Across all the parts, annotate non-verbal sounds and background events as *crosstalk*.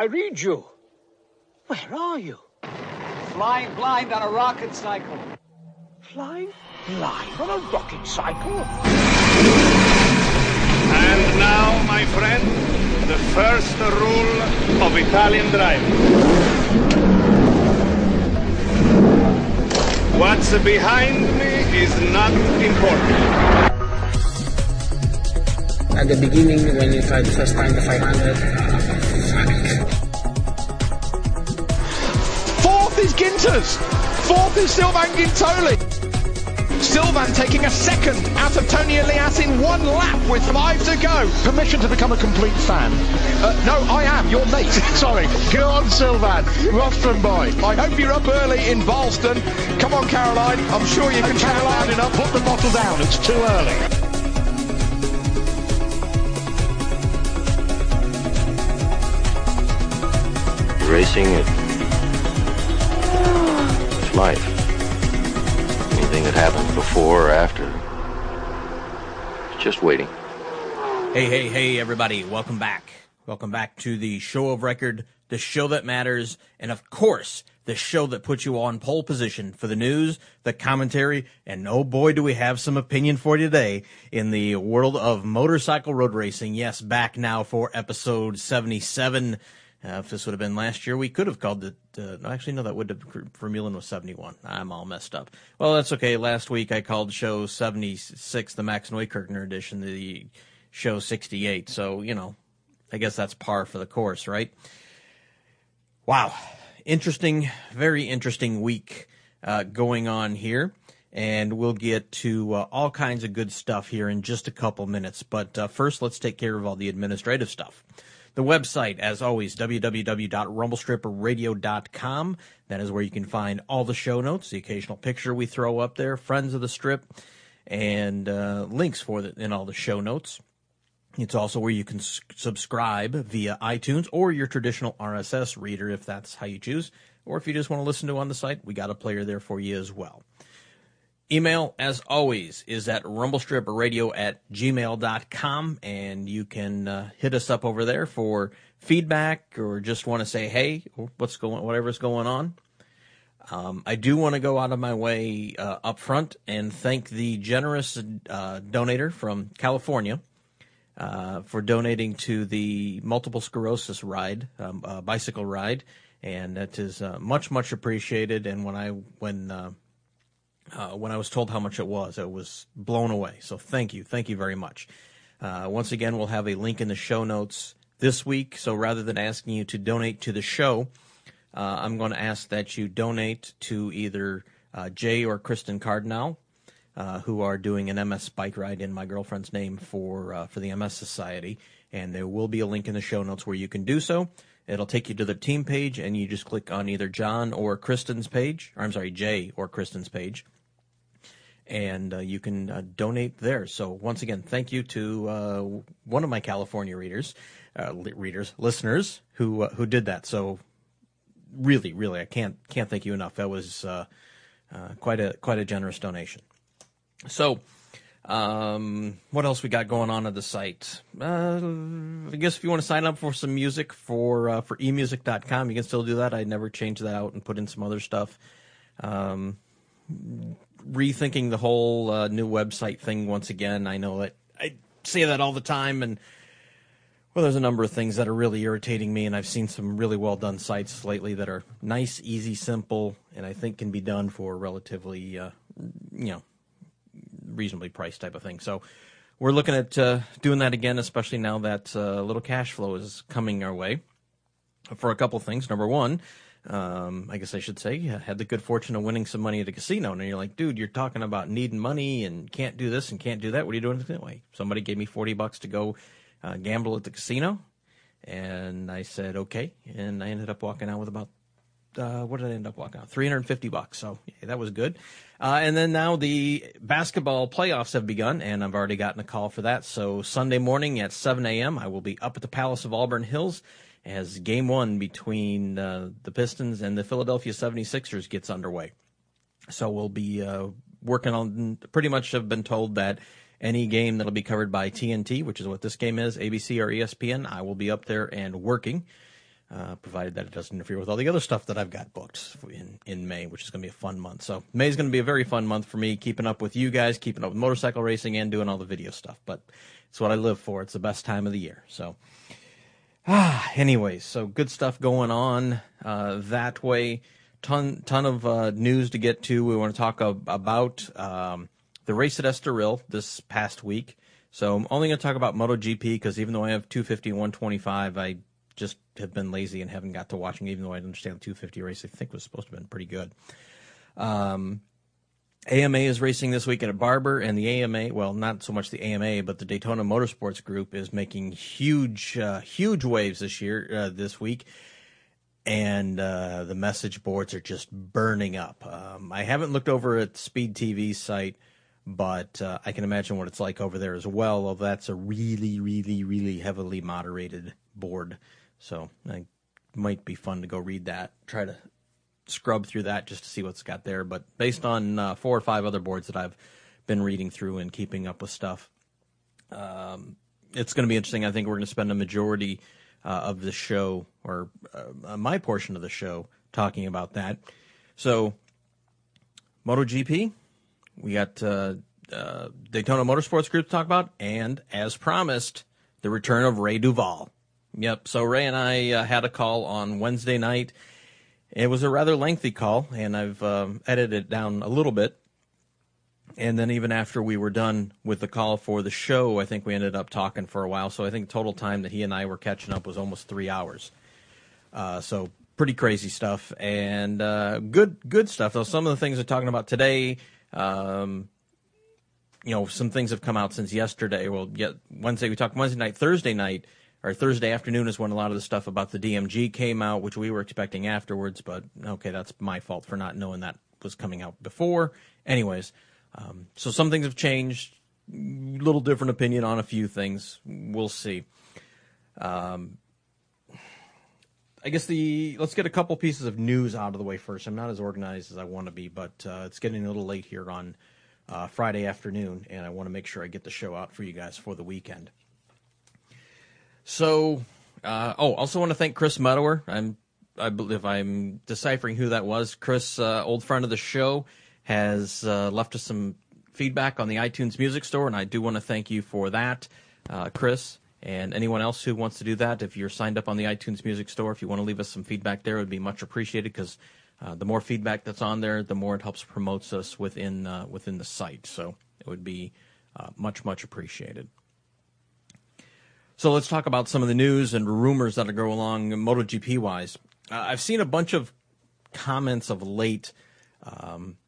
I read you. Where are you? Flying blind on a rocket cycle. Flying blind on a rocket cycle? And now, my friend, the first rule of Italian driving. What's behind me is not important. At the beginning, when you tried the first time the 500, Ginters. Fourth is Sylvain Guintoli. Sylvain taking a second out of Toni Elias in one lap with five to go. Permission to become a complete fan. Uh, no, I am, your mate. *laughs* Sorry. Go on, Sylvain. Rostrum boy. I hope you're up early in Ballston. Come on, Caroline. I'm sure you can shout loud enough. Put the bottle down. It's too early. Racing, it, life. Anything that happens before or after, just waiting. Hey, hey, hey, everybody. Welcome back. Welcome back to the show of record, the show that matters, and of course, the show that puts you on pole position for the news, the commentary, and oh boy, do we have some opinion for you today in the world of motorcycle road racing. Yes, back now for episode 77. Uh, if this would have been last year, we could have called it. Uh, actually, no, that would have. Vermeulen was 71. I'm all messed up. Well, that's okay. Last week I called show 76 the Max Neukirchner edition, the show 68. So, you know, I guess that's par for the course, right? Wow. Interesting, very interesting week uh, going on here. And we'll get to uh, all kinds of good stuff here in just a couple minutes. But uh, first, let's take care of all the administrative stuff. The website, as always, www.rumblestripradio.com. That is where you can find all the show notes, the occasional picture we throw up there, friends of the strip, and uh, links for the, in all the show notes. It's also where you can subscribe via iTunes or your traditional RSS reader if that's how you choose. Or if you just want to listen to on the site, we got a player there for you as well. Email, as always, is at rumblestripradio at gmail.com, and you can uh, hit us up over there for feedback or just want to say, hey, what's going, whatever's going on. Um, I do want to go out of my way uh, up front and thank the generous uh, donator from California uh, for donating to the multiple sclerosis ride, um, uh, bicycle ride, and that is uh, much, much appreciated. And when I when uh, when I was told how much it was, I was blown away. So thank you, thank you very much. Uh, once again, we'll have a link in the show notes this week. So rather than asking you to donate to the show, uh, I'm going to ask that you donate to either uh, Jay or Kristin Cardinal, uh, who are doing an MS bike ride in my girlfriend's name for for the MS Society, and there will be a link in the show notes where you can do so. It'll take you to the team page, and you just click on either John or Kristin's page, or I'm sorry, Jay or Kristin's page and uh, you can uh, donate there. So once again, thank you to uh, one of my California readers, uh, readers, listeners who uh, who did that. So really, really, I can't can't thank you enough. That was uh, quite a quite a generous donation. So. Um, what else we got going on at the site? I guess if you want to sign up for some music for for emusic.com, you can still do that. I never changed that out and put in some other stuff. Um, rethinking the whole uh, new website thing once again. I know that I say that all the time, and well, there's a number of things that are really irritating me, and I've seen some really well done sites lately that are nice, easy, simple, and I think can be done for relatively, uh, you know, reasonably priced type of thing. So we're looking at uh, doing that again, especially now that uh, a little cash flow is coming our way for a couple things. Number one, um, I guess I should say, had the good fortune of winning some money at a casino. And you're like, dude, you're talking about needing money and can't do this and can't do that. What are you doing anyway? Somebody gave me 40 bucks to go uh, gamble at the casino. And I said, okay. And I ended up walking out with about, uh, what did I end up walking out? 350 bucks. So yeah, that was good. Uh, and then now the basketball playoffs have begun, and I've already gotten a call for that. So Sunday morning at 7 a.m., I will be up at the Palace of Auburn Hills as game one between uh, the Pistons and the Philadelphia 76ers gets underway. So we'll be uh, working on, pretty much have been told that any game that'll be covered by TNT, which is what this game is, ABC or ESPN, I will be up there and working. uh, provided that it doesn't interfere with all the other stuff that I've got booked in, in May, which is going to be a fun month. So May is going to be a very fun month for me, keeping up with you guys, keeping up with motorcycle racing, and doing all the video stuff. But it's what I live for. It's the best time of the year. So, ah, anyways, so good stuff going on uh, that way. Ton ton of uh, news to get to. We want to talk ab- about um, the race at Estoril this past week. So I'm only going to talk about MotoGP because even though I have 250 and 125, I just have been lazy and haven't got to watching, even though I understand the 250 race I think was supposed to have been pretty good. Um, AMA is racing this weekend at Barber, and the AMA, well, not so much the AMA, but the Daytona Motorsports Group is making huge, uh, huge waves this year, uh, this week. And uh, the message boards are just burning up. Um, I haven't looked over at Speed TV's site, but uh, I can imagine what it's like over there as well. Although that's a really, really, really heavily moderated board. So it might be fun to go read that, try to scrub through that just to see what's got there. But based on uh, four or five other boards that I've been reading through and keeping up with stuff, um, it's going to be interesting. I think we're going to spend a majority uh, of the show, or uh, my portion of the show, talking about that. So, MotoGP, we got uh, uh, Daytona Motorsports Group to talk about, and as promised, the return of Ray Duval. Yep. So Ray and I uh, had a call on Wednesday night. It was a rather lengthy call, and I've um, edited it down a little bit. And then even after we were done with the call for the show, I think we ended up talking for a while. So I think total time that he and I were catching up was almost three hours. Uh, so pretty crazy stuff and uh, good good stuff. Though some of the things we're talking about today, um, you know, some things have come out since yesterday. Well, yet Wednesday we talked Wednesday night, Thursday night or Thursday afternoon is when a lot of the stuff about the DMG came out, which we were expecting afterwards. But okay, that's my fault for not knowing that was coming out before. Anyways, um, so some things have changed. Little different opinion on a few things. We'll see. Um, I guess the let's get a couple pieces of news out of the way first. I'm not as organized as I want to be, but uh, it's getting a little late here on uh, Friday afternoon, and I want to make sure I get the show out for you guys for the weekend. So, uh, oh, also want to thank Chris Meadower. I'm, I believe I'm deciphering who that was. Chris, uh, old friend of the show, has uh, left us some feedback on the iTunes Music Store, and I do want to thank you for that, uh, Chris. And anyone else who wants to do that, if you're signed up on the iTunes Music Store, if you want to leave us some feedback there, it would be much appreciated because uh, the more feedback that's on there, the more it helps promotes us within uh, within the site. So it would be much much appreciated. So let's talk about some of the news and rumors that go along MotoGP wise. Uh, I've seen a bunch of comments of late um,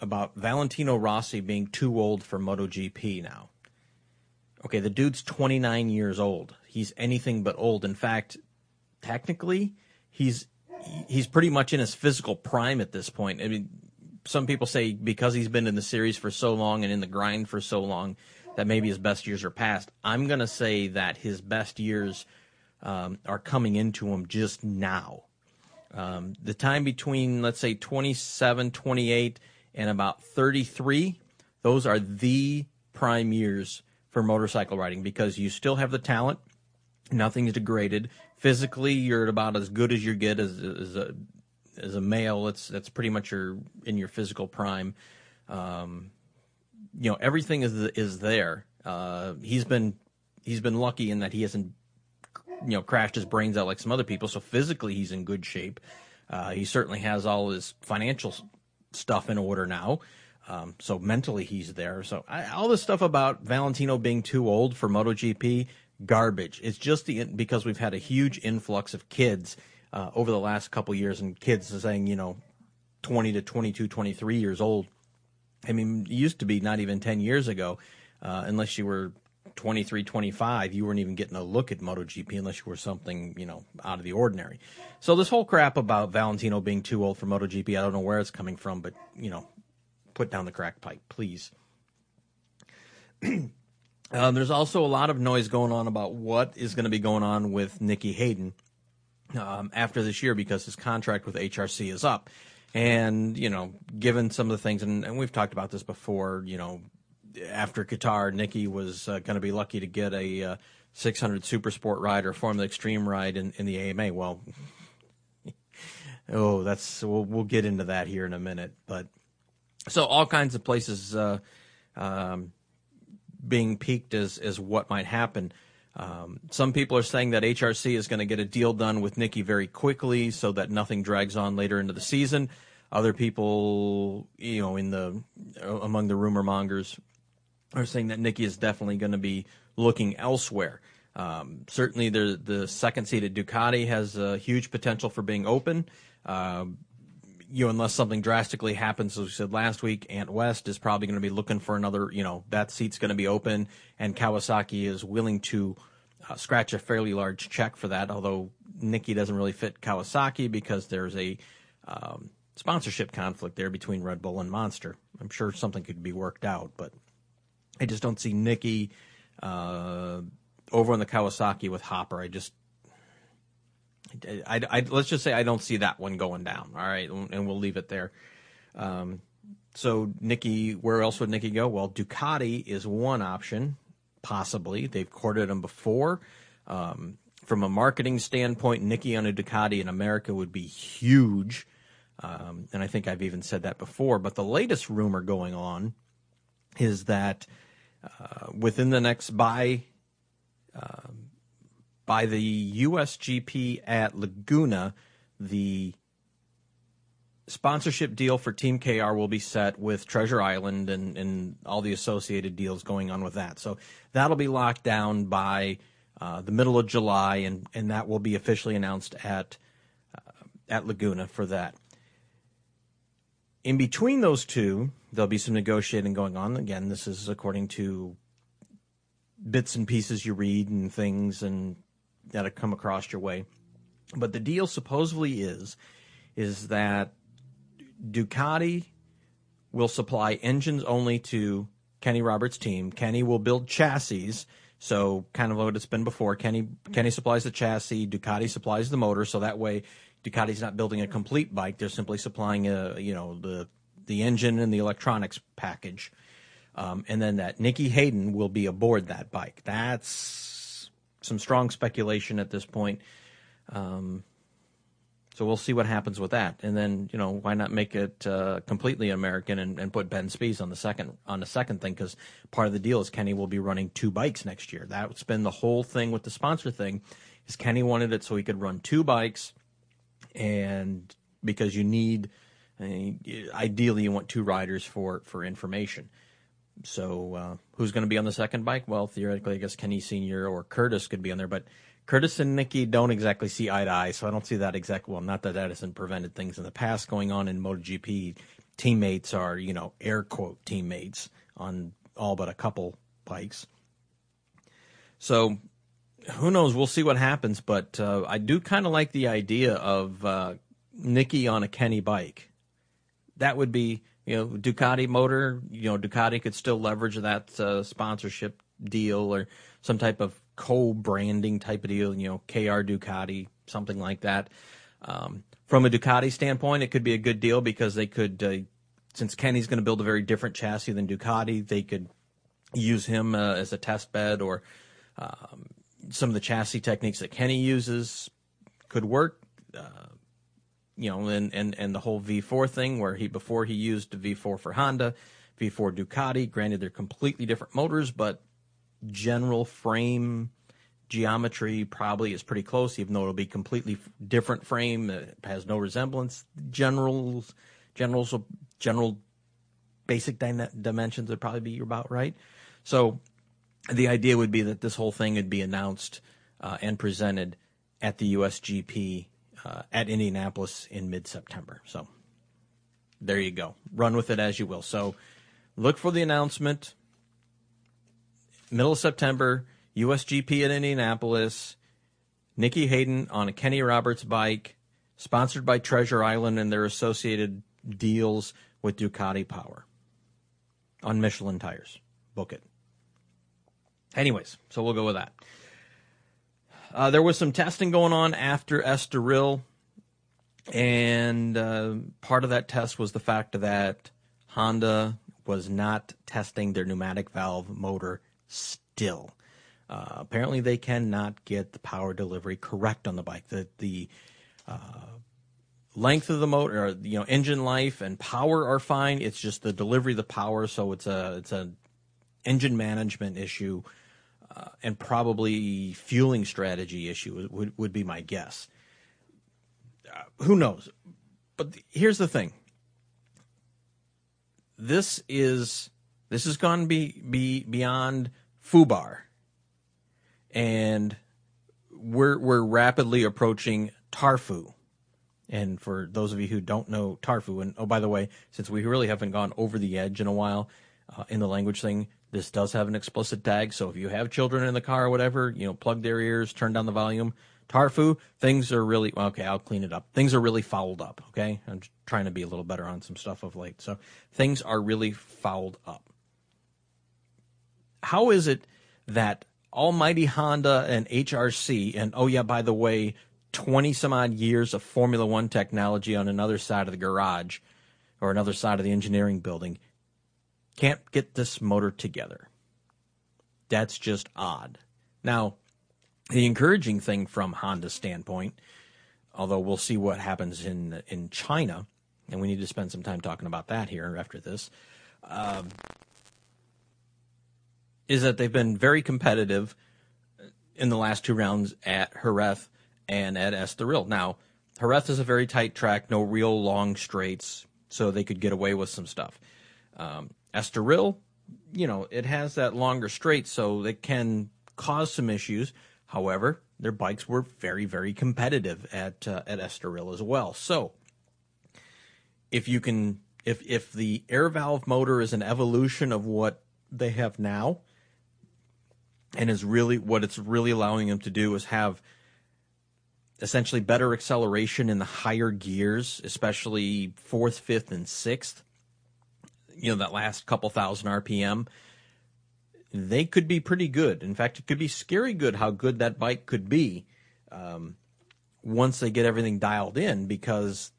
about Valentino Rossi being too old for MotoGP now. Okay, the dude's 29 years old. He's anything but old. In fact, technically, he's he's pretty much in his physical prime at this point. I mean, some people say because he's been in the series for so long and in the grind for so long, that maybe his best years are past. I'm going to say that his best years um, are coming into him just now. Um, the time between, let's say, 27, 28, and about 33, those are the prime years for motorcycle riding because you still have the talent. Nothing's degraded. Physically, you're about as good as you get as, as a as a male. It's that's pretty much your in your physical prime. Um, you know everything is is there. Uh, he's been he's been lucky in that he hasn't you know crashed his brains out like some other people. So physically he's in good shape. Uh, he certainly has all his financial stuff in order now. Um, so mentally he's there. So I, all this stuff about Valentino being too old for MotoGP, garbage. It's just the because we've had a huge influx of kids uh, over the last couple years, and kids are saying you know 20 to 22, 23 years old I mean, used to be not even 10 years ago, uh, unless you were 23, 25, you weren't even getting a look at MotoGP unless you were something, you know, out of the ordinary. So this whole crap about Valentino being too old for MotoGP, I don't know where it's coming from, but, you know, put down the crack pipe, please. *clears throat* uh, there's also a lot of noise going on about what is going to be going on with Nicky Hayden um, after this year because his contract with HRC is up. And, you know, given some of the things, and, and we've talked about this before, you know, after Qatar, Nicky was uh, going to be lucky to get a uh, 600 Super Sport ride or Formula Extreme ride in, in the AMA. Well, *laughs* oh, that's we'll, we'll get into that here in a minute. But so all kinds of places uh, um, being peaked as as what might happen. Um, some people are saying that HRC is going to get a deal done with Nicky very quickly so that nothing drags on later into the season. Other people, you know, in the among the rumor mongers, are saying that Nicky is definitely going to be looking elsewhere. Um, certainly, the the second seat at Ducati has a huge potential for being open. Uh, you know, unless something drastically happens, as we said last week, Ant West is probably going to be looking for another. You know, that seat's going to be open, and Kawasaki is willing to uh, scratch a fairly large check for that. Although Nicky doesn't really fit Kawasaki because there's a um, sponsorship conflict there between Red Bull and Monster. I'm sure something could be worked out, but I just don't see Nicky uh, over on the Kawasaki with Hopper. I just, I, I, let's just say I don't see that one going down. All right, and we'll leave it there. Um, so Nicky, where else would Nicky go? Well, Ducati is one option, possibly. They've courted him before. Um, from a marketing standpoint, Nicky on a Ducati in America would be huge. Um, and I think I've even said that before. But the latest rumor going on is that uh, within the next by uh, by the USGP at Laguna, the sponsorship deal for Team KR will be set with Treasure Island and, and all the associated deals going on with that. So that'll be locked down by uh, the middle of July, and, and that will be officially announced at uh, at Laguna for that in between those two, there'll be some negotiating going on. Again, this is according to bits and pieces you read and things and that have come across your way. But the deal supposedly is is that Ducati will supply engines only to Kenny Roberts' team. Kenny will build chassis. So kind of what it's been before. Kenny Kenny supplies the chassis, Ducati supplies the motor, so that way Ducati's not building a complete bike; they're simply supplying a you know the the engine and the electronics package, um, and then that Nicky Hayden will be aboard that bike. That's some strong speculation at this point. Um, so we'll see what happens with that, and then you know why not make it uh, completely American and, and, put Ben Spies on the second on the second thing because part of the deal is Kenny will be running two bikes next year. That's been the whole thing with the sponsor thing, is Kenny wanted it so he could run two bikes and because you need ideally you want two riders for for information. So uh, who's going to be on the second bike? Well, theoretically, I guess Kenny Senior or Curtis could be on there, but Curtis and Nicky don't exactly see eye to eye, so I don't see that exact. Well, not that that hasn't prevented things in the past going on in MotoGP. Teammates are, you know, air quote teammates on all but a couple bikes. So who knows? We'll see what happens. But uh, I do kind of like the idea of uh, Nicky on a Kenny bike. That would be, you know, Ducati motor. You know, Ducati could still leverage that uh, sponsorship deal or some type of co-branding type of deal. You know, KR Ducati, something like that. Um, from a Ducati standpoint, it could be a good deal because they could, uh, since Kenny's going to build a very different chassis than Ducati, they could use him uh, as a test bed or um, some of the chassis techniques that Kenny uses could work. Uh, you know, and, and, and the whole V4 thing where he, before he used V4 for Honda, V4 Ducati, granted they're completely different motors, but general frame geometry probably is pretty close, even though it'll be completely different frame. It has no resemblance. Generals, generals, general basic dimensions would probably be about right. So the idea would be that this whole thing would be announced uh, and presented at the USGP uh, at Indianapolis in mid September. So there you go. Run with it as you will. So look for the announcement. Middle of September, USGP at Indianapolis. Nicky Hayden on a Kenny Roberts bike, sponsored by Treasure Island and their associated deals with Ducati Power on Michelin tires. Book it. Anyways, so we'll go with that. Uh, there was some testing going on after Estoril, and uh, part of that test was the fact that Honda was not testing their pneumatic valve motor still. Uh, apparently, they cannot get the power delivery correct on the bike. The the uh, length of the motor, or, you know, engine life and power are fine. It's just the delivery of the power. So it's a it's a engine management issue, uh, and probably fueling strategy issue would would be my guess. Uh, who knows? But the, here's the thing. This is this has gone be, be beyond FUBAR and we're we're rapidly approaching Tarfu. And for those of you who don't know Tarfu, and oh by the way, since we really haven't gone over the edge in a while uh, in the language thing, this does have an explicit tag. So if you have children in the car or whatever, you know, plug their ears, turn down the volume. Tarfu, things are really okay. I'll clean it up. Things are really fouled up. Okay, I'm trying to be a little better on some stuff of late. So things are really fouled up. How is it that almighty Honda and HRC, and oh yeah, by the way, 20 some odd years of Formula One technology on another side of the garage or another side of the engineering building, can't get this motor together. That's just odd. Now, the encouraging thing from Honda's standpoint, although we'll see what happens in in China, and we need to spend some time talking about that here after this. Um, is that they've been very competitive in the last two rounds at Jerez and at Estoril. Now, Jerez is a very tight track, no real long straights, so they could get away with some stuff. Um, Estoril, you know, it has that longer straight, so it can cause some issues. However, their bikes were very, very competitive at uh, at Estoril as well. So, if you can, if if the air valve motor is an evolution of what they have now, and is really what it's really allowing them to do is have essentially better acceleration in the higher gears, especially fourth, fifth, and sixth. You know, that last couple thousand RPM, they could be pretty good. In fact, it could be scary good how good that bike could be um, once they get everything dialed in because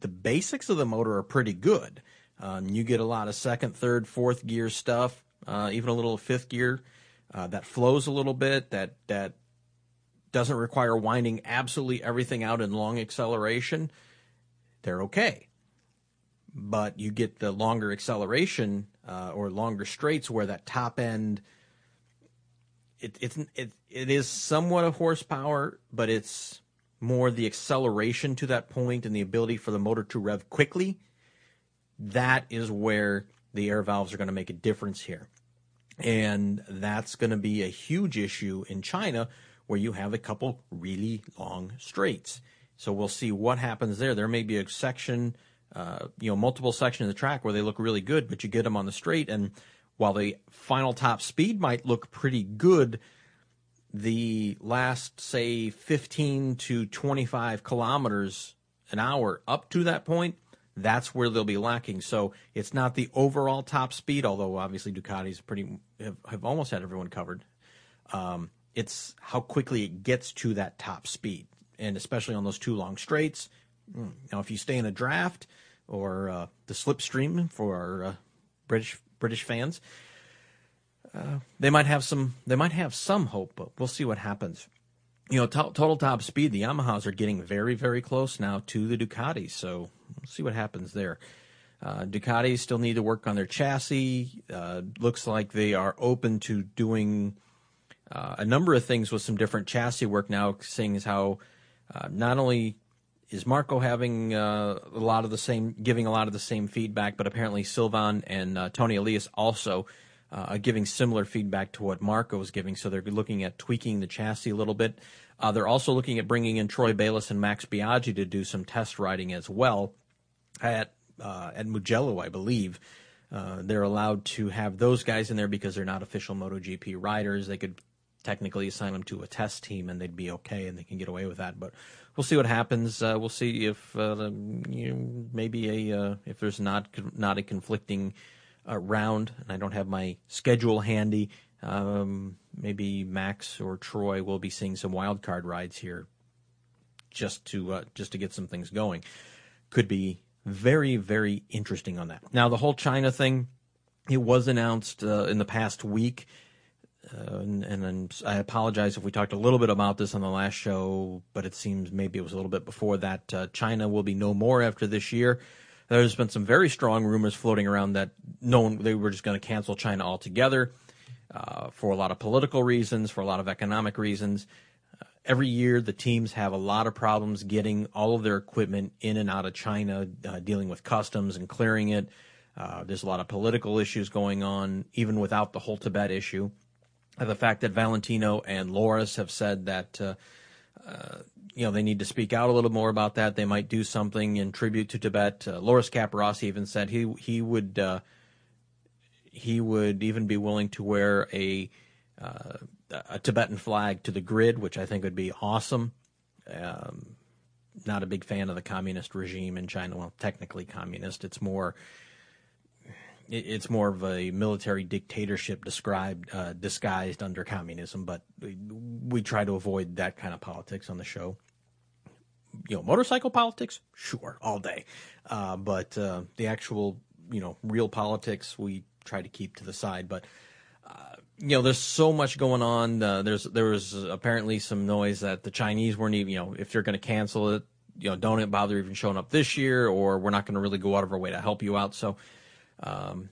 the basics of the motor are pretty good. Um, you get a lot of second, third, fourth gear stuff, uh, even a little fifth gear uh, that flows a little bit, that that doesn't require winding absolutely everything out in long acceleration, they're okay. But you get the longer acceleration uh, or longer straights where that top end, it, it's it, it is somewhat of horsepower, but it's more the acceleration to that point and the ability for the motor to rev quickly. That is where the air valves are going to make a difference here. And that's going to be a huge issue in China where you have a couple really long straights. So we'll see what happens there. There may be a section, uh, you know, multiple sections of the track where they look really good, but you get them on the straight. And while the final top speed might look pretty good, the last, say, 15 to 25 kilometers an hour up to that point that's where they'll be lacking. So it's not the overall top speed, although obviously Ducati's pretty have, have almost had everyone covered. Um, it's how quickly it gets to that top speed, and especially on those two long straights. Hmm, now, if you stay in a draft or uh, the slipstream for our uh, British British fans, uh, they might have some they might have some hope, but we'll see what happens you know, to- total top speed, the Yamahas are getting very, very close now to the Ducatis. So we'll see what happens there. Uh, still need to work on their chassis. Uh, looks like they are open to doing uh, a number of things with some different chassis work now, seeing as how uh, not only is Marco having uh, a lot of the same, giving a lot of the same feedback, but apparently Sylvain and uh, Toni Elias also uh, giving similar feedback to what Marco is giving. So they're looking at tweaking the chassis a little bit. Uh, they're also looking at bringing in Troy Bayliss and Max Biaggi to do some test riding as well at uh, at Mugello, I believe. Uh, they're allowed to have those guys in there because they're not official MotoGP riders. They could technically assign them to a test team and they'd be okay and they can get away with that. But we'll see what happens. Uh, we'll see if uh, you know, maybe a uh, if there's not not a conflicting uh, round, and I don't have my schedule handy. Um, maybe Max or Troy will be seeing some wild card rides here, just to uh, just to get some things going. Could be very very interesting on that. Now the whole China thing, it was announced uh, in the past week Uh, and, and I apologize if we talked a little bit about this on the last show, but it seems maybe it was a little bit before that. Uh, China will be no more after this year. There's been some very strong rumors floating around that no one, they were just going to cancel China altogether uh, for a lot of political reasons, for a lot of economic reasons. Uh, every year, the teams have a lot of problems getting all of their equipment in and out of China, uh, dealing with customs and clearing it. Uh, there's a lot of political issues going on, even without the whole Tibet issue. The fact that Valentino and Loris have said that uh, uh, you know, they need to speak out a little more about that. They might do something in tribute to Tibet. Uh, Loris Capirossi even said he he would uh, he would even be willing to wear a uh, a Tibetan flag to the grid, which I think would be awesome. Um, not a big fan of the communist regime in China. Well, technically communist. It's more it's more of a military dictatorship described uh, disguised under communism, but we, we, try to avoid that kind of politics on the show you know, motorcycle politics, sure, all day. Uh, but uh, the actual, you know, real politics, we try to keep to the side. But uh, you know, there's so much going on. Uh, there's there was apparently some noise that the Chinese weren't even, you know, if you're going to cancel it, you know, don't bother even showing up this year, or we're not going to really go out of our way to help you out. So, um,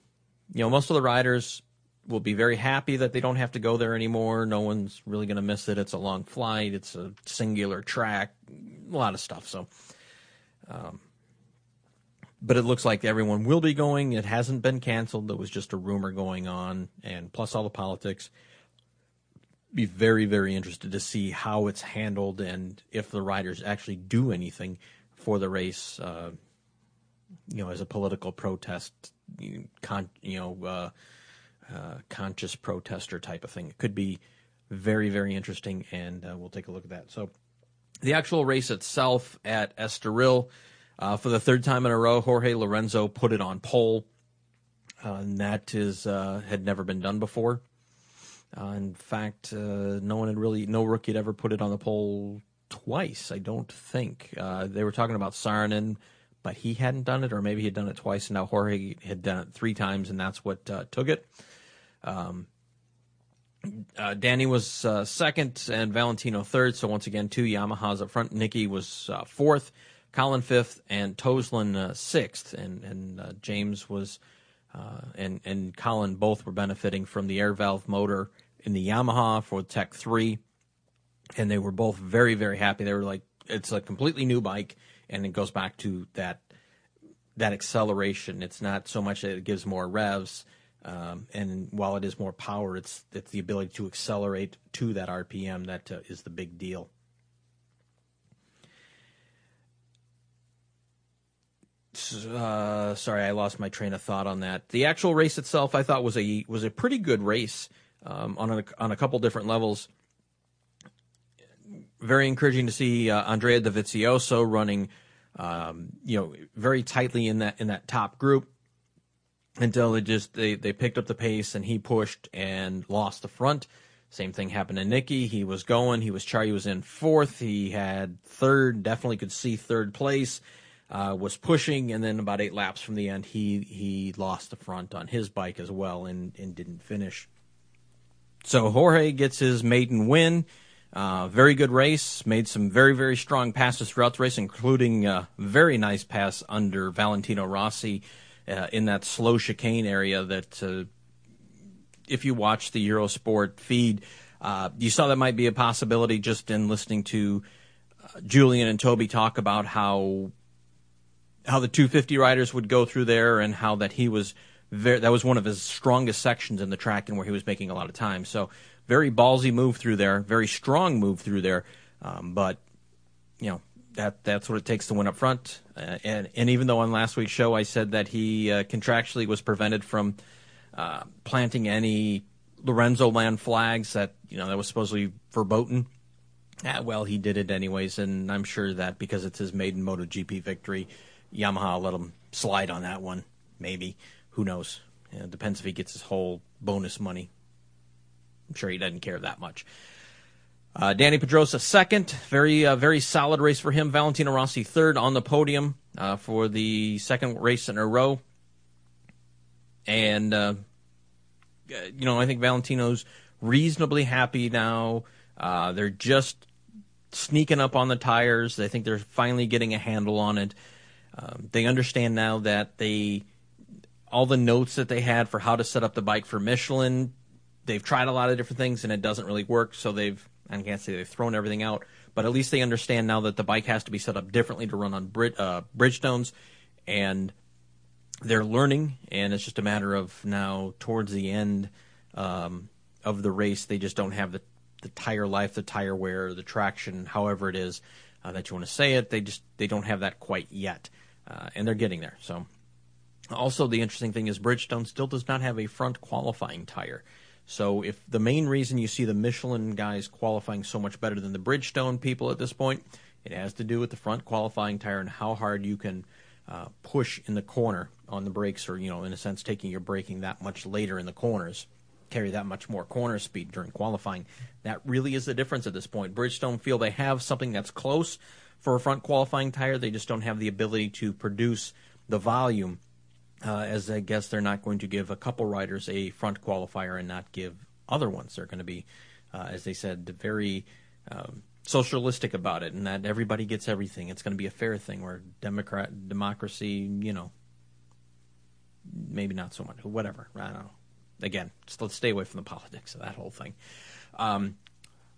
you know, most of the riders will be very happy that they don't have to go there anymore. No one's really going to miss it. It's a long flight. It's a singular track. A lot of stuff. So, um, but it looks like everyone will be going. It hasn't been canceled. There was just a rumor going on, and plus all the politics. Be very, very interested to see how it's handled and if the riders actually do anything for the race. Uh, you know, as a political protest, con, you know. Uh, uh, conscious protester type of thing. It could be very, very interesting, and uh, we'll take a look at that. So, the actual race itself at Estoril, uh, for the third time in a row, Jorge Lorenzo put it on pole, uh, and that is uh, had never been done before. In fact, no one had really, no rookie had ever put it on the pole twice. I don't think they were talking about Saarinen but he hadn't done it, or maybe he had done it twice, and now Jorge had done it three times, and that's what uh, took it. Um, uh, Danny was uh, second and Valentino third. So once again, two Yamahas up front. Nicky was uh, fourth, Colin fifth, and Toseland uh, sixth. And and uh, James was uh, and and Colin both were benefiting from the air valve motor in the Yamaha for Tech three, and they were both very very happy. They were like, it's a completely new bike, and it goes back to that that acceleration. It's not so much that it gives more revs um, and while it is more power, it's it's the ability to accelerate to that RPM that uh, is the big deal. Uh, sorry, I lost my train of thought on that. The actual race itself, I thought was a was a pretty good race um, on a, on a couple different levels. Very encouraging to see uh, Andrea Dovizioso running, um, you know, very tightly in that in that top group until they just they, they picked up the pace and he pushed and lost the front. Same thing happened to Nicky. He was going. He was Charlie was in fourth. He had third. Definitely could see third place. Uh, was pushing, and then about eight laps from the end, he he lost the front on his bike as well, and and didn't finish. So Jorge gets his maiden win. Uh, very good race. Made some very very strong passes throughout the race, including a very nice pass under Valentino Rossi uh, in that slow chicane area that uh, if you watch the Eurosport feed, uh, you saw that might be a possibility just in listening to uh, Julian and Toby talk about how how the 250 riders would go through there and how that he was very, that was one of his strongest sections in the track and where he was making a lot of time. So very ballsy move through there, very strong move through there. Um, but you know, that that's what it takes to win up front. Uh, and and even though on last week's show I said that he uh, contractually was prevented from uh, planting any Lorenzo land flags that you know that was supposedly verboten. Uh, well, he did it anyways, and I'm sure that because it's his maiden MotoGP victory, Yamaha let him slide on that one. Maybe who knows? it depends if he gets his whole bonus money. I'm sure he doesn't care that much. Uh, Danny Pedrosa second, very uh, very solid race for him. Valentino Rossi third on the podium uh, for the second race in a row, and uh, you know I think Valentino's reasonably happy now. Uh, they're just sneaking up on the tires. They think they're finally getting a handle on it. Um, they understand now that they all the notes that they had for how to set up the bike for Michelin. They've tried a lot of different things and it doesn't really work. So they've I can't say they've thrown everything out, but at least they understand now that the bike has to be set up differently to run on Brid- uh, Bridgestones, and they're learning. And it's just a matter of now towards the end um, of the race, they just don't have the the tire life, the tire wear, the traction, however it is uh, that you want to say it. They just they don't have that quite yet, uh, and they're getting there. So, also the interesting thing is Bridgestone still does not have a front qualifying tire. So, if the main reason you see the Michelin guys qualifying so much better than the Bridgestone people at this point, it has to do with the front qualifying tire and how hard you can uh, push in the corner on the brakes, or you know, in a sense, taking your braking that much later in the corners carry that much more corner speed during qualifying. That really is the difference at this point. Bridgestone feel they have something that's close for a front qualifying tire. They just don't have the ability to produce the volume, uh, as I guess they're not going to give a couple riders a front qualifier and not give other ones. They're going to be, uh, as they said, very um, socialistic about it, and that everybody gets everything. It's going to be a fair thing where democrat democracy, you know, maybe not so much, whatever. I don't know again, let's stay away from the politics of that whole thing. Um,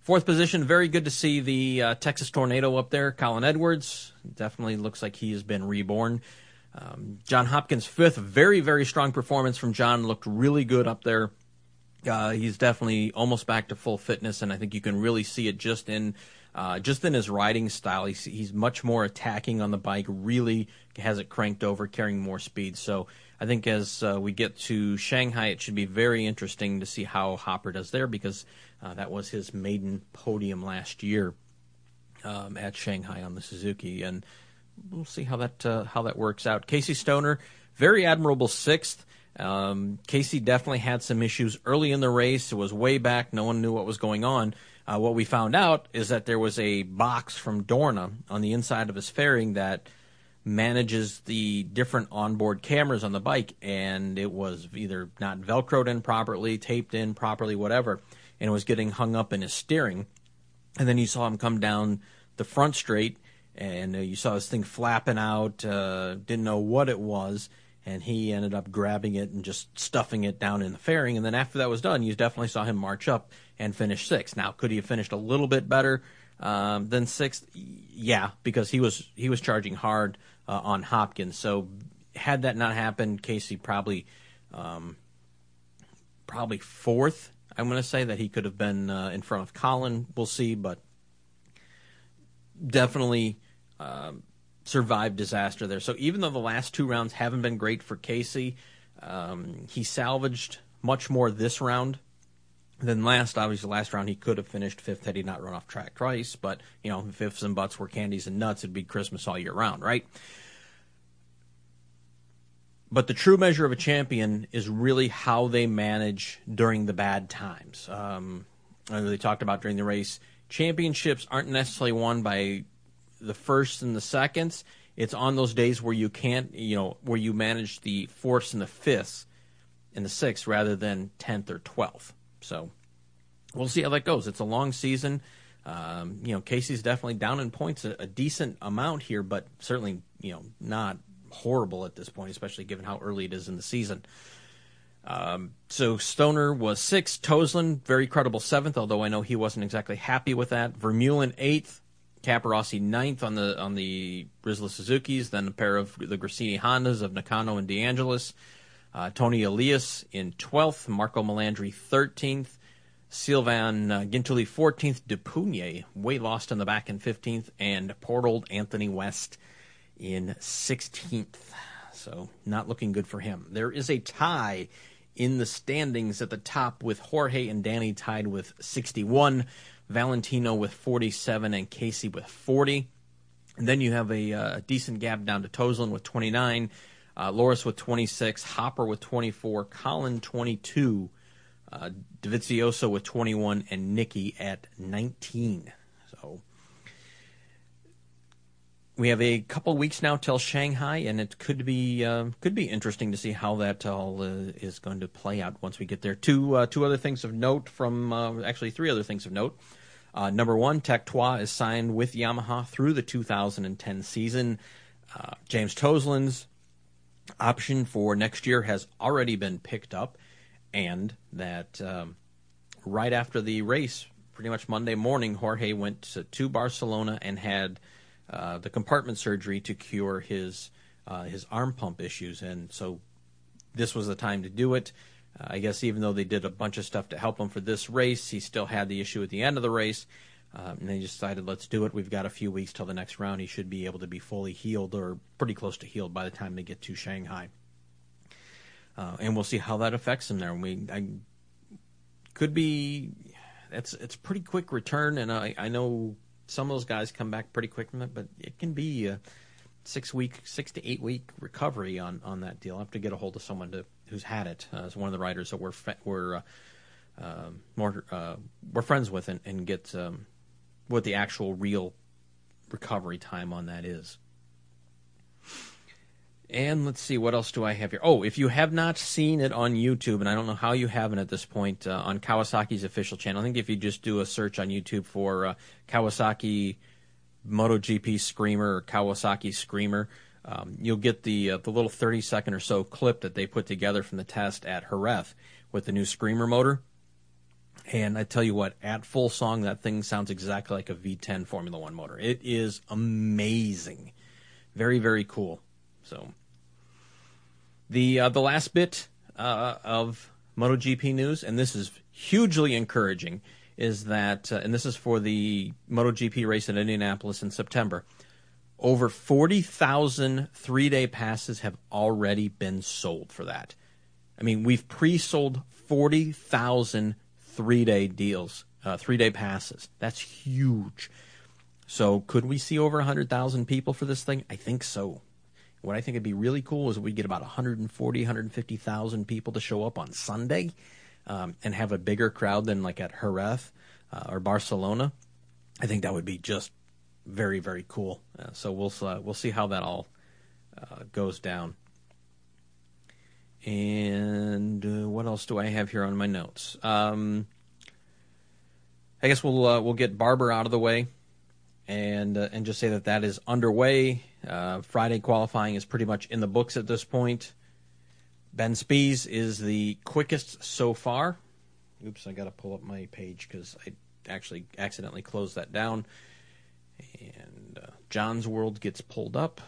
fourth position, very good to see the uh, Texas Tornado up there. Colin Edwards definitely looks like he has been reborn. Um, John Hopkins fifth, very very strong performance from John. Looked really good up there. Uh, he's definitely almost back to full fitness, and I think you can really see it just in uh, just in his riding style. He's, he's much more attacking on the bike. Really has it cranked over, carrying more speed. So I think as uh, we get to Shanghai, it should be very interesting to see how Hopper does there because uh, that was his maiden podium last year um, at Shanghai on the Suzuki, and we'll see how that uh, how that works out. Casey Stoner, very admirable sixth. Um, Casey definitely had some issues early in the race. It was way back; no one knew what was going on. Uh, what we found out is that there was a box from Dorna on the inside of his fairing that manages the different onboard cameras on the bike, and it was either not velcroed in properly, taped in properly, whatever, and it was getting hung up in his steering. And then you saw him come down the front straight, and uh, you saw this thing flapping out. Uh, didn't know what it was, and he ended up grabbing it and just stuffing it down in the fairing. And then after that was done, you definitely saw him march up and finish sixth. Now, could he have finished a little bit better um, than sixth? Yeah, because he was he was charging hard uh, on Hopkins. So had that not happened, Casey probably um, probably fourth. I'm going to say that he could have been uh, in front of Colin. We'll see, but definitely um, survived disaster there. So even though the last two rounds haven't been great for Casey, um, he salvaged much more this round than last. Obviously, last round he could have finished fifth had he not run off track twice. But you know, if ifs and buts were candies and nuts, it'd be Christmas all year round, right? But the true measure of a champion is really how they manage during the bad times. Um, they talked about during the race. Championships aren't necessarily won by the first and the seconds. It's on those days where you can't, you know, where you manage the fourths and the fifths and the sixth rather than tenth or twelfth. So we'll see how that goes. It's a long season. Um, you know, Casey's definitely down in points a, a, decent amount here, but certainly, you know, not horrible at this point, especially given how early it is in the season. Um, so Stoner was sixth, Toseland very credible seventh, although I know he wasn't exactly happy with that. Vermeulen eighth, Capirossi ninth on the on the Rizla Suzuki's, then a pair of the Gresini Hondas of Nakano and DeAngelis. Uh, Toni Elias in 12th, Marco Melandri 13th, Sylvain uh, Guintoli 14th, De Puniet way lost in the back in 15th, and poor old Anthony West in 16th. So not looking good for him. There is a tie in the standings at the top with Jorge and Danny tied with 61, Valentino with 47, and Casey with 40. And then you have a uh, decent gap down to Toseland with 29, uh, Loris with 26, Hopper with 24, Colin 22, uh, Dovizioso with 21, and Nicky at 19. So we have a couple weeks now till Shanghai, and it could be uh, could be interesting to see how that all uh, is going to play out once we get there. Two uh, two other things of note from uh, actually three other things of note. Uh, number one, Tech is signed with Yamaha through the 2010 season. Uh, James Toseland's option for next year has already been picked up, and that um, right after the race, pretty much Monday morning, Jorge went to, to Barcelona and had uh, the compartment surgery to cure his uh, his arm pump issues, and so this was the time to do it. Uh, I guess even though they did a bunch of stuff to help him for this race, he still had the issue at the end of the race. Uh, and they decided, let's do it. We've got a few weeks till the next round. He should be able to be fully healed or pretty close to healed by the time they get to Shanghai. Uh, and we'll see how that affects him there. We I, could be it's it's pretty quick return, and I I know some of those guys come back pretty quick from it, but it can be a six week, six to eight week recovery on, on that deal. I have to get a hold of someone to who's had it uh, as one of the writers that we're we're uh, uh, more uh, we're friends with and, and get um, what the actual real recovery time on that is. And let's see, what else do I have here? Oh, if you have not seen it on YouTube, and I don't know how you haven't at this point, uh, on Kawasaki's official channel, I think if you just do a search on YouTube for uh, Kawasaki MotoGP Screamer or Kawasaki Screamer, um, you'll get the uh, the little 30 second or so clip that they put together from the test at Jerez with the new Screamer motor. And I tell you what, at full song, that thing sounds exactly like a V10 Formula One motor. It is amazing. Very, very cool. So the uh, the last bit uh, of MotoGP news, and this is hugely encouraging, is that, uh, and this is for the MotoGP race in Indianapolis in September. Over 40,000 three day passes have already been sold for that. I mean, we've pre sold 40,000 three day deals, uh, three day passes. That's huge. So, could we see over 100,000 people for this thing? I think so. What I think would be really cool is we get about 140, 150,000 people to show up on Sunday um, and have a bigger crowd than like at Jerez uh, or Barcelona. I think that would be just very, very cool. Uh, so we'll uh, we'll see how that all uh, goes down. And uh, what else do I have here on my notes? Um, I guess we'll uh, we'll get Barber out of the way and uh, and just say that that is underway. Friday qualifying is pretty much in the books at this point. Ben Spies is the quickest so far. Oops, I got to pull up my page because I actually accidentally closed that down. And uh, John's World gets pulled up.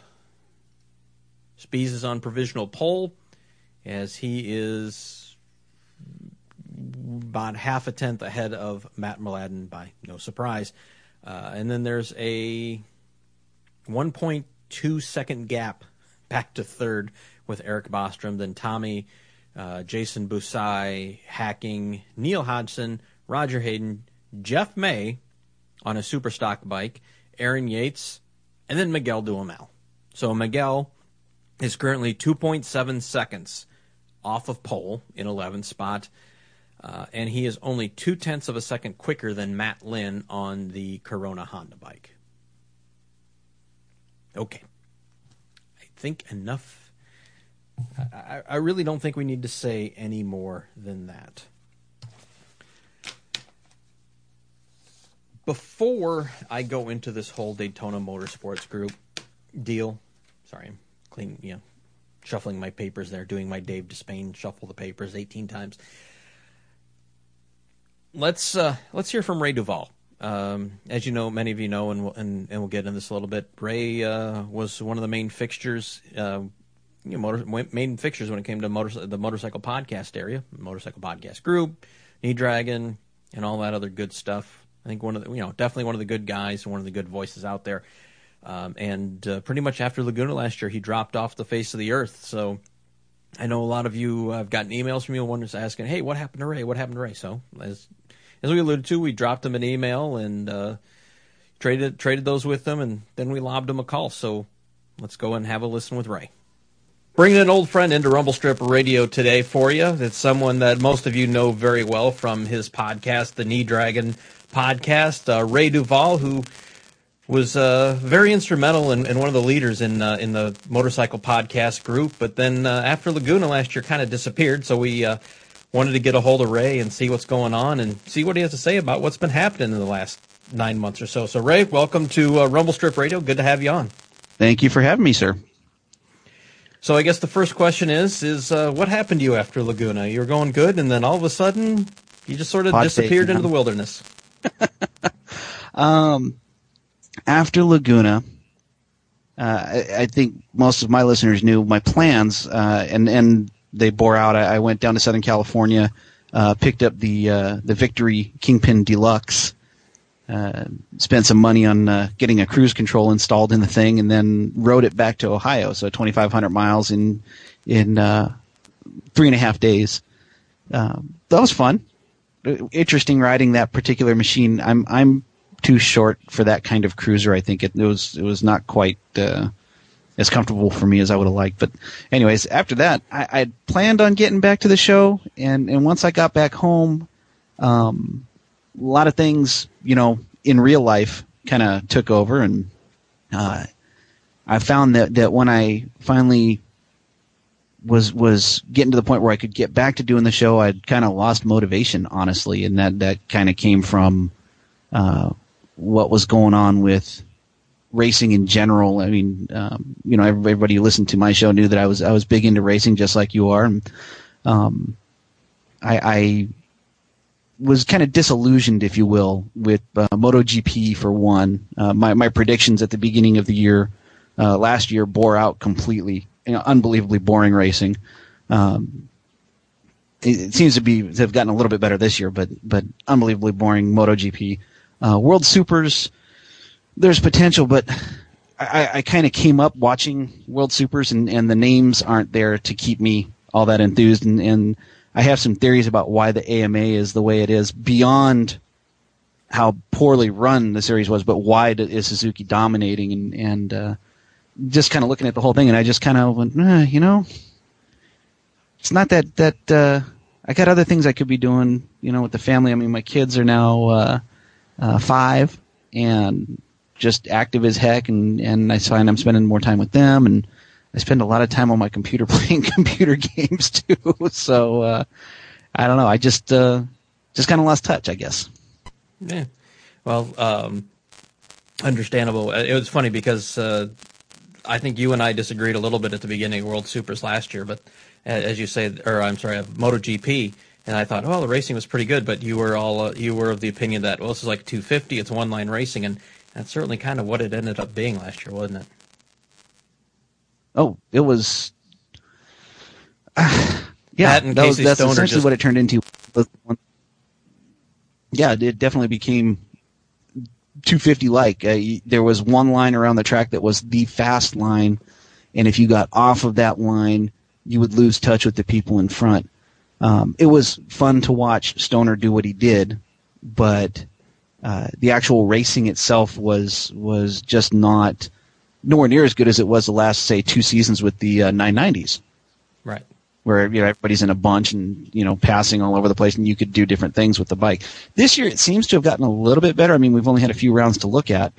Spies is on provisional pole as he is about half a tenth ahead of Mat Mladin by no surprise. Uh, and then there's a 1.2 second gap *laughs* back to third with Eric Bostrom. Then Tommy, uh, Jason Busai, Hacking, Neil Hodgson, Roger Hayden, Jeff May on a super stock bike, Aaron Yates, and then Miguel Duhamel. So Miguel is currently 2.7 seconds off of pole in 11th spot. Uh, and he is only two tenths of a second quicker than Matt Lynn on the Corona Honda bike. Okay. I think enough. I, I really don't think we need to say any more than that. Before I go into this whole Daytona Motorsports Group deal, sorry, I'm know, shuffling my papers there, doing my Dave Despain shuffle the papers 18 times let's uh, let's hear from Ray Duval. Um, as you know, many of you know, and we'll, and, and we'll get into this a little bit. Ray uh, was one of the main fixtures, uh, you know, motor, main fixtures when it came to motor, the motorcycle podcast area, motorcycle podcast group, Knee Dragon, and all that other good stuff. I think one of the, you know, definitely one of the good guys and one of the good voices out there. Um, and uh, pretty much after Laguna last year, he dropped off the face of the earth. So I know a lot of you have gotten emails from you, wondering, asking, "Hey, what happened to Ray? What happened to Ray?" So as as we alluded to, we dropped him an email and uh, traded traded those with them, and then we lobbed him a call. So let's go and have a listen with Ray. Bringing an old friend into Rumble Strip Radio today for you. It's someone that most of you know very well from his podcast, the Knee Dragon podcast. Uh, Ray Duval, who was uh, very instrumental and, and one of the leaders in uh, in the motorcycle podcast group. But then uh, after Laguna last year, kind of disappeared. So we uh, wanted to get a hold of Ray and see what's going on and see what he has to say about what's been happening in the last nine months or so. So Ray, welcome to uh, Rumble Strip Radio. Good to have you on. Thank you for having me, sir. So I guess the first question is is uh, what happened to you after Laguna? You were going good, and then all of a sudden you just sort of Hot disappeared into the wilderness. *laughs* Um, after Laguna, uh, I, I think most of my listeners knew my plans, uh, and and they bore out. I, I went down to Southern California, uh, picked up the uh, the Victory Kingpin Deluxe, uh, spent some money on uh, getting a cruise control installed in the thing, and then rode it back to Ohio. So 2,500 miles in in three and a half days. Um, that was fun. Interesting riding that particular machine. I'm I'm too short for that kind of cruiser. I think it, it was it was not quite uh, as comfortable for me as I would have liked. But anyways, after that, I, I planned on getting back to the show, and and once I got back home, um, a lot of things you know in real life kind of took over, and uh, I found that that when I finally was was getting to the point where I could get back to doing the show, I'd kind of lost motivation, honestly, and that that kind of came from uh, what was going on with racing in general. I mean, um, you know, everybody who listened to my show knew that I was I was big into racing, just like you are, and um, I, I was kind of disillusioned, if you will, with uh, MotoGP for one. Uh, my my predictions at the beginning of the year uh, last year bore out completely. You know, unbelievably boring racing. Um, it, it seems to be they've gotten a little bit better this year, but but unbelievably boring MotoGP. Uh, World Supers, there's potential, but I, I kind of came up watching World Supers, and, and the names aren't there to keep me all that enthused. And, and I have some theories about why the AMA is the way it is beyond how poorly run the series was, but why is Suzuki dominating? And, and uh, just kind of looking at the whole thing, and I just kind of went, eh, you know, it's not that that uh, I got other things I could be doing, you know, with the family. I mean, my kids are now uh, uh, five and just active as heck, and and I find I'm spending more time with them, and I spend a lot of time on my computer *laughs* playing computer games *laughs* too. So uh, I don't know. I just uh, just kind of lost touch, I guess. Yeah. Well, um, understandable. It was funny because uh, I think you and I disagreed a little bit at the beginning of World Supers last year, but as you say, or I'm sorry, of MotoGP, and I thought, well, the racing was pretty good, but you were all uh, you were of the opinion that well, this is like 250, it's one line racing, and that's certainly kind of what it ended up being last year, wasn't it? Oh, it was. *sighs* yeah, That that was, that's Stoner essentially just- what it turned into. Yeah, it definitely became 250 like. Uh, there was one line around the track that was the fast line, and if you got off of that line, you would lose touch with the people in front. Um, it was fun to watch Stoner do what he did, but uh, the actual racing itself was was just not nowhere near as good as it was the last say two seasons with the uh, 990s Right. Where you know everybody's in a bunch and you know passing all over the place and you could do different things with the bike. This year it seems to have gotten a little bit better. I mean, we've only had a few rounds to look at,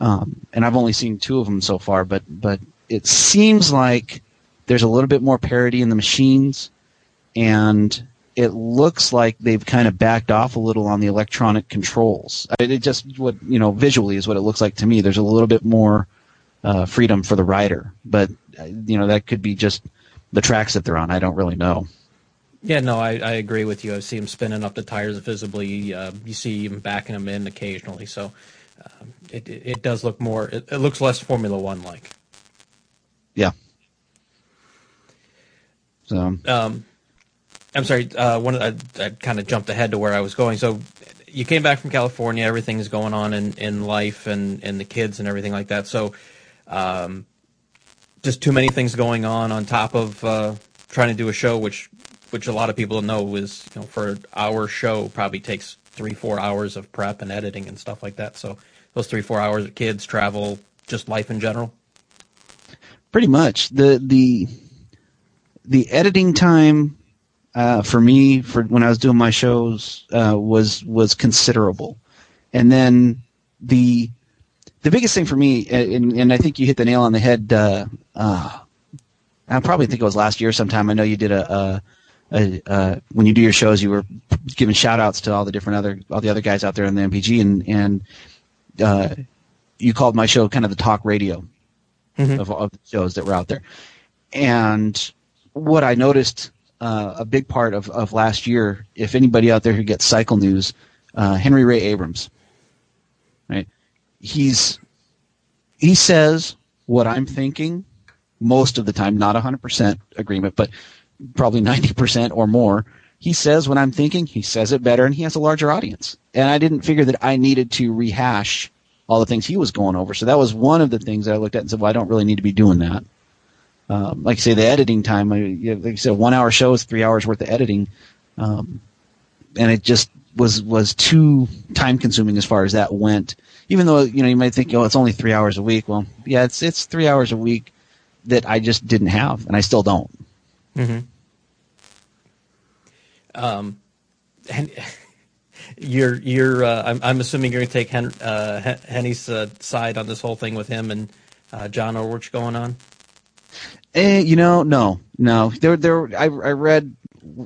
um, and I've only seen two of them so far. But but it seems like there's a little bit more parity in the machines, and it looks like they've kind of backed off a little on the electronic controls. It just what you know visually is what it looks like to me. There's a little bit more uh, freedom for the rider, but uh, you know that could be just the tracks that they're on. I don't really know. Yeah, no, I, I agree with you. I see him spinning up the tires visibly. Uh, you see him backing them in occasionally. So uh, it, it does look more. It, it looks less Formula One like. Yeah. So Um, I'm sorry. Uh, one, I, I kind of jumped ahead to where I was going. So you came back from California. Everything's going on in, in life and, and the kids and everything like that. So um, just too many things going on on top of uh, trying to do a show, which which a lot of people know is you know for our show probably takes three four hours of prep and editing and stuff like that. So those three four hours of kids travel, just life in general. pretty much the the the editing time uh, for me for when I was doing my shows uh, was was considerable, and then the the biggest thing for me, and, and I think you hit the nail on the head. Uh, uh, I probably think it was last year sometime. I know you did a, a, a, when you do your shows, you were giving shout outs to all the different other all the other guys out there in the MPG, and and uh, you called my show kind of the talk radio Mhm. of, of the shows that were out there. And what I noticed uh, a big part of, of last year, if anybody out there who gets cycle news, uh, Henny Ray Abrams, right? He's he says what I'm thinking most of the time, not 100% agreement, but probably 90% or more. He says what I'm thinking. He says it better, and he has a larger audience. And I didn't figure that I needed to rehash all the things he was going over. So that was one of the things that I looked at and said, well, I don't really need to be doing that. Um, like I say, the editing time, I, like I said, one hour show is three hours worth of editing. Um, and it just was, was too time consuming as far as that went. Even though, you know, you might think, oh, it's only three hours a week. Well, yeah, it's, it's three hours a week that I just didn't have and I still don't. Mm-hmm. Um, and *laughs* you're you're uh, I'm I'm assuming you're going to take Hen, uh, Hen- Henny's uh, side on this whole thing with him and uh, John Ulrich going on. Eh, you know, no, no. There, there. I, I read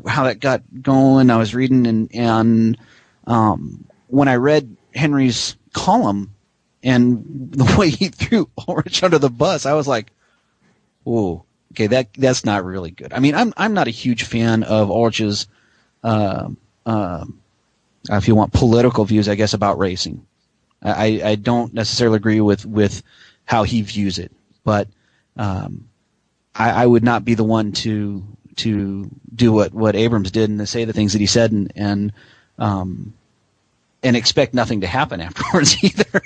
how that got going. I was reading, and and um, when I read Henny's column and the *laughs* way he threw Ulrich under the bus, I was like, "Whoa, okay, that that's not really good." I mean, I'm I'm not a huge fan of Ulrich's, uh, uh, if you want political views, I guess about racing. I I don't necessarily agree with with how he views it, but. Um, I, I would not be the one to to do what, what Abrams did and to say the things that he said and and um, and expect nothing to happen *laughs* afterwards either.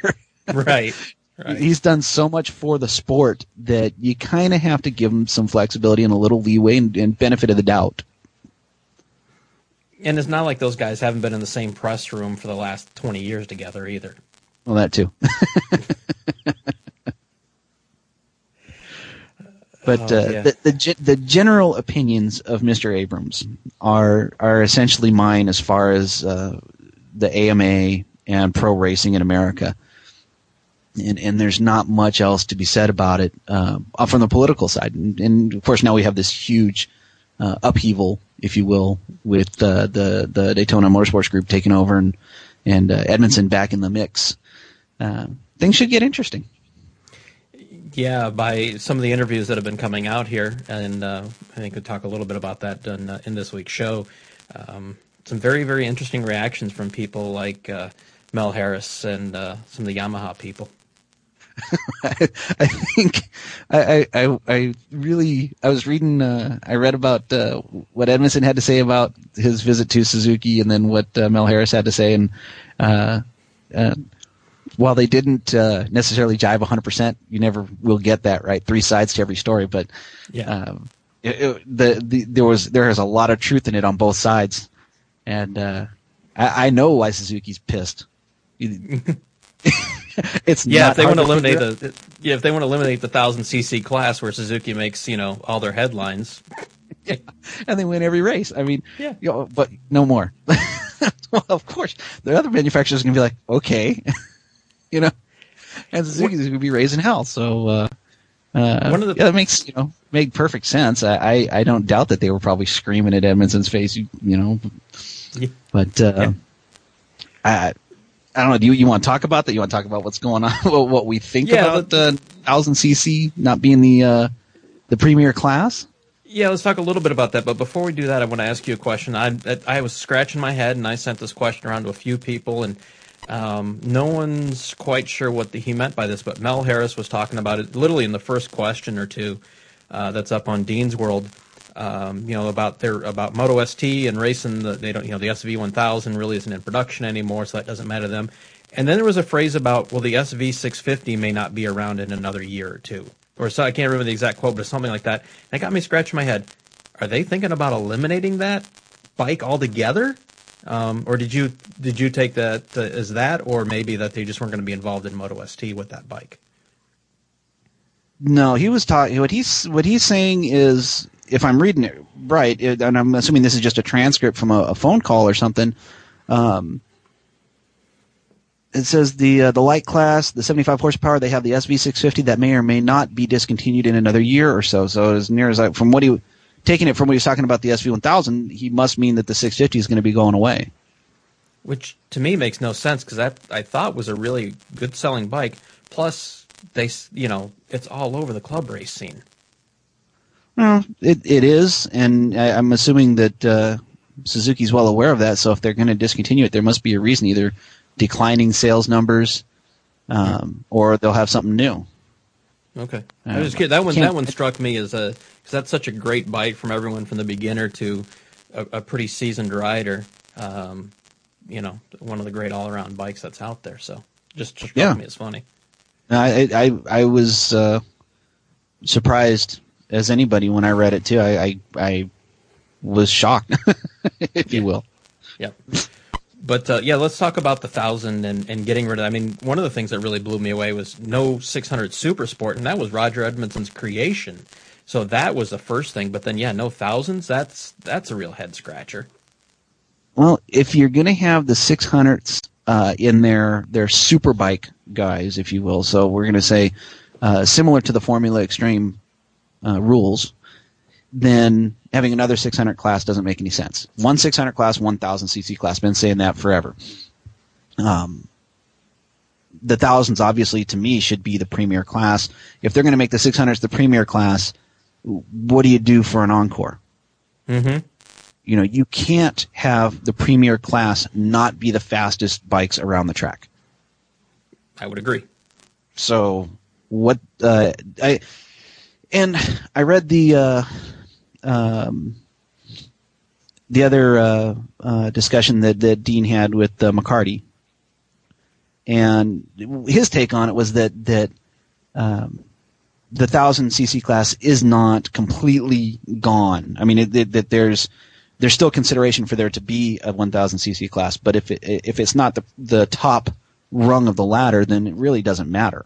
Right. Right. He's done so much for the sport that you kind of have to give him some flexibility and a little leeway and, and benefit of the doubt. And it's not like those guys haven't been in the same press room for the last 20 years together either. Well, that too. *laughs* but Oh, uh, yeah. the, the the general opinions of Mr. Abrams are are essentially mine as far as uh, the AMA and pro racing in America. And, and there's not much else to be said about it uh, from the political side. And, and of course, now we have this huge uh, upheaval, if you will, with uh, the the Daytona Motorsports Group taking over and and uh, Edmondson back in the mix. Uh, things should get interesting. Yeah, by some of the interviews that have been coming out here, and uh, I think we'll talk a little bit about that in, uh, in this week's show. Um, some very, very interesting reactions from people like uh, Mel Harris and uh, some of the Yamaha people. *laughs* I think I, I, I, I really I was reading uh, I read about uh, what Edmondson had to say about his visit to Suzuki and then what Mel Harris had to say and while they didn't uh, necessarily jive 100% you never will get that right three sides to every story but Yeah. um, it, it, the, the there was there is a lot of truth in it on both sides and uh, I, I know why Suzuki's pissed *laughs* it's Yeah, not if they want to eliminate the yeah, if they want to eliminate the thousand cc class where Suzuki makes you know all their headlines. *laughs* yeah, and they win every race. I mean, Yeah. you know, but no more. *laughs* well, of course, the other manufacturers are going to be like, okay, you know, and Suzuki's going to be raising hell. So, uh, uh, One of the- yeah, that makes you know make perfect sense. I, I I don't doubt that they were probably screaming at Edmondson's face, you, you know, Yeah. but uh, Yeah. I. I don't know. Do you, you want to talk about that? You want to talk about what's going on? *laughs* what, what we think Yeah, about the thousand cc not being the uh, the premier class? Yeah, let's talk a little bit about that. But before we do that, I want to ask you a question. I I was scratching my head, and I sent this question around to a few people, and um, no one's quite sure what the, he meant by this. But Mel Harris was talking about it literally in the first question or two uh, that's up on Dean's World. Um, you know about their about Moto ST and racing. The, they don't you know the SV 1000 really isn't in production anymore, so that doesn't matter to them. And then there was a phrase about well the SV 650 may not be around in another year or two, or so I can't remember the exact quote, but something like that. And it got me scratching my head. Are they thinking about eliminating that bike altogether? Um, or did you did you take that uh, as that, or maybe that they just weren't going to be involved in Moto ST with that bike? No, he was talking. What he's what he's saying is, if I'm reading it right, it, and I'm assuming this is just a transcript from a, a phone call or something. Um, it says the uh, the light class, the 75 horsepower, they have the SV650 that may or may not be discontinued in another year or so. So as near as I, from what he, taking it from what he was talking about the SV1000, he must mean that the 650 is going to be going away. Which to me makes no sense because that I thought was a really good selling bike. Plus, they you know it's all over the club race scene. Well, it it is, and I, I'm assuming that uh, Suzuki's well aware of that. So if they're going to discontinue it, there must be a reason, either declining sales numbers, um, or they'll have something new. Okay, Uh, I was kidding. That one that one struck me as a because that's such a great bike from everyone from the beginner to a, a pretty seasoned rider. Um, you know, one of the great all around bikes that's out there. So just, just struck Yeah. me as funny. I I I was uh, surprised as anybody when I read it too. I I, I was shocked, *laughs* if you will. Yep. But uh, yeah, let's talk about the thousand and, and getting rid of. I mean, one of the things that really blew me away was no 600 Super Sport, and that was Roger Edmondson's creation. So that was the first thing. But then, yeah, no thousands. That's that's a real head scratcher. Well, if you're going to have the 600s uh, in their their superbike guys, if you will, so we're going to say uh, similar to the Formula Extreme uh, rules, then having another 600 class doesn't make any sense. One 600 class, 1000 cc class. Been saying that forever. Um, the thousands, obviously, to me, should be the premier class. If they're going to make the 600s the premier class, what do you do for an encore? Mm-hmm. you know, you can't have the premier class not be the fastest bikes around the track. I would agree. So what uh, I and I read the uh, um, the other uh, uh, discussion that, that Dean had with uh, McCarty, and his take on it was that that um, the thousand cc class is not completely gone. I mean, it, it, that there's there's still consideration for there to be a 1000 cc class, but if it, if it's not the the top rung of the ladder, then it really doesn't matter.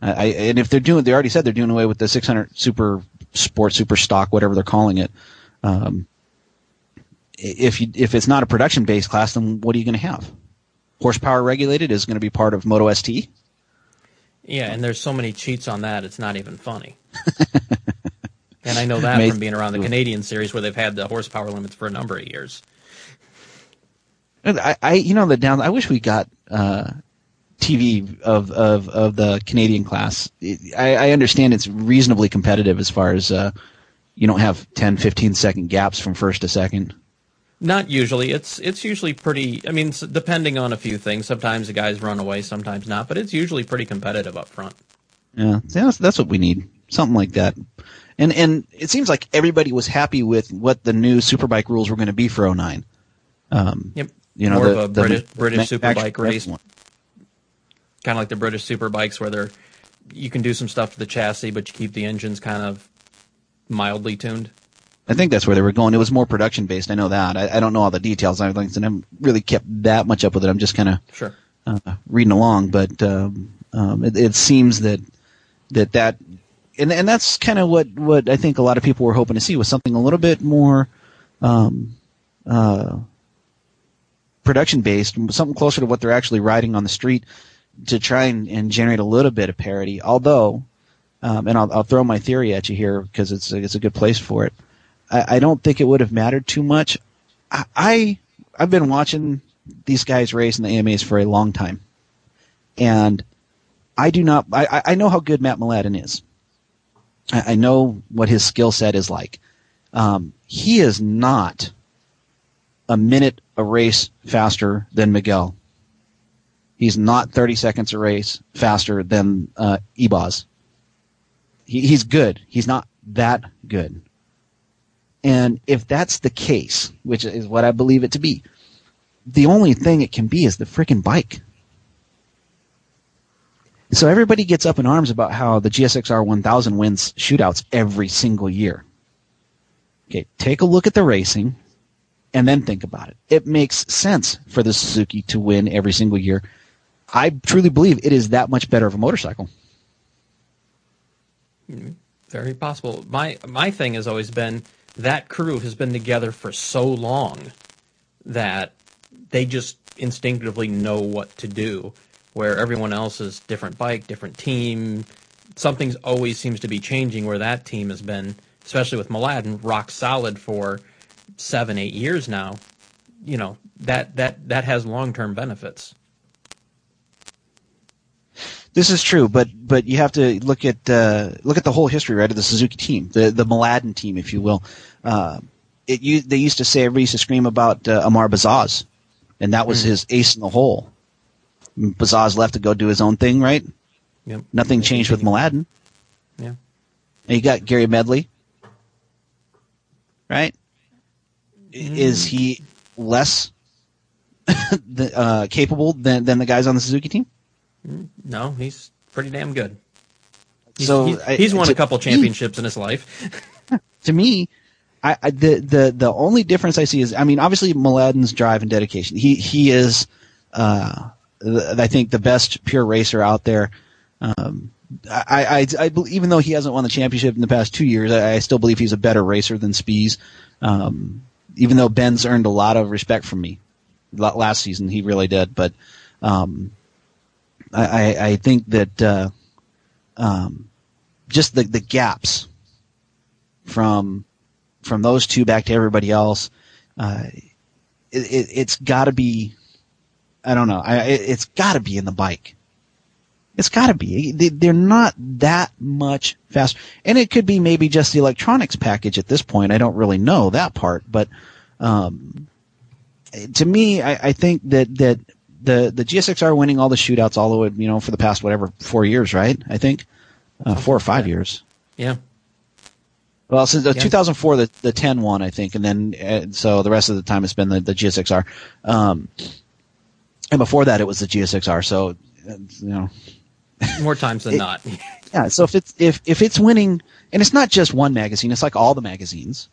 I, I- and if they're doing, they already said they're doing away with the 600 super sport, super stock, whatever they're calling it. Um, if you if it's not a production based class, then what are you going to have? Horsepower regulated is going to be part of Moto ST. Yeah, and there's so many cheats on that, it's not even funny. *laughs* and I know that from being around the Canadian series where they've had the horsepower limits for a number of years. I, I you know the down. I wish we got uh, TV of, of of the Canadian class. I, I understand it's reasonably competitive as far as uh, you don't have 10, 15 second gaps from first to second. Not usually. It's it's usually pretty. I mean, depending on a few things. Sometimes the guys run away, sometimes not. But it's usually pretty competitive up front. Yeah, that's, that's what we need. Something like that. And and it seems like everybody was happy with what the new superbike rules were going to be for 09. Um, Yep. you know, More the, of a the British British superbike race, kind of like the British superbikes, where they're you can do some stuff to the chassis, but you keep the engines kind of mildly tuned. I think that's where they were going. It was more production based. I know that. I, I don't know all the details. I like I I haven't really kept that much up with it. I'm just kind of Sure. uh, reading along, but um, um, it, it seems that that that and and that's kind of what what I think a lot of people were hoping to see was something a little bit more um, uh, production based, something closer to what they're actually riding on the street to try and, and generate a little bit of parity. Although, um, and I'll, I'll throw my theory at you here because it's a, it's a good place for it. I, I don't think it would have mattered too much. I, I I've been watching these guys race in the AMAs for a long time, and I do not. I, I- know how good Mat Mladin is. I, I know what his skill set is like. Um, he is not a minute a race faster than Miguel. He's not 30 seconds a race faster than uh, Ebaz. He, he's good. He's not that good. And if that's the case, which is what I believe it to be, the only thing it can be is the freaking bike. So everybody gets up in arms about how the GSXR 1000 wins shootouts every single year. Okay, take a look at the racing and then think about it. It makes sense for the Suzuki to win every single year. I truly believe it is that much better of a motorcycle. Very possible. My my thing has always been that crew has been together for so long that they just instinctively know what to do, where everyone else is different bike, different team. Something's always seems to be changing where that team has been, especially with Mladin, rock solid for seven, eight years now. You know that that that has long term benefits. This is true, but but you have to look at uh, look at the whole history, right, of the Suzuki team, the the Mladin team, if you will. Uh, it you, they used to say everybody used to scream about uh, Ammar Bazzaz, and that was mm. his ace in the hole. Bazzaz left to go do his own thing, right? Yep. Nothing changed with Mladin. Yeah. And you got Gary Medley, right? Mm. Is he less *laughs* the, uh, capable than than the guys on the Suzuki team? No, he's pretty damn good. He's, so he's, he's won a couple championships in his life. *laughs* to me, I, I, the the the only difference I see is, I mean, obviously Mladin's drive and dedication. He he is, uh, I think the best pure racer out there. Um, I, I, I, even though he hasn't won the championship in the past two years, I, I still believe he's a better racer than Spies. Um, even though Ben's earned a lot of respect from me last season, he really did. But um, I, I think that uh, um, just the the gaps from from those two back to everybody else, uh, it, it, it's got to be. I don't know. I, it, it's got to be in the bike. It's got to be. They, are not that much faster, and it could be maybe just the electronics package at this point. I don't really know that part, but um, to me, I, I think that that the the GSXR winning all the shootouts all the way, you know, for the past whatever four years, right? I think uh, four or five years. Yeah. Well, since uh, yeah. 2004, the the 10 one, I think, and then uh, so the rest of the time it's been the, the GSXR. Um, and before that, it was the GSXR. So, uh, you know, *laughs* more times than it, not. *laughs* yeah. So if it's if if it's winning, and it's not just one magazine, it's like all the magazines.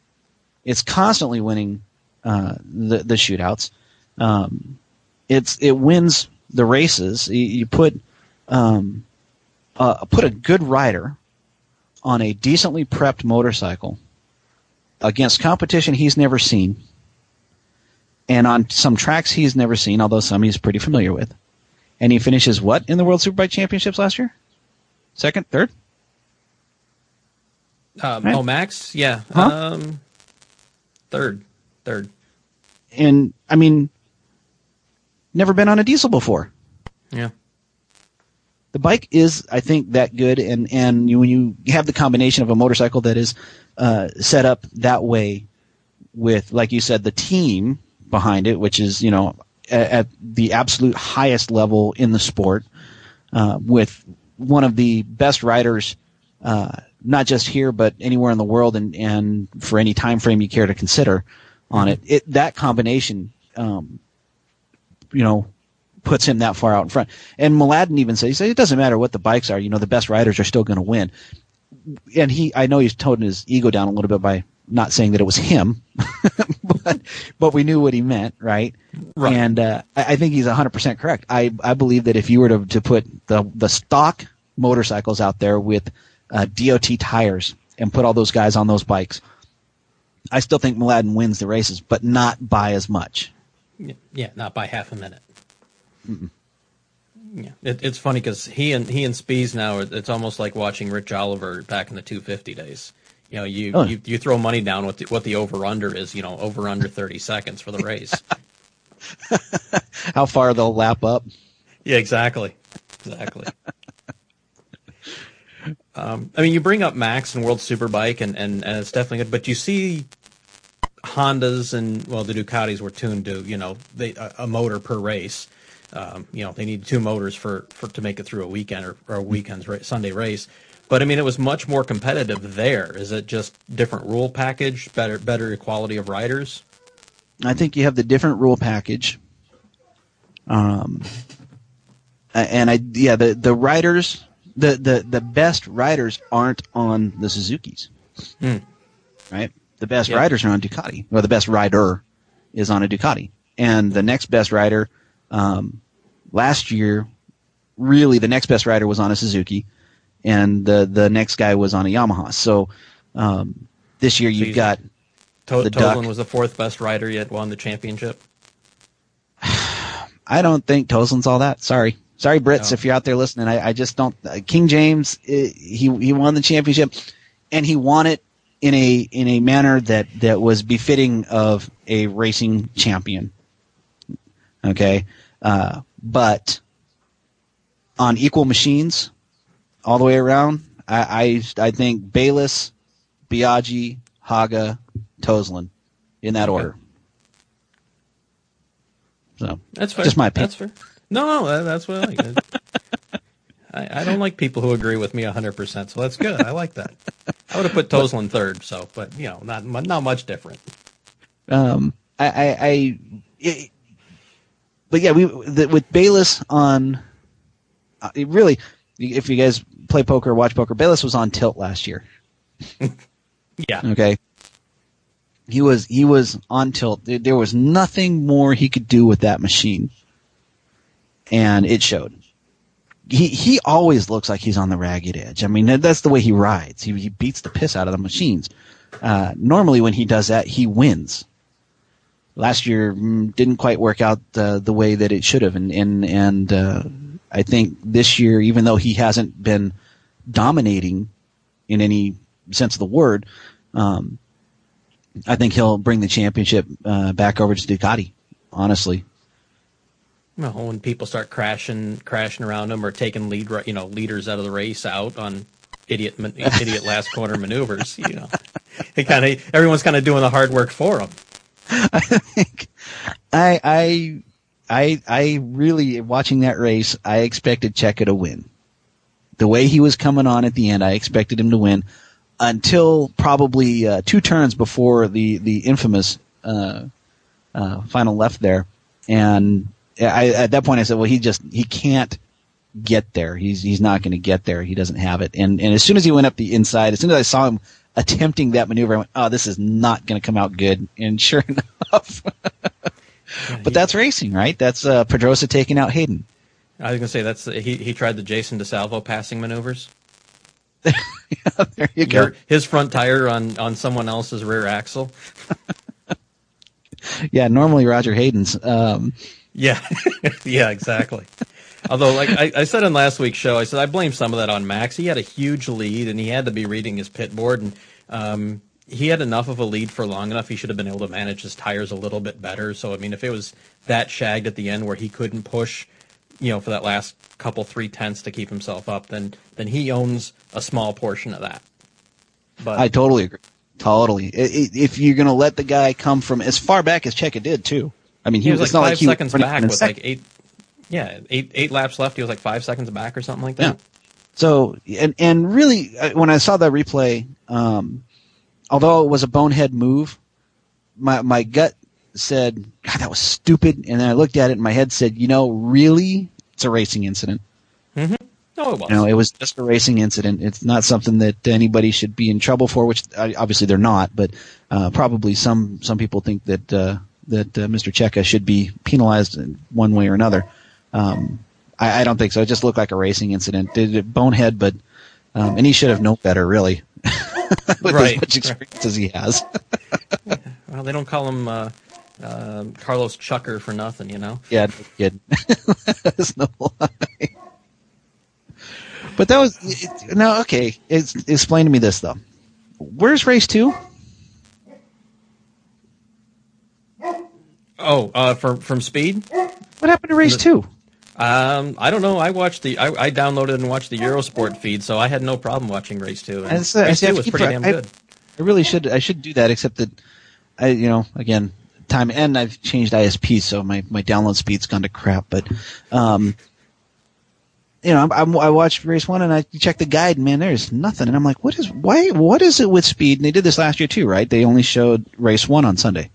It's constantly winning uh, the the shootouts. Um, it's it wins the races. You, you put um, uh, put a good rider on a decently prepped motorcycle against competition he's never seen, and on some tracks he's never seen, although some he's pretty familiar with, and he finishes what in the World Superbike Championships last year? Second, third? Um, right? Oh, Max, yeah, huh? um, third, third. And I mean, never been on a diesel before. Yeah. The bike is, I think, that good, and and you, when you have the combination of a motorcycle that is uh, set up that way, with like you said, the team behind it, which is you know at, at the absolute highest level in the sport, uh, with one of the best riders, uh, not just here but anywhere in the world, and and for any time frame you care to consider on it, it that combination um, you know, puts him that far out in front. And Mladin even said, he said, it doesn't matter what the bikes are, you know, the best riders are still going to win. And he, I know he's toning his ego down a little bit by not saying that it was him, *laughs* but, but we knew what he meant, right? right. And, uh, I, I think he's 100% correct. I, I believe that if you were to, to put the, the stock motorcycles out there with, uh, DOT tires and put all those guys on those bikes, I still think Mladin wins the races, but not by as much. Yeah, not by half a minute. Mm-mm. Yeah, it, it's funny because he and he and Spies now it's almost like watching Rich Oliver back in the 250 days. You know, you, oh. you, you throw money down what the, what the over under is. You know, over under 30 seconds for the race. *laughs* How far they'll lap up? Yeah, exactly, exactly. *laughs* um, I mean, you bring up Max and World Superbike, and, and, and it's definitely good. But you see Hondas and well, the Ducatis were tuned to you know they, a, a motor per race. Um, you know they need two motors for, for to make it through a weekend or, or a weekend's ra- Sunday race. But I mean, it was much more competitive there. Is it just different rule package, better better equality of riders? I think you have the different rule package. Um, and I yeah the the riders the the the best riders aren't on the Suzuki's, hmm. right? The best yep. riders are on Ducati, or the best rider is on a Ducati. And the next best rider, um, last year, really the next best rider was on a Suzuki, and the the next guy was on a Yamaha. So um, this year you've got to- the Toseland was the fourth best rider yet won the championship. *sighs* I don't think Toseland's all that. Sorry. Sorry, Brits, if you're out there listening. I, I just don't. Uh, King James, uh, he he won the championship, and he won it in a in a manner that that was befitting of a racing champion. Okay, uh, but on equal machines, all the way around, I I, I think Bayliss, Biaggi, Haga, Toseland, in that order. So That's fair. Just my opinion. That's fair. No, no, that, that's what I like. *laughs* I, I don't like people who agree with me 100%, so that's good. I like that. I would have put Toseland third, so, but, you know, not not much different. um, I, I, I it, but yeah, we the, with Bayliss on, uh, really, if you guys play poker, or watch poker, Bayliss was on tilt last year. *laughs* Yeah. Okay, he was he was on tilt. There, there was nothing more he could do with that machine, and it showed. He he always looks like he's on the ragged edge. I mean, that's the way he rides. He he beats the piss out of the machines. Uh, normally, when he does that, he wins. Last year mm, didn't quite work out the way that it should have, and and and uh, I think this year, even though he hasn't been dominating in any sense of the word, um, I think he'll bring the championship uh, back over to Ducati. Honestly, Well, when people start crashing, crashing around them or taking lead, you know, leaders out of the race out on idiot, *laughs* idiot last corner maneuvers, you know, it kind of everyone's kind of doing the hard work for them. *laughs* I I I I really watching that race. I expected Checa to win. The way he was coming on at the end, I expected him to win until probably uh, two turns before the the infamous uh, uh, final left there, and I at that point I said, well, he just he can't get there. He's he's not going to get there. He doesn't have it. And and as soon as he went up the inside, as soon as I saw him attempting that maneuver, I went, oh, this is not going to come out good. And sure *laughs* enough. But that's racing, right? That's uh, Pedrosa taking out Hayden. I was gonna say that's he he tried the Jason DiSalvo passing maneuvers. *laughs* There you go. Your- his front tire on on someone else's rear axle. *laughs* Yeah, normally Roger Hayden's. Um, Yeah, *laughs* yeah, exactly. Although, like I, I said in last week's show, I said I blame some of that on Max. He had a huge lead, and he had to be reading his pit board, and um, he had enough of a lead for long enough. He should have been able to manage his tires a little bit better. So, I mean, if it was that shagged at the end where he couldn't push, you know, for that last couple three tenths to keep himself up, then then he owns a small portion of that. But I totally agree. Totally. If you're going to let the guy come from as far back as Checa did too. I mean, he, he was like not five like seconds back with second. like eight. Yeah, eight eight laps left. He was like five seconds back or something like that. So and and really, uh, when I saw that replay, um, although it was a bonehead move, my my gut said, "God, that was stupid." And then I looked at it, and my head said, "You know, really, it's a racing incident. No, it was. You know, it was just a racing incident. It's not something that anybody should be in trouble for. Which uh, obviously they're not, but uh, probably some some people think that uh, that uh, Mr. Checa should be penalized in one way or another. Um, I, I don't think so. It just looked like a racing incident. Did it bonehead, but um, and he should have known better, really, *laughs* with Right, as much experience as he has. *laughs* Well, they don't call him uh, uh, Carlos Chucker for nothing, you know. yeah, no kidding. *laughs* That's no lie. But that was it, no okay. It's, explain to me this though. Where's race two? Oh, uh, from from Speed. What happened to race two? Um, I don't know. I watched the. I, I downloaded and watched the Eurosport feed, so I had no problem watching race two. And I race said, two was pretty damn I- good. I really should. I should do that. Except that, I you know again time and I've changed ISP, so my my download speed's gone to crap. But, um, you know, I'm, I'm, I watched race one and I checked the guide, and man, there's nothing. And I'm like, what is why? What is it with speed? And they did this last year too, right? They only showed race one on Sunday.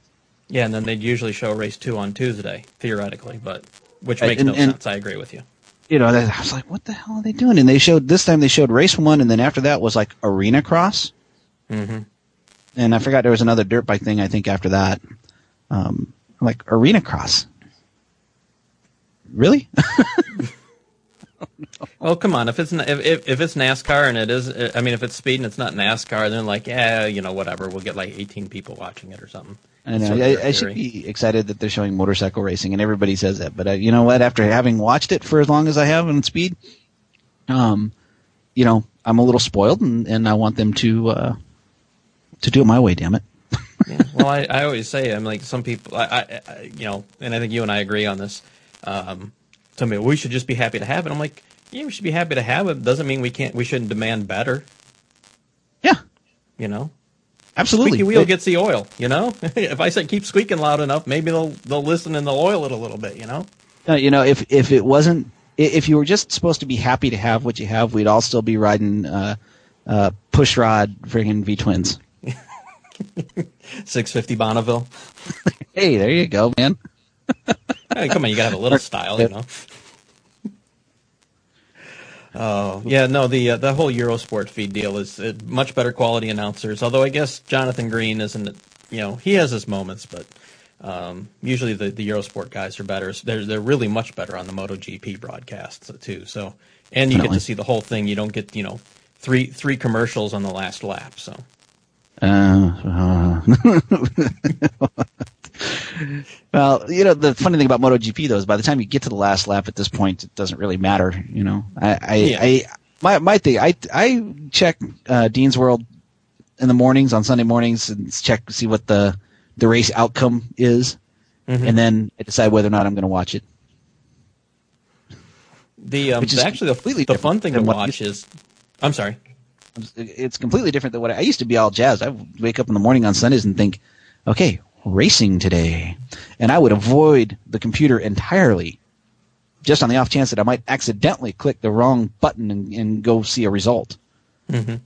Yeah, and then they'd usually show race two on Tuesday, theoretically, but which makes and- no and- sense. I agree with you. You know, I was like, what the hell are they doing? And they showed this time they showed race one, and then after that was like arena cross. Mm-hmm. and I forgot there was another dirt bike thing. I think after that, um, like arena cross. Really? *laughs* Well, come on. If it's if, if if it's NASCAR and it is, I mean, if it's speed and it's not NASCAR, then like, yeah, you know, whatever. We'll get like 18 people watching it or something. I know. I, I should be excited that they're showing motorcycle racing, and everybody says that. But uh, you know what? After having watched it for as long as I have on Speed, um, you know, I'm a little spoiled, and, and I want them to uh, to do it my way. Damn it! yeah. Well, I, I always say, I'm like some people, I, I, you know, and I think you and I agree on this. Um, tell me, we should just be happy to have it. I'm like, yeah, we should be happy to have it. Doesn't mean we can't, we shouldn't demand better. Yeah, You know, absolutely. squeaky wheel It- gets the oil. You know, *laughs* if I say keep squeaking loud enough, maybe they'll they'll listen and they'll oil it a little bit. You know. Uh, you know, if if it wasn't, if you were just supposed to be happy to have what you have, we'd all still be riding uh, uh, push rod friggin' V twins. *laughs* 650 Bonneville. *laughs* Hey, there you go, man. Hey, come on, you gotta have a little style, you know. Oh yeah, no the uh, the whole Eurosport feed deal is uh, much better quality announcers. Although I guess Jonathan Green isn't, you know, he has his moments, but um, usually the, the Eurosport guys are better. They're they're really much better on the MotoGP broadcasts too. So and you get to see the whole thing. You don't get you know three three commercials on the last lap. So Uh, uh, *laughs* well, you know, the funny thing about MotoGP though is by the time you get to the last lap at this point, it doesn't really matter. You know, I, I, Yeah. I my my thing, I I check uh, Dean's World in the mornings on Sunday mornings and check to see what the the race outcome is, and then I decide whether or not I'm going to watch it. the um, Which is actually the, completely the fun thing to different than what watch is, I'm sorry. it's completely different than what I, I used to be all jazzed. I wake up in the morning on Sundays and think, okay, racing today. And I would avoid the computer entirely just on the off chance that I might accidentally click the wrong button and, and go see a result. Mm-hmm.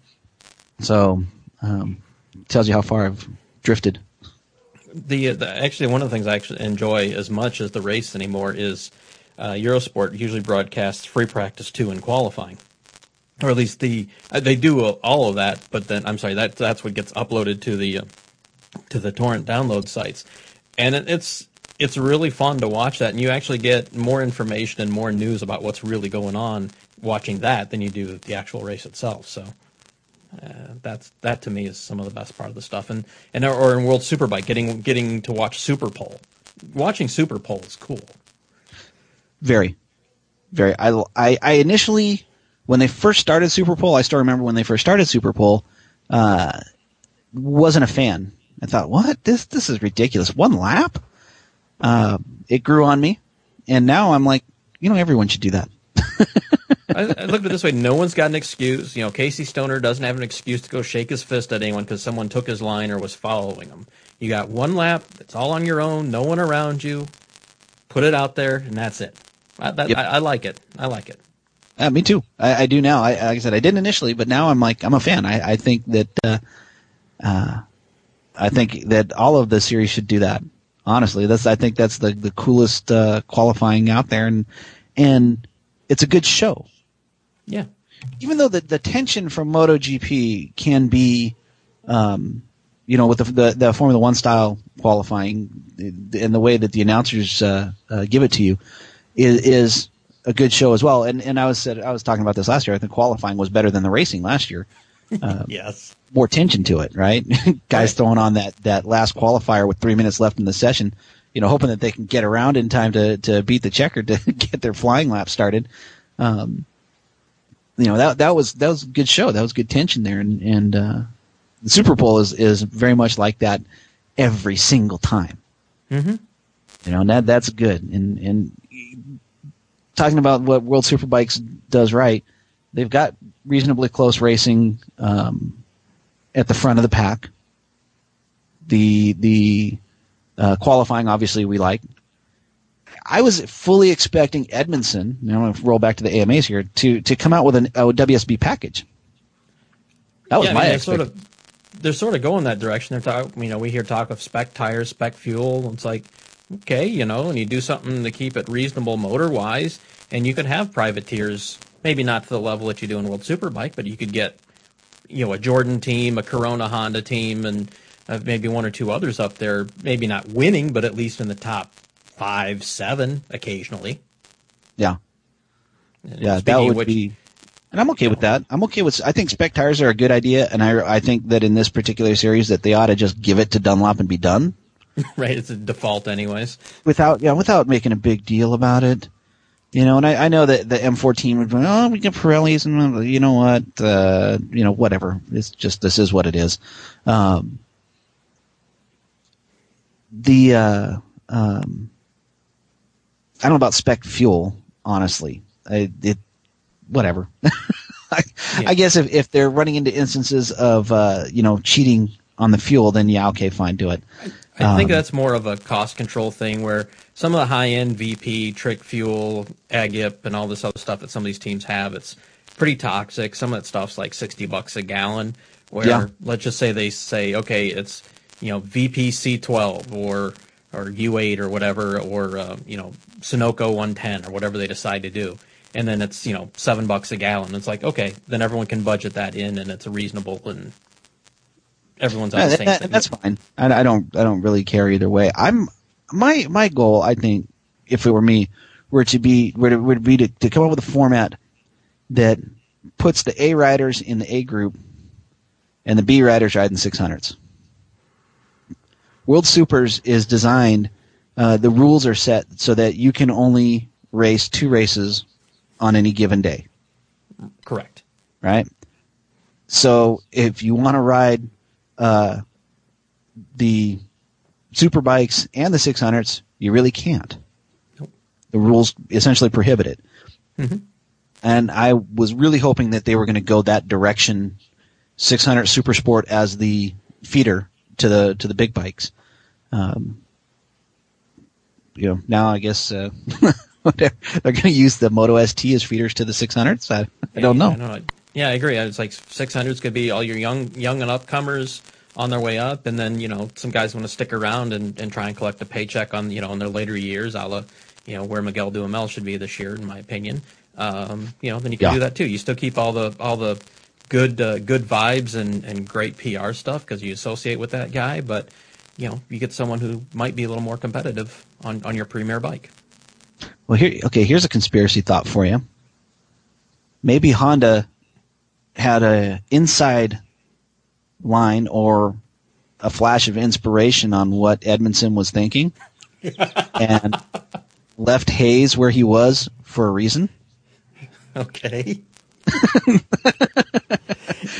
So, um, tells you how far I've drifted. the, the actually one of the things I actually enjoy as much as the race anymore is uh, Eurosport usually broadcasts free practice two and qualifying, or at least the uh, they do all of that. But then I'm sorry that that's what gets uploaded to the uh, to the torrent download sites, and it, it's it's really fun to watch that, and you actually get more information and more news about what's really going on watching that than you do the actual race itself. So. Uh, that's that to me is some of the best part of the stuff, and and or in World Superbike, getting getting to watch Super Pole, watching Super Pole is cool. Very, very. I, I, I initially, when they first started Super Pole, I still remember when they first started Super Pole, uh, wasn't a fan. I thought, what? This, this is ridiculous. One lap? Uh, it grew on me. And now I'm like, you know, everyone should do that. *laughs* I, I look at it this way: no one's got an excuse. You know, Casey Stoner doesn't have an excuse to go shake his fist at anyone because someone took his line or was following him. You got one lap; it's all on your own, no one around you. Put it out there, and that's it. I, that, Yep. I, I like it. I like it. Uh, me too. I, I do now. I, like I said, I didn't initially, but now I'm like, I'm a fan. I, I think that, uh, uh, I think that all of the series should do that. Honestly, that's, I think that's the, the coolest, uh, qualifying out there. And, and it's a good show. Yeah. even though the, the tension from MotoGP can be, um, you know, with the, the, the Formula One style qualifying and the way that the announcers uh, uh, give it to you is, is a good show as well. And and I was said I was talking about this last year. I think qualifying was better than the racing last year. *laughs* Yes. More tension to it, right? *laughs* Guys Right. throwing on that that last qualifier with three minutes left in the session. You know, hoping that they can get around in time to to beat the checker to *laughs* get their flying lap started. Um, you know that that was that was a good show. That was good tension there, and and uh, the Super Pole is is very much like that every single time. Mm-hmm. You know, and that that's good. And and talking about what World Superbikes does right, they've got reasonably close racing um, at the front of the pack. The the uh, qualifying, obviously, we like. I was fully expecting Edmondson. Know, I'm going to roll back to the AMAs here to to come out with an, a WSB package. That was yeah, I my mean, they're sort of they're sort of going that direction. They're talk, you know, we hear talk of spec tires, spec fuel. It's like, okay, you know, and you do something to keep it reasonable motor wise, and you could have privateers, maybe not to the level that you do in World Superbike, but you could get, you know, a Jordan team, a Corona Honda team, and uh, maybe one or two others up there, maybe not winning, but at least in the top five, seven occasionally. Yeah. And Yeah, that would which- be, and I'm okay with that. I'm okay with. I think spec tires are a good idea, and I I think that in this particular series that they ought to just give it to Dunlop and be done *laughs* right. It's a default, anyways. without yeah without making a big deal about it. You know, and I, I know that the M14 would be, oh, we get Pirellis, and you know what, uh, you know, whatever. It's just this is what it is. Um, the uh, um, I don't know about spec fuel, honestly. I, it whatever. *laughs* I, I guess if, if they're running into instances of uh, you know cheating on the fuel, then yeah, okay, fine, do it. I think Um, that's more of a cost control thing where some of the high end VP, Trick Fuel, Agip, and all this other stuff that some of these teams have, it's pretty toxic. Some of that stuff's like 60 bucks a gallon. Where Yeah. let's just say they say, okay, it's, you know, VP C12 or, or U8 or whatever, or, uh, you know, Sunoco 110 or whatever they decide to do. And then it's, you know, seven bucks a gallon. It's like, okay, then everyone can budget that in and it's a reasonable and everyone's on the same that- thing. that's fine. I, I don't. I don't really care either way. I'm my my goal. I think if it were me, were to be were to, would be to, to come up with a format that puts the A riders in the A group and the B riders ride six hundreds. World Supers is designed. Uh, the rules are set so that you can only race two races on any given day Correct. right? So if you want to ride uh, the super bikes and the 600s, you really can't. The rules essentially prohibit it. And I was really hoping that they were going to go that direction. 600 Super Sport as the feeder to the to the big bikes. Um, you know, now I guess uh, *laughs* they're going to use the Moto ST as feeders to the 600s. I, I don't know. Yeah, Yeah, I agree. It's like 600s could be all your young, young and upcomers on their way up, and then you know some guys want to stick around and, and try and collect a paycheck on you know in their later years, a la you know where Miguel Duhamel should be this year, in my opinion. Um, you know, then you can Yeah. do that too. You still keep all the all the good uh, good vibes and, and great PR stuff because you associate with that guy, but you know you get someone who might be a little more competitive on on your premier bike. Well, here, okay, here's a conspiracy thought for you. Maybe Honda had a inside line or a flash of inspiration on what Edmondson was thinking, *laughs* and left Hayes where he was for a reason. Okay. *laughs*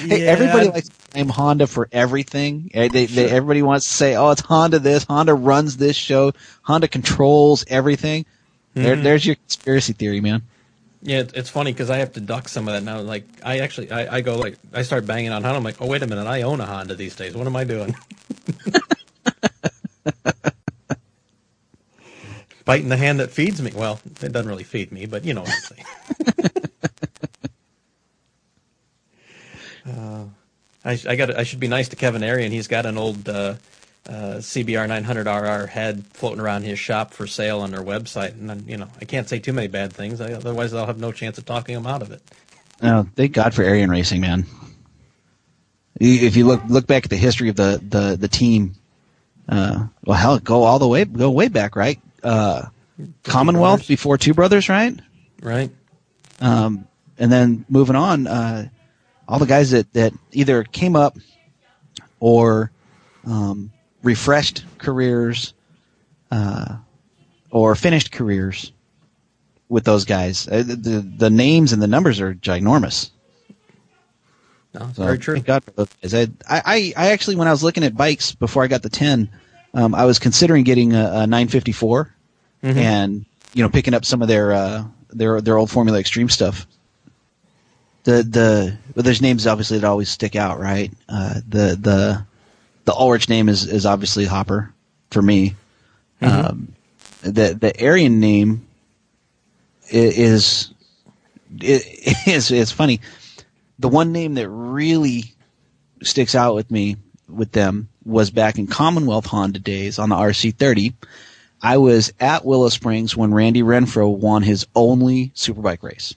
Hey, everybody likes to blame Honda for everything. They, they, everybody wants to say, "Oh, it's Honda this. Honda runs this show. Honda controls everything." There, Mhm. there's your conspiracy theory, man. Yeah, it's funny because I have to duck some of that now. Like, I actually, I, I go like, I start banging on Honda. I'm like, oh wait a minute, I own a Honda these days. What am I doing? *laughs* Biting the hand that feeds me. Well, it doesn't really feed me, but you know what I'm saying. *laughs* uh, I, I got. I should be nice to Kevin Erion. He's got an old uh, uh, CBR 900RR head floating around his shop for sale on their website, and then, you know I can't say too many bad things. I, otherwise, I'll have no chance of talking him out of it. Oh, thank God for Erion Racing, man. If you look look back at the history of the the the team, uh, well, hell, go all the way, go way back, right? Uh, Commonwealth Brothers. before Two Brothers, right? Right. Um, and then moving on, uh, all the guys that, that either came up or um, refreshed careers uh, or finished careers with those guys. Uh, the, the the names and the numbers are ginormous. No, So, very true. Thank God for those guys. I, I, I actually, when I was looking at bikes before I got the 10, um, I was considering getting a, a 954 Mhm. and, you know, picking up some of their, uh, their, their old Formula Extreme stuff. The, the, well, there's names obviously that always stick out, right? Uh, the, the, the Ulrich name is, is obviously Hopper for me. Mhm. Um, the, the Erion name is, is, *laughs* is funny the one name that really sticks out with me with them was back in Commonwealth Honda days on the RC30. I was at Willow Springs when Randy Renfro won his only Superbike race.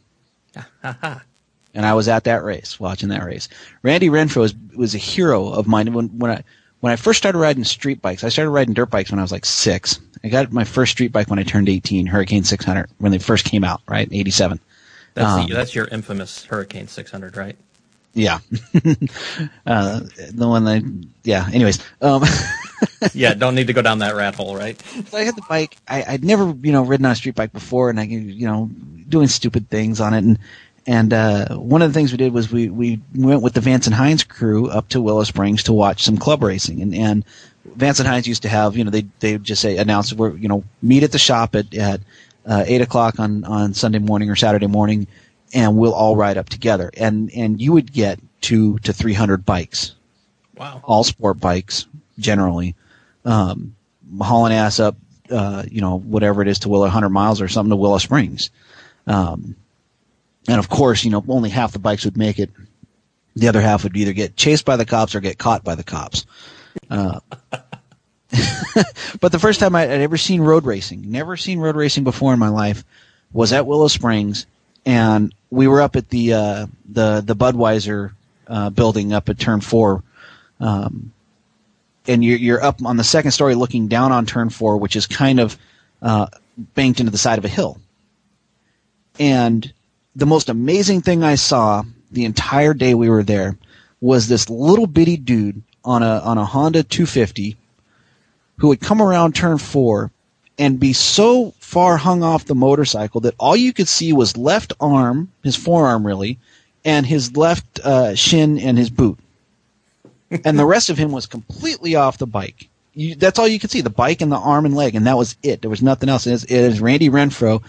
And I was at that race, watching that race. Randy Renfro was, was a hero of mine when, when I, when I first started riding street bikes. I started riding dirt bikes when I was like six. I got my first street bike when I turned 18, Hurricane 600, when they first came out, right? 87. That's Um, the, that's your infamous Hurricane 600, right? Yeah, *laughs* uh, the one that yeah. Anyways, um, *laughs* yeah, don't need to go down that rat hole, right? so I had the bike. I, I'd never you know ridden on a street bike before, and I you know doing stupid things on it, and and uh, one of the things we did was we we went with the Vance and Hines crew up to Willow Springs to watch some club racing, and and Vance and Hines used to have you know they they would just say announce we're you know meet at the shop at at uh, eight o'clock on on Sunday morning or Saturday morning, and we'll all ride up together, and and you would get two to three hundred bikes Wow. all sport bikes generally, um, hauling ass up, uh, you know, whatever it is to Willow, 100 miles or something to Willow Springs. Um, and of course, you know, only half the bikes would make it. The other half would either get chased by the cops or get caught by the cops. Uh, *laughs* but the first time I- I'd ever seen road racing, never seen road racing before in my life, was at Willow Springs, and we were up at the uh, the the Budweiser uh, building up at Turn Four, um, and you're you're up on the second story, looking down on Turn Four, which is kind of uh, banked into the side of a hill. And the most amazing thing I saw the entire day we were there was this little bitty dude on a on a Honda 250 who would come around turn four and be so far hung off the motorcycle that all you could see was left arm, his forearm really, and his left uh, shin and his boot. *laughs* and the rest of him was completely off the bike. You, that's all you could see, the bike and the arm and leg, and that was it. There was nothing else. And it's, it is Randy Renfro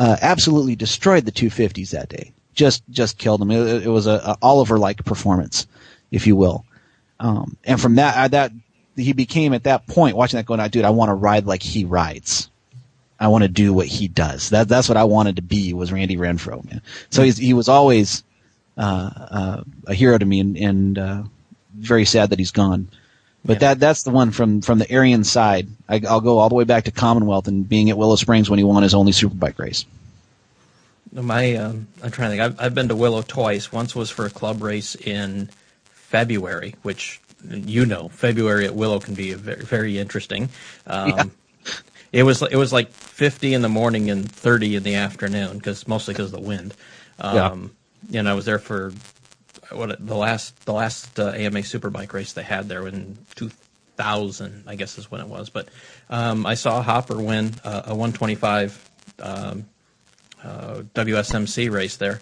uh, absolutely destroyed the 250s that day. Just just killed them. It, it was a, a Oliver-like performance, if you will. Um, and from that, uh, that he became at that point watching that going, out dude, I want to ride like he rides. I want to do what he does. That that's what I wanted to be was Randy Renfro, man. So he's, he was always uh, uh, a hero to me, and, and uh, very sad that he's gone. But Yeah. that that's the one from from the Erion side. I, I'll go all the way back to Commonwealth and being at Willow Springs when he won his only Superbike race. My, um, I'm trying to think. I've, I've been to Willow twice. Once was for a club race in February, which you know, February at Willow can be very, very interesting. Um, Yeah. It was it was like 50 in the morning and 30 in the afternoon, because mostly because of the wind. Um, And I was there for what the last the last uh, AMA Superbike race they had there in 2000, I guess is when it was. But um, I saw Hopper win uh, a 125 um, uh, WSMC race there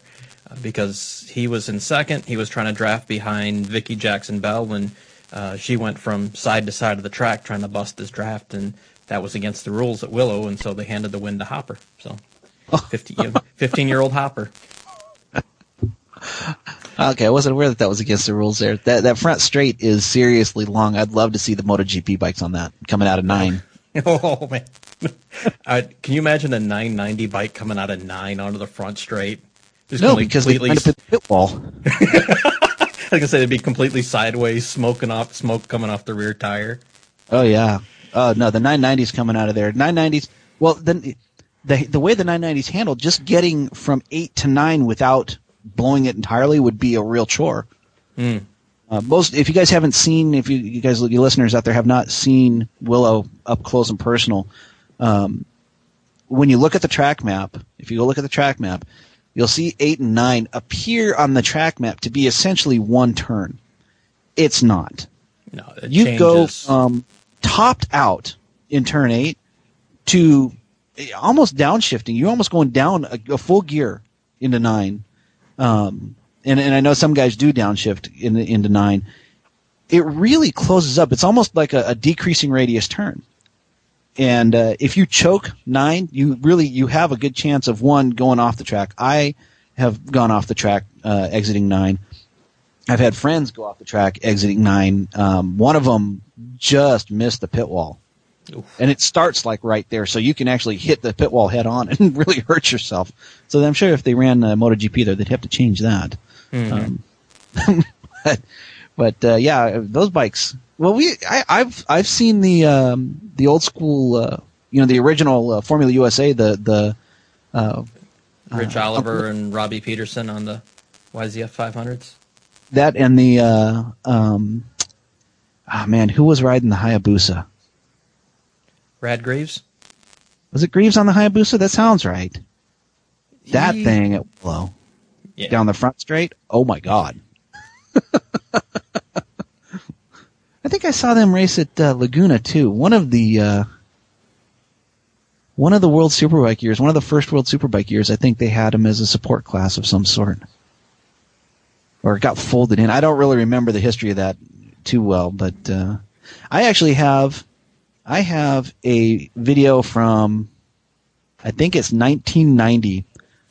uh, because he was in second. He was trying to draft behind Vicky Jackson Bell when uh, she went from side to side of the track trying to bust his draft, and that was against the rules at Willow, and so they handed the win to Hopper. So, 15 year old Hopper. *laughs* Okay, I wasn't aware that that was against the rules there. That that front straight is seriously long. I'd love to see the MotoGP bikes on that coming out of nine. *laughs* Oh man! *laughs* uh, can you imagine a 990 bike coming out of nine onto the front straight? Just No, because completely. wind up at the pit wall. *laughs* I was gonna say they'd be completely sideways, smoking off, smoke coming off the rear tire. Oh yeah. Oh no, the 990s coming out of there. 990s. Well, then the the way the 990s handled, just getting from eight to nine without blowing it entirely would be a real chore. Hmm. Uh, most, if you guys haven't seen, if you, you guys, you listeners out there have not seen Willow up close and personal, um, when you look at the track map, if you go look at the track map, you'll see eight and nine appear on the track map to be essentially one turn. It's not No, it you go changes. from topped out in turn eight to almost downshifting. You're almost going down a, a full gear into nine. Um, and, and I know some guys do downshift in, into nine. It really closes up. It's almost like a, a decreasing radius turn. And uh, if you choke nine, you really you have a good chance of one going off the track. I have gone off the track uh, exiting nine. I've had friends go off the track exiting nine. Um, one of them just missed the pit wall. And it starts like right there, so you can actually hit the pit wall head on *laughs* and really hurt yourself. So I'm sure if they ran uh, MotoGP there, they'd have to change that. Um, *laughs* but but uh, yeah, those bikes. Well, we I, I've I've seen the um, the old school, uh, you know, the original uh, Formula USA, the the uh, Rich Oliver and Robbie Peterson on the YZF 500s. that and the uh, um, ah man, who was riding the Hayabusa? Rad Graves. Was it Greaves on the Hayabusa? That sounds right. That Ye- thing at Willow Yeah. down the front straight. Oh my god! *laughs* I think I saw them race at uh, Laguna too. One of the uh, one of the World Superbike years, one of the first World Superbike years. I think they had him as a support class of some sort, or got folded in. I don't really remember the history of that too well, but uh, I actually have I have a video from I think it's 1990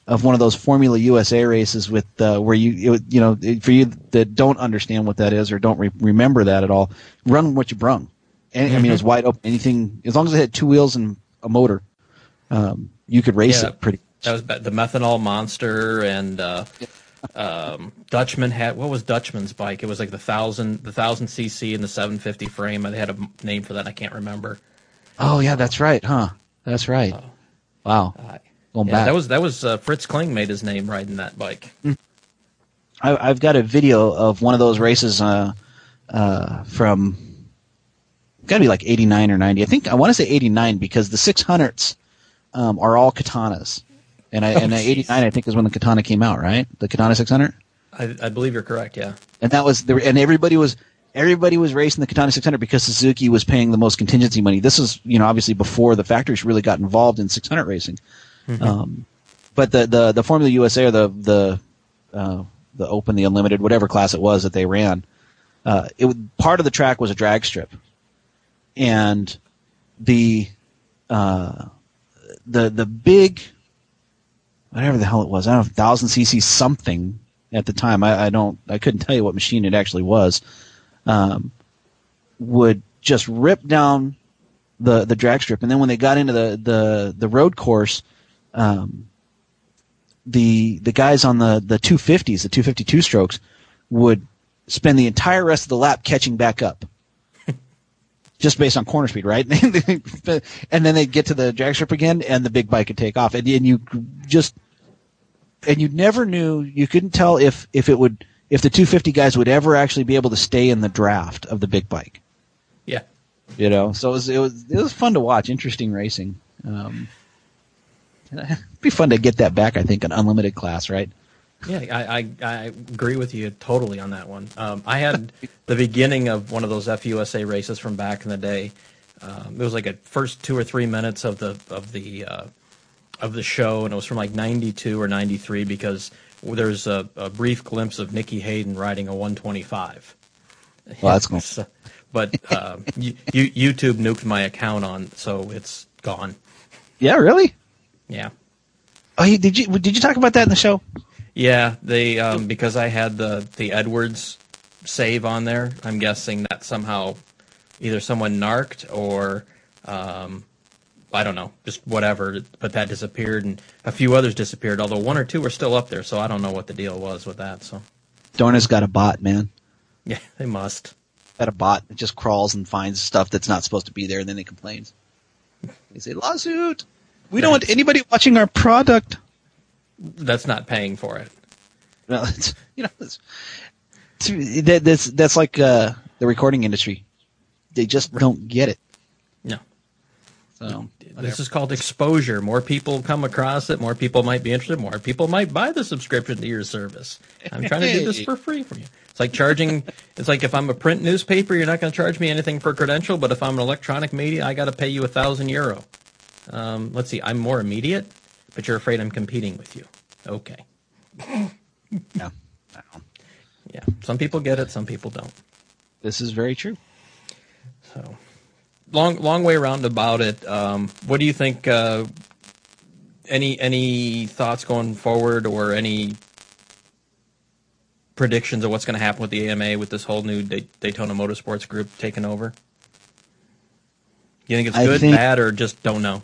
of one of those Formula USA races with uh, where you it, you know for you that don't understand what that is or don't re- remember that at all, run what you brung. And, I mean, it was wide open. Anything as long as it had two wheels and a motor, um, you could race Yeah. it pretty. Much. That was the methanol monster and uh, um, Dutchman had what was Dutchman's bike? It was like the thousand the thousand cc and the seven fifty frame. They had a name for that. I can't remember. Oh yeah, that's right, huh? That's right. Wow. Uh, Going yeah, back. that was that was uh, Fritz Kling made his name riding that bike. I, I've got a video of one of those races uh, uh, from got to be like 89 or 90. I think I want to say 89 because the 600s um, are all katanas. And I, Oh, and uh, 89 I think is when the katana came out, right? The katana 600. I, I believe you're correct. Yeah. And that was the, and everybody was everybody was racing the Katana 600 because Suzuki was paying the most contingency money. This is you know obviously before the factories really got involved in 600 racing. Um, but the, the the Formula USA or the the uh, the Open, the Unlimited, whatever class it was that they ran, uh, it would- part of the track was a drag strip, and the uh, the the big whatever the hell it was, I don't know, thousand cc something at the time. I, I don't, I couldn't tell you what machine it actually was. Um, would just rip down the the drag strip, and then when they got into the the the road course, um, the the guys on the the 250s, the 252 strokes, would spend the entire rest of the lap catching back up. Just based on corner speed, right? *laughs* and then they'd get to the drag strip again, and the big bike would take off, and, and you just and you never knew you couldn't tell if if it would if the 250 guys would ever actually be able to stay in the draft of the big bike Yeah. you know so it was it was it was fun to watch interesting racing um *laughs* it'd be fun to get that back i think an unlimited class right Yeah, I, I, I agree with you totally on that one. Um, I had the beginning of one of those FUSA races from back in the day. Um, it was like a first two or three minutes of the of the uh, of the show, and it was from like '92 or '93 because there's a, a brief glimpse of Nicky Hayden riding a 125. well that's cool So- *laughs* but uh, you, you, YouTube nuked my account on, so it's gone. yeah really Yeah. oh did you did you talk about that in the show Yeah, they um, because I had the the Edwards save on there. I'm guessing that somehow either someone narked or um, I don't know, just whatever. But that disappeared, and a few others disappeared. Although one or two are still up there, so I don't know what the deal was with that. So dorna's got a bot man *laughs* yeah, they must. got a bot that just crawls and finds stuff that's not supposed to be there and then they complains they say lawsuit we don't want anybody watching our product That's not paying for it. Well, *laughs* it's, you know, it's, it's- that, that's that's like uh, the recording industry. They just don't get it. No. So This is called exposure. More people come across it. More people might be interested. More people might buy the subscription to your service. I'm trying to do this for free from you. It's like charging. *laughs* It's like if I'm a print newspaper, you're not going to charge me anything for a credential. But if I'm an electronic media, I got to pay you a thousand euro. Um, let's see. I'm more immediate, but you're afraid I'm competing with you. Okay. *laughs* yeah, Yeah. Some people get it. Some people don't. this is very true. So long, long way around about it. Um, what do you think? Uh, any any thoughts going forward, or any predictions of what's going to happen with the AMA with this whole new Day- Daytona Motorsports Group taking over? You think it's good, think- bad, or just don't know?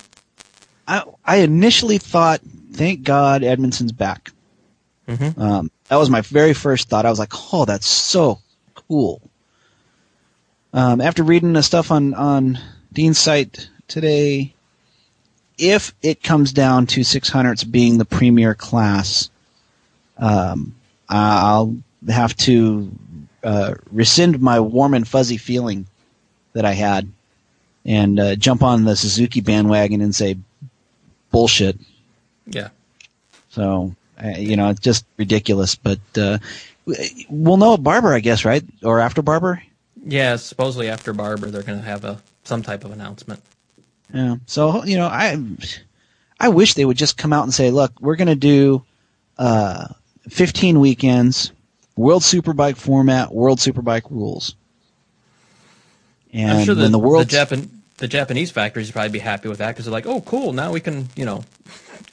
I I initially thought, thank God Edmondson's back. Mhm. Um, that was my very first thought. I was like, oh, that's so cool. Um, after reading the stuff on on Dean's site today, if it comes down to 600s being the premier class, um, I'll have to uh, rescind my warm and fuzzy feeling that I had and uh, jump on the Suzuki bandwagon and say bullshit. Yeah. So, uh, you know, it's just ridiculous. But uh, we'll know at Barber, I guess, right? Or after Barber? Yeah, supposedly after Barber, they're going to have a some type of announcement. Yeah. So you know, I I wish they would just come out and say, look, we're going to do uh, 15 weekends, World Superbike format, World Superbike rules. And I'm sure the, the world the, Japan, the Japanese factories would probably be happy with that because they're like, oh, cool, now we can, you know,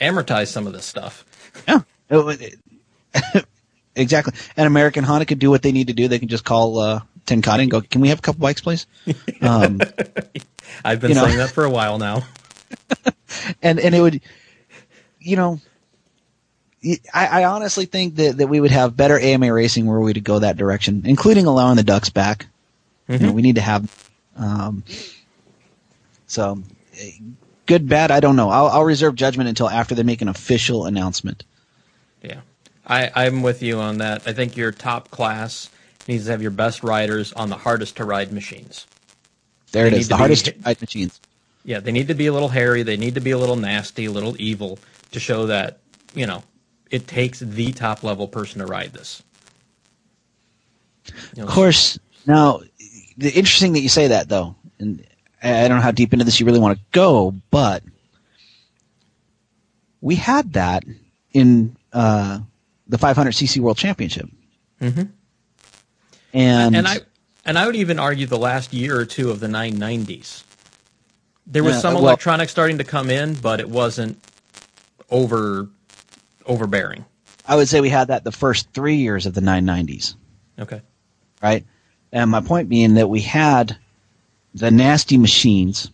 amortize some of this stuff. Yeah. *laughs* exactly. And American Honda could do what they need to do. They can just call uh, Tenkate and go, can we have a couple bikes, please? *laughs* Um, I've been you know. saying that for a while now. *laughs* and and it would, you know, I, I honestly think that, that we would have better AMA racing were we to go that direction, including allowing the ducks back. You know, we need to have. Um, so, good, bad, I don't know. I'll, I'll reserve judgment until after they make an official announcement. Yeah, I, I'm with you on that. I think your top class needs to have your best riders on the hardest to ride machines. There They it is, the be- hardest to *laughs* ride machines. Yeah, they need to be a little hairy. They need to be a little nasty, a little evil to show that you know it takes the top level person to ride this. You know, Of course, now the interesting that you say that though, and I don't know how deep into this you really want to go, but we had that in uh, the 500cc World Championship, Mhm. and and I and I would even argue the last year or two of the 990s. There was Yeah, some well- electronics starting to come in, but it wasn't over overbearing. I would say we had that the first three years of the 990s, Okay. right? And my point being that we had the nasty machines,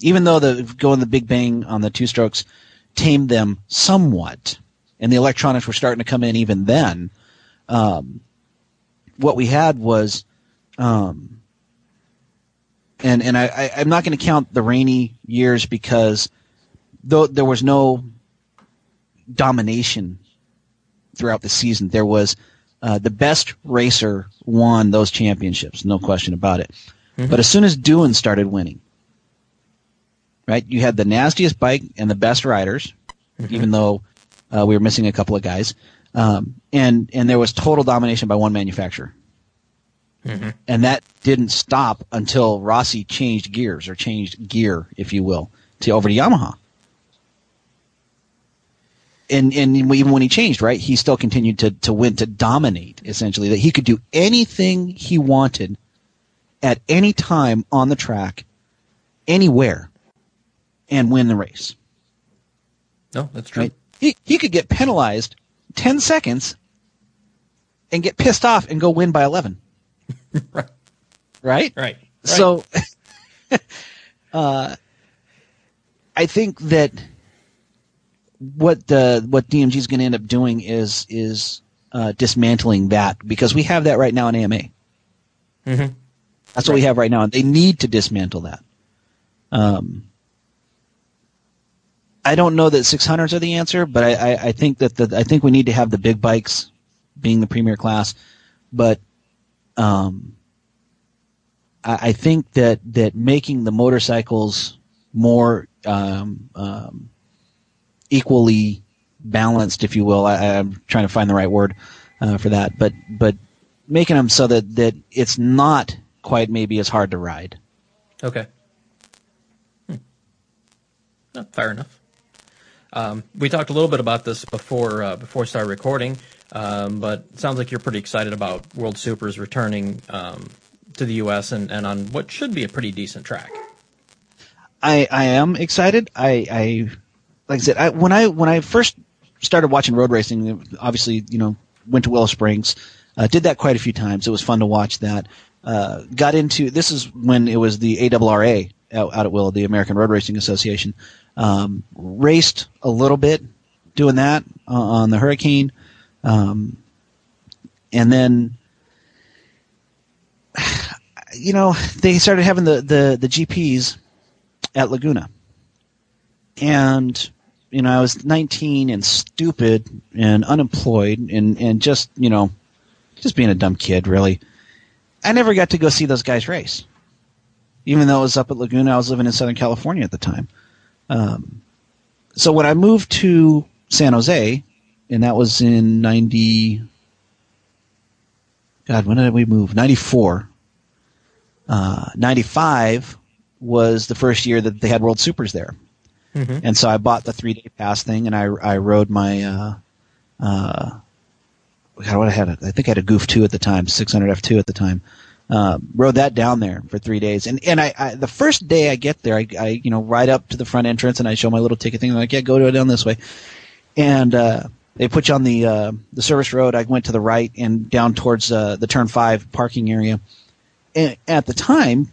even though the going the big bang on the two strokes tamed them somewhat, and the electronics were starting to come in even then. Um, what we had was, um, and and I, I I'm not going to count the rainy years because though there was no domination throughout the season, there was uh, the best racer won those championships, no question about it. But as soon as Doohan started winning, right, you had the nastiest bike and the best riders, even though uh, we were missing a couple of guys, um, and and there was total domination by one manufacturer, and that didn't stop until Rossi changed gears or changed gear, if you will, to over to Yamaha. And and even when he changed, right, he still continued to to win to dominate essentially. That he could do anything he wanted at any time on the track, anywhere, and win the race. No, that's true. Right? He he could get penalized ten seconds and get pissed off and go win by eleven. *laughs* Right. Right? Right. So *laughs* uh I think that what the what DMG is going to end up doing is is uh, dismantling that because we have that right now in AMA. Mhm. That's what we have right now, and they need to dismantle that. Um, I don't know that 600s are the answer, but I, I, I think that the I think we need to have the big bikes being the premier class, but um, I, I think that that making the motorcycles more um, um, equally balanced, if you will, I, I'm trying to find the right word uh, for that, but but making them so that that it's not quite maybe as hard to ride. Okay. Hmm. No, fair enough. Um, we talked a little bit about this before uh, before we started recording, um, but it sounds like you're pretty excited about World Supers returning um, to the U.S. And, and on what should be a pretty decent track. I I am excited. I I like I said I, when I when I first started watching road racing, obviously you know went to Willow Springs, uh, did that quite a few times. It was fun to watch that. Uh, got into this is when it was the ARRA out, out at Willow, the American Road Racing Association. Um, raced a little bit doing that uh, on the Hurricane, um, and then *sighs* you know they started having the the the GPs at Laguna. And, you know, I was 19 and stupid and unemployed and, and just, you know, just being a dumb kid, really. I never got to go see those guys race. Even though it was up at Laguna, I was living in Southern California at the time. Um, so when I moved to San Jose, and that was in ninety. God, when did we move? Ninety four. Uh, ninety five was the first year that they had World Supers there, Mhm. and so I bought the three day pass thing, and I I rode my. Uh, uh, God, what I had, a, I think I had a Goof two at the time, 600 F two at the time. Uh, rode that down there for three days, and and I, I the first day I get there, I, I you know ride up to the front entrance and I show my little ticket thing. I'm like, yeah, go down this way, and uh, they put you on the uh, the service road. I went to the right and down towards uh, the turn five parking area. And at the time,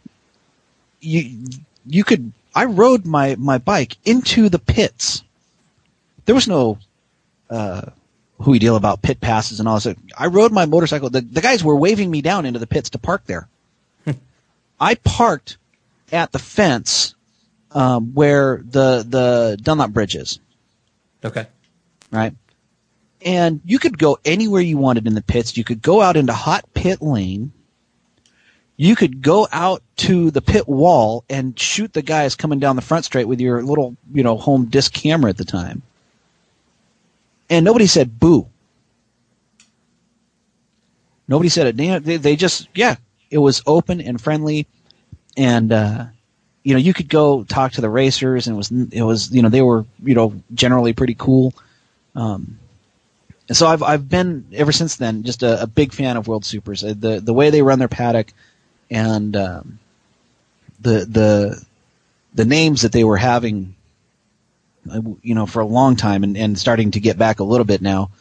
you you could I rode my my bike into the pits. There was no who deal about pit passes and all this. I rode my motorcycle. The, the guys were waving me down into the pits to park there. *laughs* I parked at the fence um, where the the Dunlop Bridge is, Okay. right? And you could go anywhere you wanted in the pits. You could go out into hot pit lane. You could go out to the pit wall and shoot the guys coming down the front straight with your little, you know, home disc camera at the time. And nobody said boo. Nobody said it. They- They, just, yeah, it was open and friendly. And, uh, you know, you could go talk to the racers and it was, it was, you know, they were, you know, generally pretty cool. Um, and so I've, I've been ever since then just a, a big fan of World Supers. Uh, The, the way they run their paddock and, um, the, the, the names that they were having, you know, for a long time and, and starting to get back a little bit now,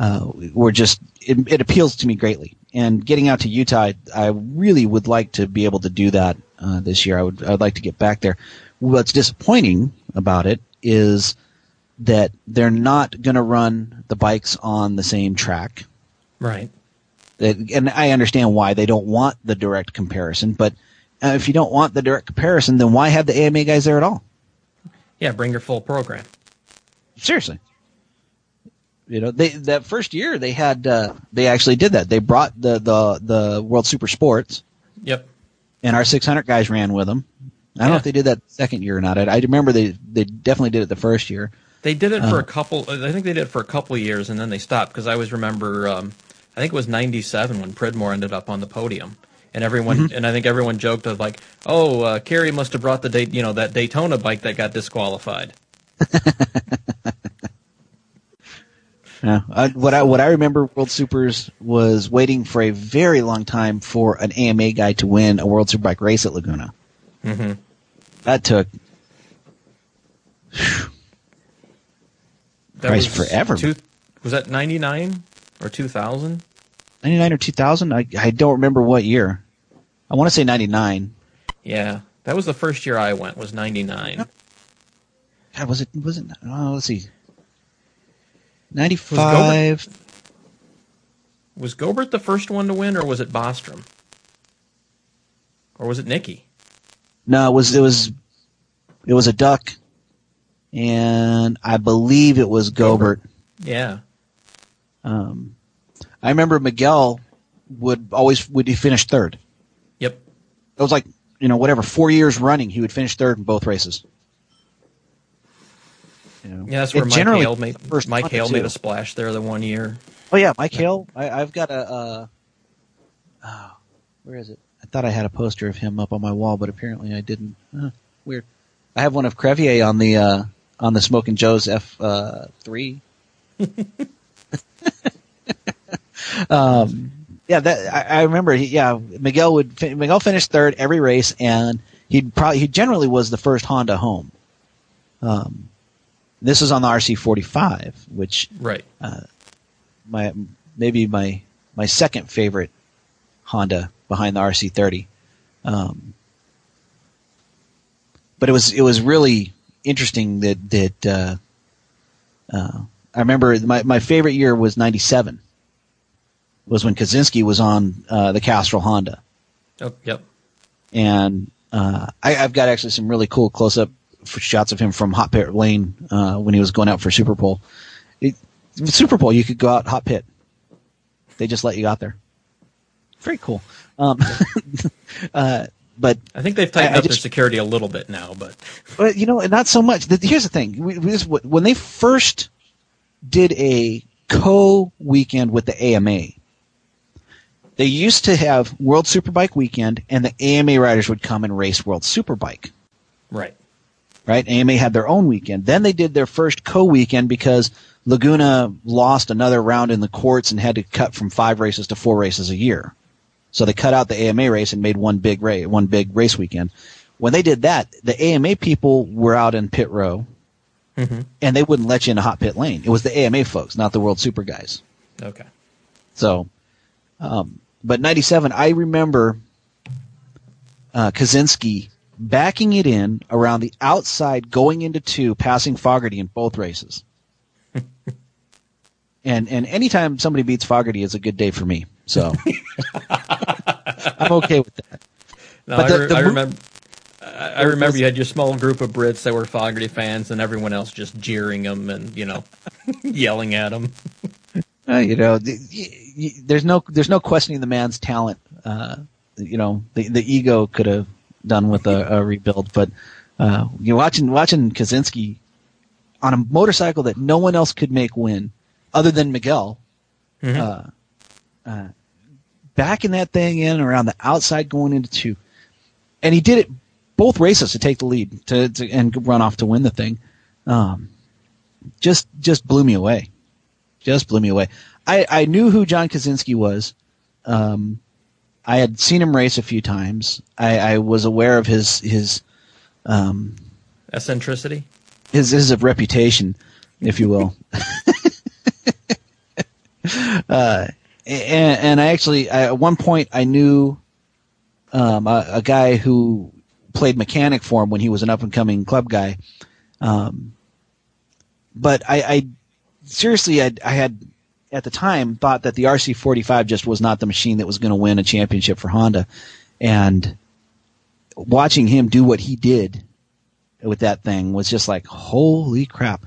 uh, were just, it, it appeals to me greatly. And getting out to Utah, I, I really would like to be able to do that, uh, this year. I would, I'd like to get back there. What's disappointing about it is that they're not going to run the bikes on the same track. Right. That- and I understand why they don't want the direct comparison, but uh, if you don't want the direct comparison, then why have the AMA guys there at all? Yeah, bring your full program. Seriously. You know, they that first year they had uh, they actually did that. They brought the the the World Super Sports, Yep. and our 600 guys ran with them. I don't know if they did that second year or not. I, I remember they they definitely did it the first year. They did it for Uh. a couple. I think they did it for a couple of years, and then they stopped because I always remember. Um, I think it was '97 when Pridmore ended up on the podium, and everyone Mm-hmm. and I think everyone joked of like, "Oh, uh, Kerry must have brought the date, you know, that Daytona bike that got disqualified." *laughs* Yeah. I, what I what I remember World Supers was waiting for a very long time for an AMA guy to win a World Superbike race at Laguna. Mm-hmm. That took That Christ, forever. Two, was that '99 or 2000? 99 or 2000. I I don't remember what year. I want to say 99. Yeah, that was the first year I went. Was '99. God, was it was it? Oh, let's see. 95. Was Gobert was Gobert the first one to win, or was it Bostrom? Or was it Nicky? No, it was it was it was a duck, and I believe it was Gobert. Yeah. Um, I remember Miguel would always would he finish third. Yep. It was like you know whatever four years running he would finish third in both races. You know, Yeah, that's where Mike Hale made first Mike Hale made a splash there the one year. Oh yeah, Mike Hale. I, I've got a. Uh, oh, where is it? I thought I had a poster of him up on my wall, but apparently I didn't. Huh, weird. I have one of Crevier on the uh, on the Smoking Joe's F uh, three. *laughs* um, yeah, that I, I remember. He, yeah, Miguel would Miguel finished third every race, and he probably he generally was the first Honda home. Um, this is on the RC forty five, which Right. my maybe my my second favorite Honda behind the RC30. Um, but it was it was really interesting that that uh, uh, I remember my my favorite year was '97. Was when Kocinski was on uh, the Castrol Honda, Oh, yep. and uh, I, I've got actually some really cool close up shots of him from hot pit lane uh, when he was going out for Super Pole. It, Super Pole, you could go out hot pit. They just let you out there. Very cool. Um, *laughs* uh, but I think they've tightened I- I up their security a little bit now, but but you know, not so much. The- Here's the thing: just- when they first did a co weekend with the AMA. They used to have World Superbike weekend, and the AMA riders would come and race World Superbike. Right. Right. AMA had their own weekend. Then they did their first co weekend because Laguna lost another round in the courts and had to cut from five races to four races a year. So they cut out the AMA race and made one big race, one big race weekend. When they did that, the AMA people were out in pit row, Mm-hmm. and they wouldn't let you in a hot pit lane. It was the AMA folks, not the World Super guys. Okay. So, um, but '97, I remember uh, Kocinski backing it in around the outside, going into two, passing Fogarty in both races. *laughs* and and anytime somebody beats Fogarty is a good day for me. So I'm okay with that. No, But I, re- the I mo- remember. I I remember you had your small group of Brits that were Fogarty fans, and everyone else just jeering them and you know, *laughs* yelling at them. *laughs* Uh, you know, the, y- y- there's no there's no questioning the man's talent. Uh, you know, the the ego could have done with a, a rebuild, but uh, you're watching watching Kocinski on a motorcycle that no one else could make win, other than Miguel. Uh, uh, backing that thing in around the outside, going into two, and he did it both races to take the lead to, to and run off to win the thing. Um, just just blew me away just blew me away. I, I knew who John Kocinski was. Um, I had seen him race a few times. I, I was aware of his his um, Eccentricity. his his reputation, if you will. *laughs* *laughs* uh, and, and I actually I, at one point I knew um, a, a guy who played mechanic for him when he was an up and coming club guy. Um, but I, I seriously, I, I had at the time thought that the RC45 just was not the machine that was going to win a championship for Honda, and watching him do what he did with that thing was just like, holy crap!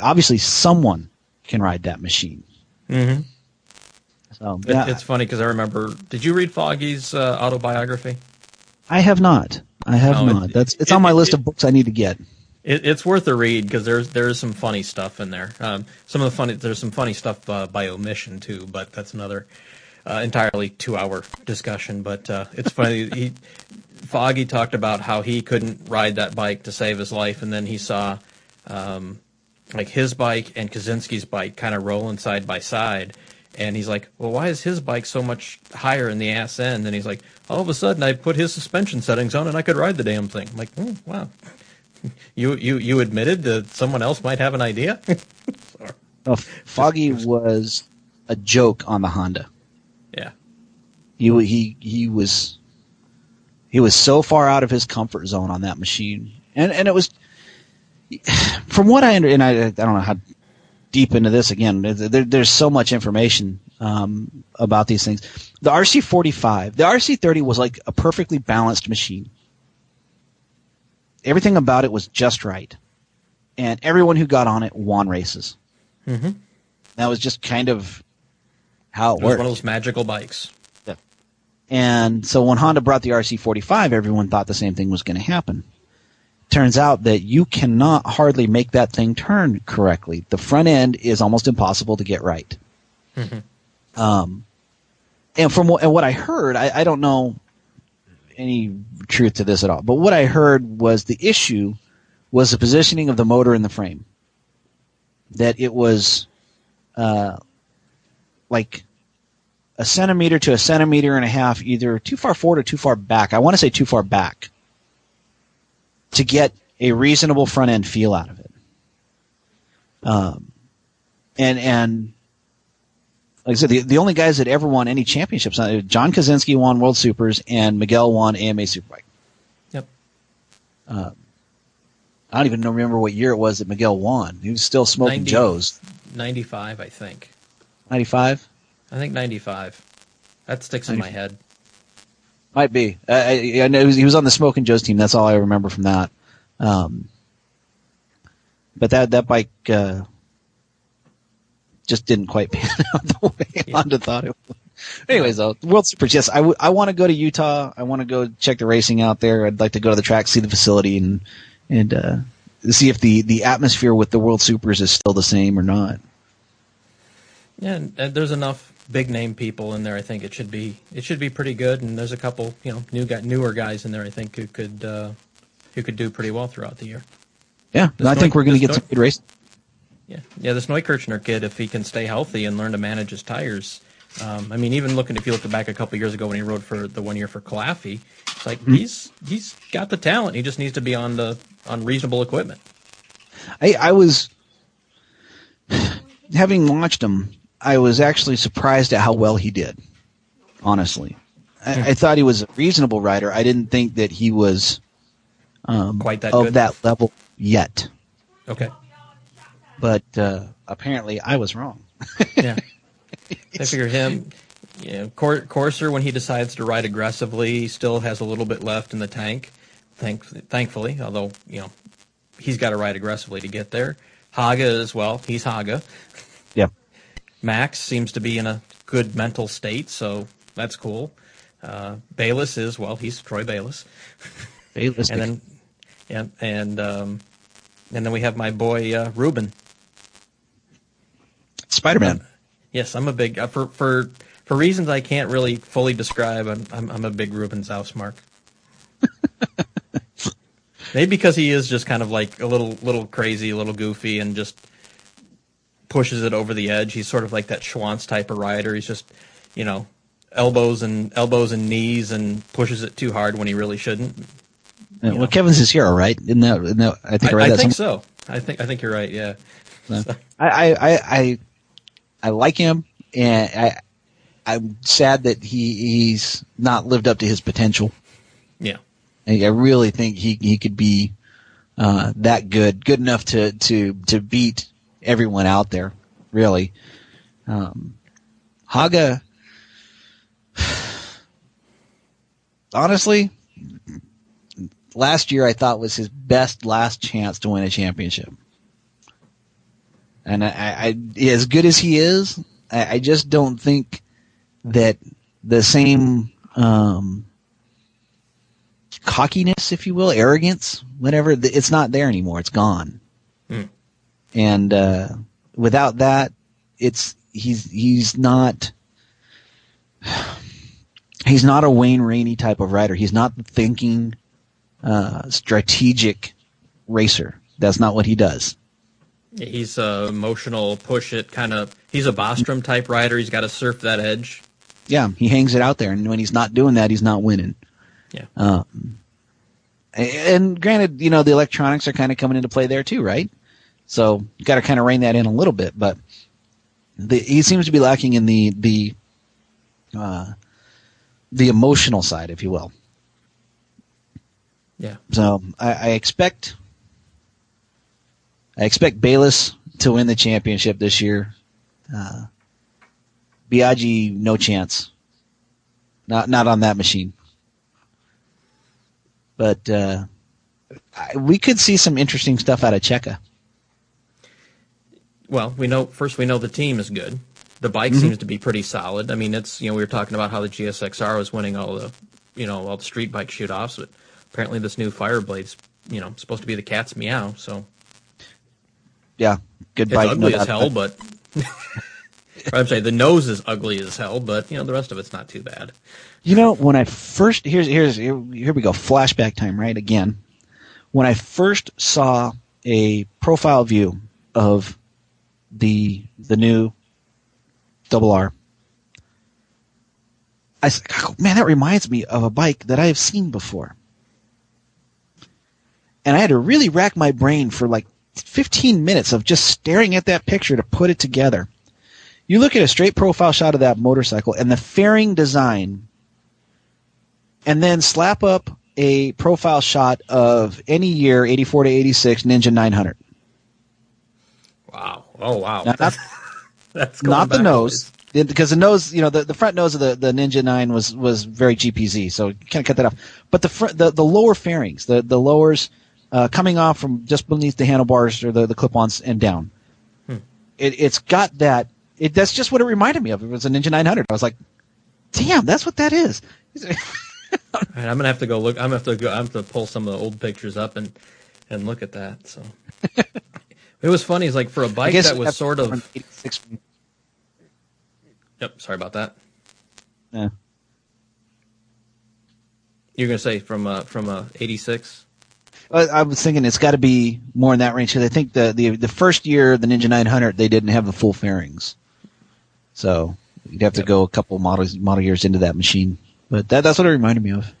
Obviously, someone can ride that machine. Mm-hmm. So It, yeah, It's funny because I remember. Did you read Foggy's uh, autobiography? I have not. I have No, it- not. That's it's it- on my it- list it- of books I need to get. It, it's worth a read because there's there's some funny stuff in there. Um, some of the funny there's some funny stuff uh, by omission too, but that's another uh, entirely two hour discussion. But uh, it's funny. he Foggy talked about how he couldn't ride that bike to save his life, and then he saw um, like his bike and Kocinski's bike kind of rolling side by side. And he's like, "Well, why is his bike so much higher in the ass end?" And he's like, "All of a sudden, I put his suspension settings on, and I could ride the damn thing." I'm like, oh, "Wow, *laughs* you you you admitted that someone else might have an idea. *laughs* Oh, Foggy was a joke on the Honda. yeah, He he he was he was so far out of his comfort zone on that machine, and and it was *sighs* from what I under and I I don't know how deep into this again. There, there's so much information um, about these things. The RC45, the RC30 was like a perfectly balanced machine. Everything about it was just right, and everyone who got on it won races. mm-hmm. That was just kind of how it it was worked. one of those magical bikes. Yeah. And so when Honda brought the RC45, everyone thought the same thing was going to happen. Turns out that you cannot hardly make that thing turn correctly. The front end is almost impossible to get right. Um, and from what, and what I heard, I, I don't know any truth to this at all, but what I heard was the issue was the positioning of the motor in the frame. That it was, uh, like a centimeter to a centimeter and a half, either too far forward or too far back. I want to say too far back to get a reasonable front end feel out of it. Um, and and like I said, the, the only guys that ever won any championships, uh, John Kocinski won World Supers and Miguel won AMA Superbike. Yep. Uh, I don't even remember what year it was that Miguel won. He was still smoking 90 Joes. Ninety five, I think. Ninety five. I think ninety five. That sticks in my head. Might be. I, I, I know he was, he was on the Smoking Joe's team. That's all I remember from that. Um, but that that bike uh, just didn't quite *laughs* pan out the way Honda thought it would. Anyways, though, World Supers. Yes, I, w- I want to go to Utah. I want to go check the racing out there. I'd like to go to the track, see the facility, and and uh, see if the the atmosphere with the World Supers is still the same or not. Yeah, there's enough big name people in there. I think it should be it should be pretty good. And there's a couple you know new guy, newer guys in there. I think who could uh, who could do pretty well throughout the year. Yeah, I think we're going to get some good racing. Yeah, yeah. This Neukirchner kid, if he can stay healthy and learn to manage his tires, um, I mean, even looking if you look back a couple years ago when he rode for the one year for Claffey, it's like Mm-hmm. he's he's got the talent. He just needs to be on the on reasonable equipment. I, I was having watched him. I was actually surprised at how well he did. Honestly, I, I thought he was a reasonable rider. I didn't think that he was um, Quite that of good? that level yet. Okay. But uh, apparently, I was wrong. Yeah. *laughs* I figure him, you know, Cor- Corser when he decides to ride aggressively, he still has a little bit left in the tank. Thank, thankfully, although you know he's got to ride aggressively to get there. Haga as well. He's Haga. Yeah. Max seems to be in a good mental state, so that's cool. Uh, Bayliss is well. He's Troy Bayliss, Bayliss. *laughs* and then yeah, and um, and then we have my boy uh, Ruben. Spider Man. Yes, I'm a big uh, for for for reasons I can't really fully describe. I'm I'm, I'm a big Ruben Xaus mark. *laughs* Maybe because he is just kind of like a little little crazy, a little goofy, and just pushes it over the edge. He's sort of like that Schwantz type of rider. He's just you know elbows and elbows and knees and pushes it too hard when he really shouldn't. Yeah, well, Kevin's his hero, right? Isn't that, isn't that I think I, I, I think somewhere. so. I think I think you're right. Yeah. So, I, I, I, I, like him, and I, I'm sad that he he's not lived up to his potential. Yeah. I, I really think he he could be uh, that good, good enough to to to beat everyone out there. Really, um, Haga. *sighs* Honestly, last year I thought was his best last chance to win a championship. And I, I as good as he is, I, I just don't think that the same um, cockiness, if you will, arrogance, whatever, it's not there anymore. It's gone. Hmm. And uh, without that, it's he's he's not *sighs* he's not a Wayne Rainey type of rider. He's not the thinking, uh, strategic racer. That's not what he does. He's a emotional, push it kind of. He's a Bostrom type rider. He's got to surf that edge. Yeah, he hangs it out there, and when he's not doing that, he's not winning. Yeah. Um, and granted, you know the electronics are kind of coming into play there too, right? So you got to kind of rein that in a little bit. But the, he seems to be lacking in the the uh, the emotional side, if you will. Yeah. So I, I expect I expect Bayliss to win the championship this year. Uh, Biaggi, no chance. Not not on that machine. But uh, I, we could see some interesting stuff out of Checa. Well, we know first we know the team is good. The bike seems to be pretty solid. I mean, it's you know we were talking about how the GSXR was winning all the you know all the street bike shoot offs, but apparently this new Fireblade's you know supposed to be the cat's meow. So Yeah, good it's bike. ugly no as hell, but *laughs* I'm saying the nose is ugly as hell, but you know the rest of it's not too bad. You know, when I first here's here's here, here we go flashback time right again. When I first saw a profile view of the the new double R, I said, "Oh, "Man, that reminds me of a bike that I have seen before." And I had to really rack my brain for like 15 minutes of just staring at that picture to put it together. You look at a straight profile shot of that motorcycle and the fairing design and then slap up a profile shot of any year 84 to 86 Ninja 900. Wow! Oh wow! Now, not, *laughs* That's not the nose, because the nose, you know, the, the front nose of the, the Ninja 9 was, was very GPZ, so you kind of cut that off. But the front, the, the lower fairings, the, the lowers, uh, coming off from just beneath the handlebars or the, the clip-ons and down. It, it's got that, it, that's just what it reminded me of. It was a Ninja 900. I was like, damn, that's what that is. *laughs* Right, I'm gonna have to go look. I'm gonna have to go. I'm gonna have to pull some of the old pictures up and and look at that. So *laughs* it was funny. It's like for a bike that was sort of Yep. Sorry about that. Yeah. You're gonna say from uh, from uh, '86. I I was thinking it's got to be more in that range because I think the, the the first year the Ninja 900 they didn't have the full fairings, so you'd have to Yep. go a couple models model years into that machine. But that that's what it reminded me of.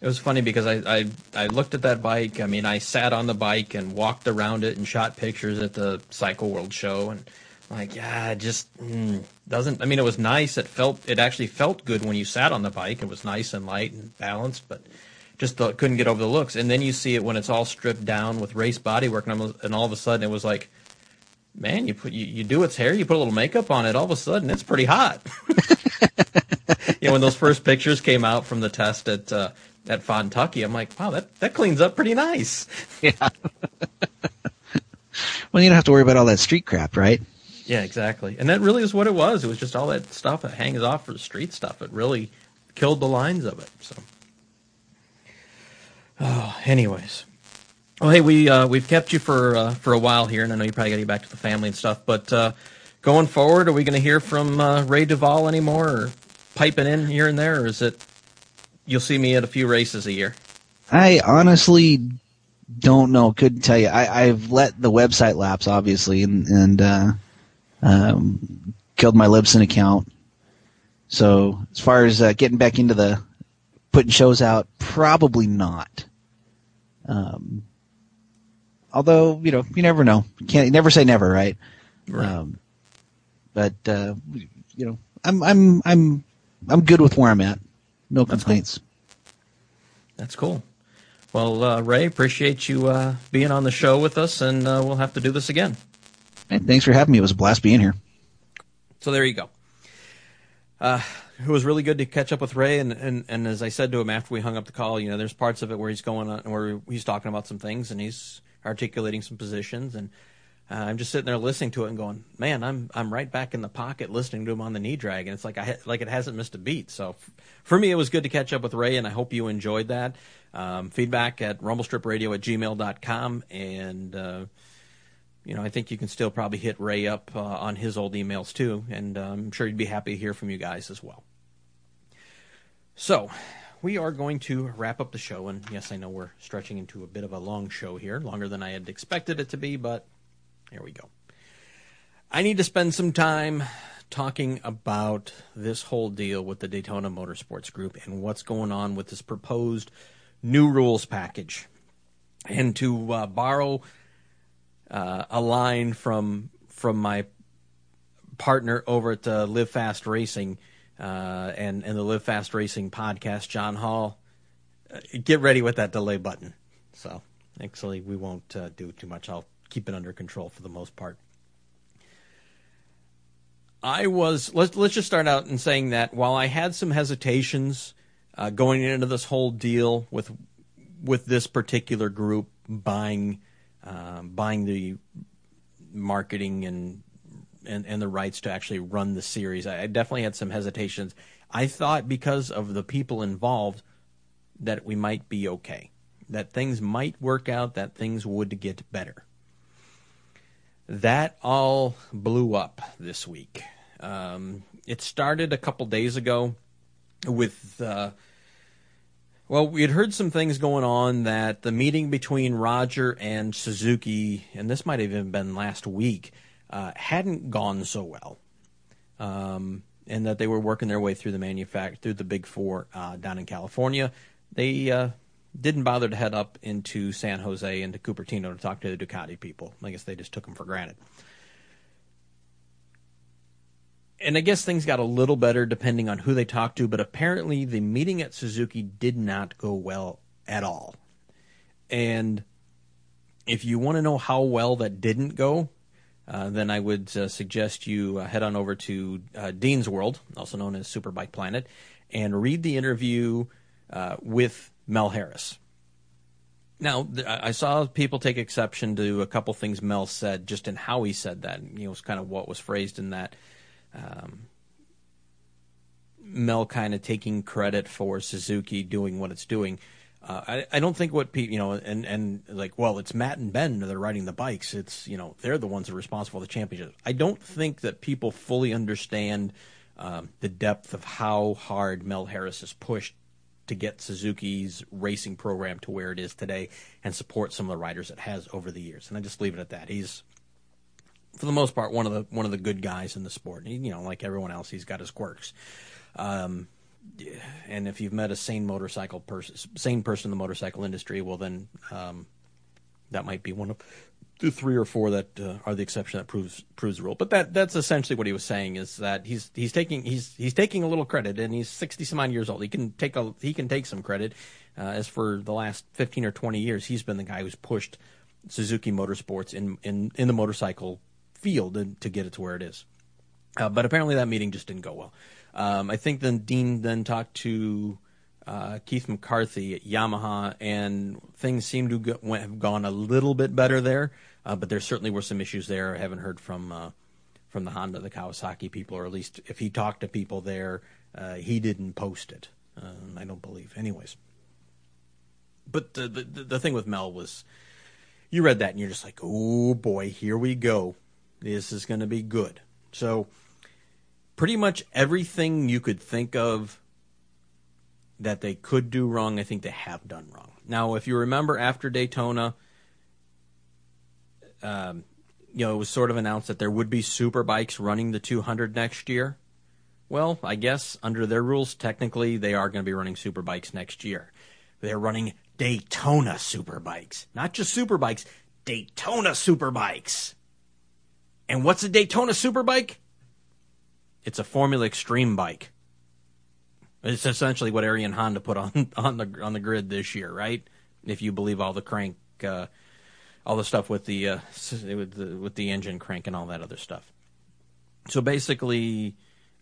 It was funny because I, I I looked at that bike. I mean, I sat on the bike and walked around it and shot pictures at the Cycle World show, and like, yeah, it just mm, doesn't. I mean, it was nice. It felt it actually felt good when you sat on the bike. It was nice and light and balanced, but just the, couldn't get over the looks. And then you see it when it's all stripped down with race bodywork, and, and all of a sudden it was like, man, you put you, you do its hair, you put a little makeup on it, all of a sudden it's pretty hot. *laughs* you know, when those first pictures came out from the test at uh, at Fontucky, I'm like, wow, that that cleans up pretty nice. *laughs* Yeah. Well, you don't have to worry about all that street crap, right? Yeah, exactly. And that really is what it was. It was just all that stuff that hangs off for the street stuff. It really killed the lines of it. So, oh, anyways. Well, hey, we uh, we've kept you for uh, for a while here, and I know you probably got to get back to the family and stuff. But uh, going forward, are we going to hear from uh, Ray Duval anymore, or piping in here and there, or is it you'll see me at a few races a year? I honestly don't know. Couldn't tell you. I, I've let the website lapse, obviously, and and uh, um, killed my Libsyn account. So as far as getting back into the putting shows out, probably not. Um, although you know, you never know. You can't you never say never, right? Right. Um, but uh, you know, I'm I'm I'm I'm good with where I'm at. No That's cool. complaints. That's cool. Well, uh, Ray, appreciate you uh, being on the show with us, and uh, we'll have to do this again. Hey, thanks for having me. It was a blast being here. So there you go. It was really good to catch up with Ray, and, and, and as I said to him after we hung up the call, you know, there's parts of it where he's going on, where he's talking about some things, and he's articulating some positions, and uh, I'm just sitting there listening to it and going, man, I'm I'm right back in the pocket listening to him on the knee drag, and it's like I like it hasn't missed a beat. So f- for me, it was good to catch up with Ray, and I hope you enjoyed that. Um, feedback at rumblestripradio at gmail.com, and uh, you know, I think you can still probably hit Ray up uh, on his old emails too, and uh, I'm sure he'd be happy to hear from you guys as well. So, we are going to wrap up the show, and yes, I know we're stretching into a bit of a long show here, longer than I had expected it to be, but here we go. I need to spend some time talking about this whole deal with the Daytona Motorsports Group and what's going on with this proposed new rules package. And to uh, borrow uh, a line from from my partner over at uh, Live Fast Racing uh, and and the Live Fast Racing podcast, John Hall. Uh, get ready with that delay button. So actually, we won't uh, do too much. I'll keep it under control for the most part. I was let's let's just start out in saying that while I had some hesitations uh, going into this whole deal with with this particular group buying um, buying the marketing and, and and the rights to actually run the series, I, definitely had some hesitations. I thought because of the people involved that we might be okay, that things might work out, that things would get better. That all blew up this week. Um, it started a couple days ago with, uh, well, we had heard some things going on that the meeting between Roger and Suzuki, and this might have even been last week, uh, hadn't gone so well. Um, and that they were working their way through the manufact through the big four uh, down in California. They uh, didn't bother to head up into San Jose and to Cupertino to talk to the Ducati people. I guess they just took them for granted. And I guess things got a little better depending on who they talked to, but apparently the meeting at Suzuki did not go well at all. And if you want to know how well that didn't go, uh, then I would uh, suggest you uh, head on over to uh, Dean's World, also known as Superbike Planet, and read the interview uh, with Mel Harris. Now, th- I saw people take exception to a couple things Mel said, just in how he said that. You know, was kind of what was phrased in that. Um, Mel kind of taking credit for Suzuki doing what it's doing. Uh, I, I don't think what people, you know, and, and like, well, it's Matt and Ben that are riding the bikes. It's, you know, they're the ones that are responsible for the championship. I don't think that people fully understand um, the depth of how hard Mel Harris has pushed to get Suzuki's racing program to where it is today and support some of the riders it has over the years. And I just leave it at that. He's for the most part one of the one of the good guys in the sport. He, you know, like everyone else, he's got his quirks. Um, and if you've met a sane motorcycle person, sane person in the motorcycle industry, well, then um, that might be one of the three or four that uh, are the exception that proves proves the rule. But that that's essentially what he was saying is that he's he's taking he's he's taking a little credit, and he's sixty some odd years old. He can take a he can take some credit. Uh, as for the last fifteen or twenty years, he's been the guy who's pushed Suzuki Motorsports in in in the motorcycle field to get it to where it is. Uh, but apparently that meeting just didn't go well. Um, I think then Dean then talked to uh, Keith McCarty at Yamaha, and things seem to go, have gone a little bit better there. Uh, but there certainly were some issues there. I haven't heard from uh, from the Honda, the Kawasaki people, or at least if he talked to people there, uh, he didn't post it. Um, I don't believe, anyways. But the, the the thing with Mel was, you read that and you're just like, oh boy, here we go. This is going to be good. So pretty much everything you could think of that they could do wrong, I think they have done wrong. Now, if you remember after Daytona, um, you know, it was sort of announced that there would be super bikes running the 200 next year. Well, I guess under their rules, technically, they are going to be running super bikes next year. They're running Daytona super bikes, not just super bikes, Daytona super bikes. And what's a Daytona super bike? It's a Formula Extreme bike. It's essentially what Erion Honda put on *laughs* on the on the grid this year, right? If you believe all the crank, uh, all the stuff with the, uh, with the with the engine crank and all that other stuff. So basically,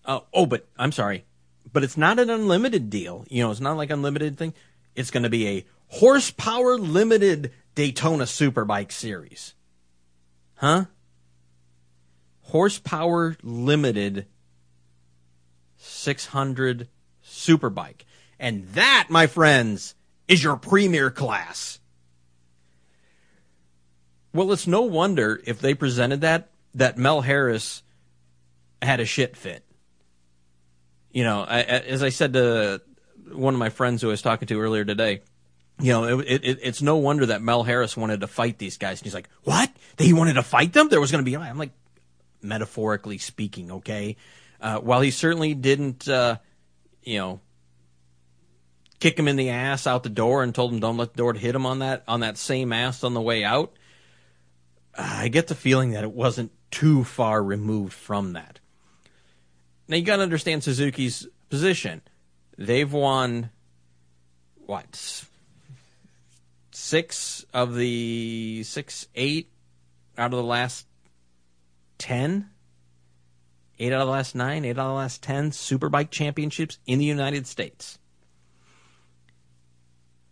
uh, oh, but I'm sorry, but it's not an unlimited deal. You know, it's not like unlimited thing. It's going to be a horsepower limited Daytona Superbike series, huh? Horsepower limited 600 Superbike. And that, my friends, is your premier class. Well, it's no wonder if they presented that that Mel Harris had a shit fit. You know, I, as I said to one of my friends who I was talking to earlier today, you know, it, it, it's no wonder that Mel Harris wanted to fight these guys. And he's like, "What? He wanted to fight them? There was going to be." I'm like, metaphorically speaking, okay. Uh, while he certainly didn't, uh, you know, kick him in the ass out the door and told him don't let the door hit him on that on that same ass on the way out. I get the feeling that it wasn't too far removed from that. Now you got to understand Suzuki's position. They've won what six of the six, eight out of the last ten. Eight out of the last nine, eight out of the last ten Superbike championships in the United States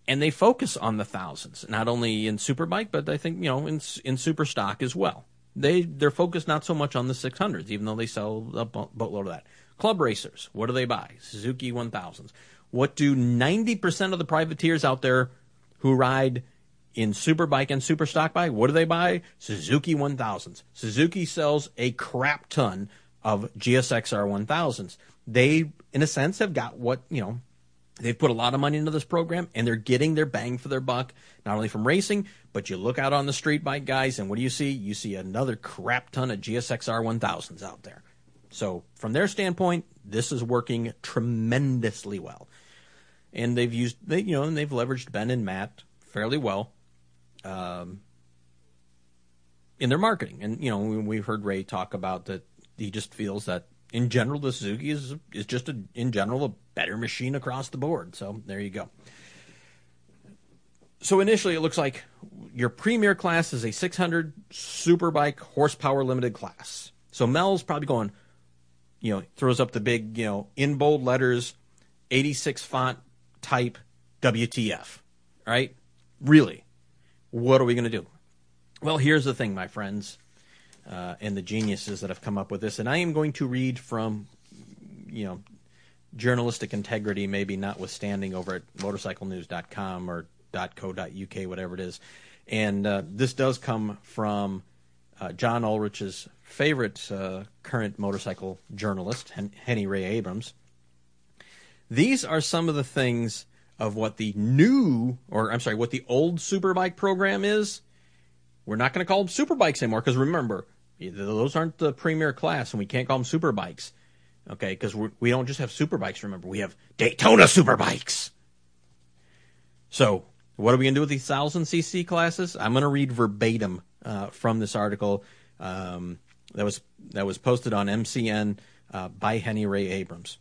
and they focus on the thousands, not only in superbike, but I think you know in in super stock as well. They they're focused not so much on the 600s, even though they sell a boatload of that. Club racers, what do they buy? Suzuki 1000s. What do 90% of the privateers out there who ride in superbike and super stock buy? What do they buy? Suzuki 1000s. Suzuki sells a crap ton of GSXR 1000s. They, in a sense, have got what you know They've put a lot of money into this program and they're getting their bang for their buck, not only from racing, but you look out on the street bike guys and what do you see? You see another crap ton of GSXR 1000s out there. So, from their standpoint, this is working tremendously well. And they've used, they, you know, and they've leveraged Ben and Matt fairly well um, in their marketing. And, you know, we've heard Ray talk about that he just feels that in general, the Suzuki is is just a, in general a better machine across the board. So there you go. So initially, it looks like your premier class is a 600 superbike horsepower limited class. So Mel's probably going, you know, throws up the big, you know, in bold letters, 86 font type WTF, right? Really, what are we going to do? Well, here's the thing, my friends uh, and the geniuses that have come up with this. And I am going to read from, you know, journalistic integrity, maybe notwithstanding, over at motorcyclenews.com or .co.uk, whatever it is. And uh, this does come from uh, John Ulrich's favorite uh, current motorcycle journalist, Hen- Henny Ray Abrams. These are some of the things of what the new, or I'm sorry, what the old Superbike program is. We're not going to call them Superbikes anymore because remember, those aren't the premier class, and we can't call them Superbikes. Okay, because we don't just have Superbikes. Remember, we have Daytona Superbikes. So, what are we going to do with these thousand cc classes? I'm going to read verbatim uh, from this article um, that was that was posted on MCN uh, by Henny Ray Abrams.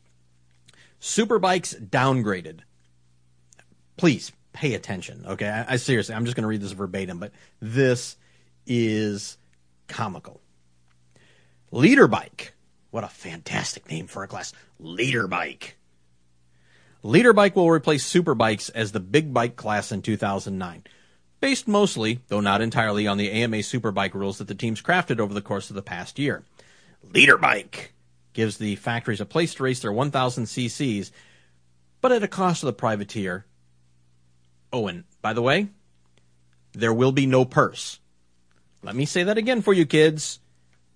Superbikes downgraded. Please pay attention. Okay, I, I seriously, I'm just going to read this verbatim, but this is comical. Leader bike. What a fantastic name for a class. Leader bike. Leader bike will replace super bikes as the big bike class in 2009 based mostly, though not entirely, on the AMA Superbike rules that the teams crafted over the course of the past year. Leader Bike gives the factories a place to race their 1,000 cc's, but at a cost to the privateer. Oh, and by the way, there will be no purse. Let me say that again for you kids.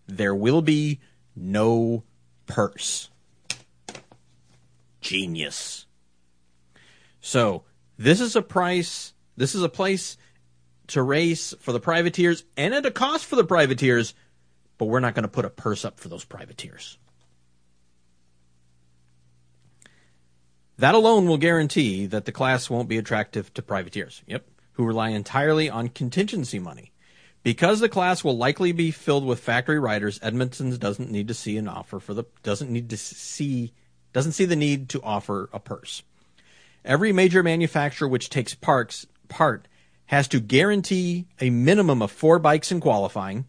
There will be no purse. Genius. So, this is a price, this is a place to race for the privateers and at a cost for the privateers, but we're not going to put a purse up for those privateers. That alone will guarantee that the class won't be attractive to privateers. Yep, who rely entirely on contingency money. Because the class will likely be filled with factory riders, Edmonton doesn't need to see an offer for the doesn't need to see doesn't see the need to offer a purse. Every major manufacturer which takes parts part has to guarantee a minimum of four bikes in qualifying.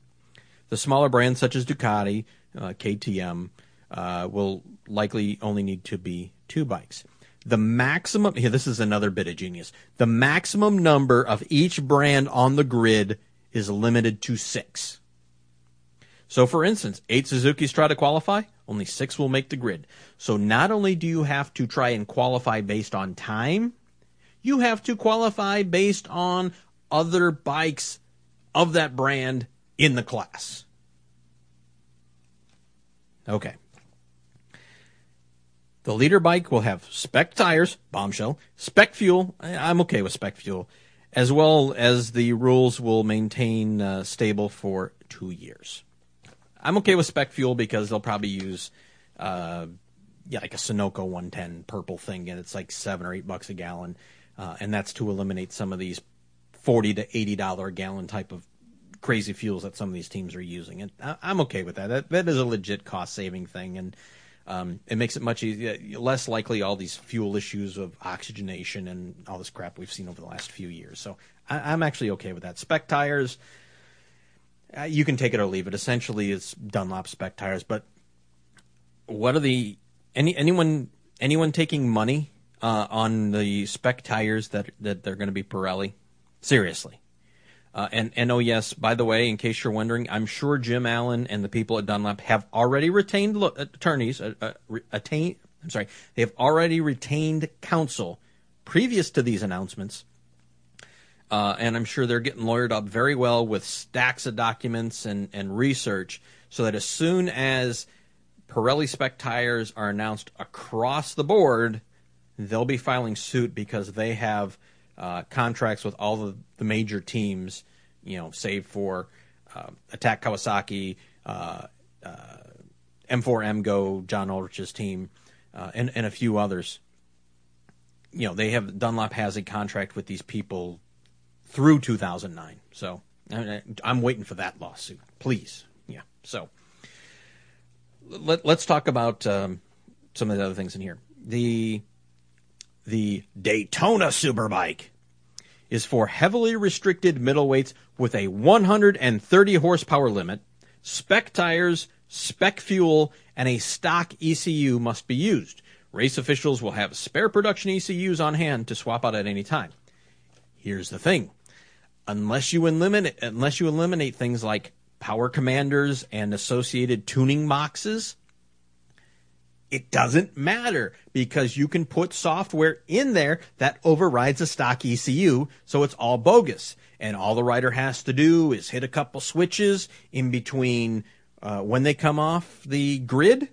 The smaller brands such as Ducati, uh, KTM, uh, will likely only need to be two bikes. The maximum, here, this is another bit of genius. The maximum number of each brand on the grid is limited to six. So, for instance, eight Suzuki's try to qualify, only six will make the grid. So, not only do you have to try and qualify based on time, you have to qualify based on other bikes of that brand in the class. Okay. The leader bike will have spec tires, bombshell, spec fuel. I'm okay with spec fuel, as well as the rules will maintain uh, stable for two years. I'm okay with spec fuel because they'll probably use, uh, yeah, like a Sunoco 110 purple thing, and it's like seven or eight bucks a gallon uh, and that's to eliminate some of these forty to eighty dollar a gallon type of crazy fuels that some of these teams are using. And I, am okay with that. That that is a legit cost saving thing, and um, it makes it much easier, less likely all these fuel issues of oxygenation and all this crap we've seen over the last few years. So I, am actually okay with that. Spec tires, uh, you can take it or leave it. Essentially, it's Dunlop spec tires. But what are the any anyone anyone taking money uh, on the spec tires that that they're going to be Pirelli. Seriously. Uh, and and oh yes, by the way, in case you're wondering, I'm sure Jim Allen and the people at Dunlop have already retained lo- attorneys. Uh, uh, attain, I'm sorry, they have already retained counsel previous to these announcements. Uh, and I'm sure they're getting lawyered up very well with stacks of documents and, and research so that as soon as Pirelli spec tires are announced across the board, they'll be filing suit because they have uh, contracts with all the, the major teams, you know, save for uh, Attack Kawasaki, uh, M4 EMGO, John Ulrich's team, uh, and, and a few others. You know, they have Dunlop has a contract with these people through 2009. So I'm waiting for that lawsuit. Please, yeah. So let, us talk about um, some of the other things in here. The the Daytona Superbike is for heavily restricted middleweights with a 130 horsepower limit, spec tires, spec fuel, and a stock ECU must be used. Race officials will have spare production ECUs on hand to swap out at any time. Here's the thing. Unless you eliminate unless you eliminate things like power commanders and associated tuning boxes, It doesn't matter because you can put software in there that overrides a stock ECU, so it's all bogus. And all the rider has to do is hit a couple switches in between uh, when they come off the grid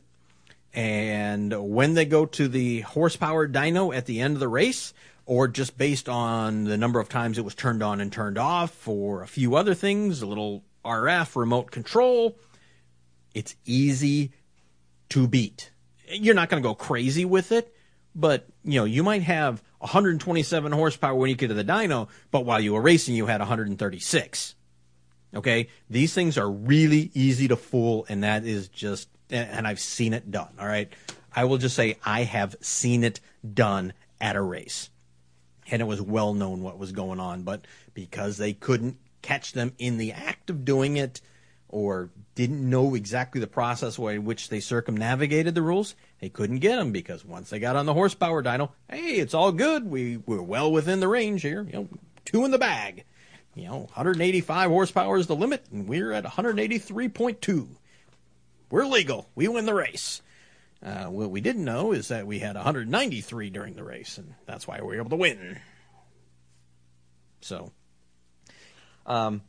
and when they go to the horsepower dyno at the end of the race, or just based on the number of times it was turned on and turned off, or a few other things, a little RF remote control. It's easy to beat. You're not going to go crazy with it, but you know, you might have 127 horsepower when you get to the dyno, but while you were racing, you had 136. Okay. These things are really easy to fool, and that is just, and I've seen it done. All right. I will just say I have seen it done at a race. And it was well known what was going on, but because they couldn't catch them in the act of doing it or didn't know exactly the process in which they circumnavigated the rules, they couldn't get them because once they got on the horsepower dyno, hey, it's all good. We we're well within the range here. You know, two in the bag. You know, 185 horsepower is the limit, and we're at 183.2. We're legal. We win the race. Uh, what we didn't know is that we had 193 during the race, and that's why we were able to win. So, um,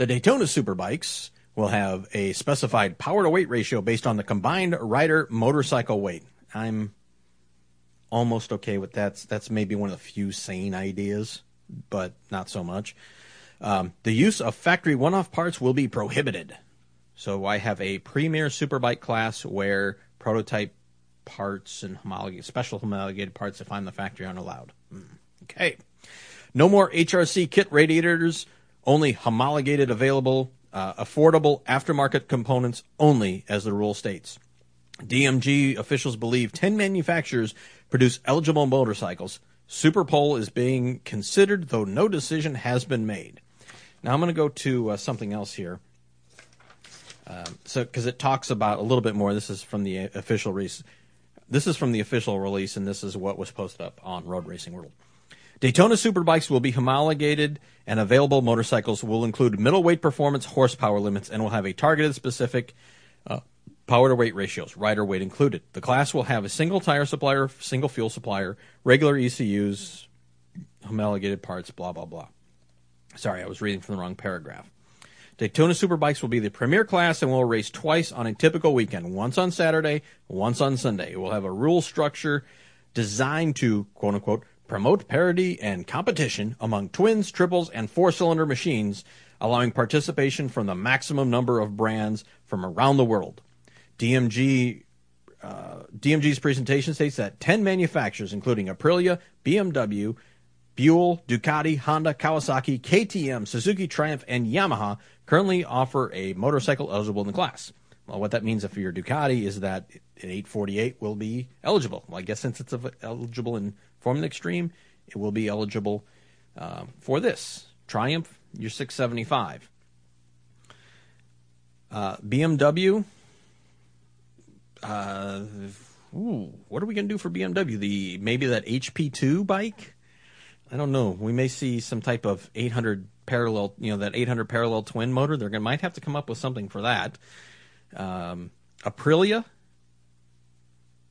the Daytona Superbikes will have a specified power to weight ratio based on the combined rider motorcycle weight. I'm almost okay with that. That's maybe one of the few sane ideas, but not so much. Um, the use of factory one off parts will be prohibited. So I have a premier superbike class where prototype parts and homologated, special homologated parts, if I'm the factory, aren't allowed. Mm, okay. No more HRC kit radiators, only homologated available, uh, affordable aftermarket components only, as the rule states. DMG officials believe 10 manufacturers produce eligible motorcycles. Superpole is being considered, though no decision has been made. Now I'm going to go to uh, something else here. Um, so, because it talks about a little bit more. This is from the official release. This is from the official release, and this is what was posted up on Road Racing World. Daytona Superbikes will be homologated, and available motorcycles will include middleweight performance horsepower limits and will have a targeted specific uh, power to weight ratios, rider weight included. The class will have a single tire supplier, single fuel supplier, regular ECUs, homologated parts, blah, blah, blah. Sorry, I was reading from the wrong paragraph. Daytona Superbikes will be the premier class and will race twice on a typical weekend, once on Saturday, once on Sunday. It will have a rule structure designed to, quote unquote, promote parity and competition among twins, triples, and four cylinder machines, allowing participation from the maximum number of brands from around the world. DMG uh, DMG's presentation states that 10 manufacturers, including Aprilia, BMW, Buell, Ducati, Honda, Kawasaki, KTM, Suzuki, Triumph, and Yamaha, currently offer a motorcycle eligible in the class. Well, what that means if you're Ducati is that an 848 will be eligible. Well, I guess since it's eligible in Formula Extreme, it will be eligible uh, for this. Triumph, you're 675. Uh, BMW, uh, ooh, what are we going to do for BMW? The maybe that HP2 bike? I don't know. We may see some type of 800 parallel, you know, that 800 parallel twin motor. They're going to might have to come up with something for that. Um, Aprilia.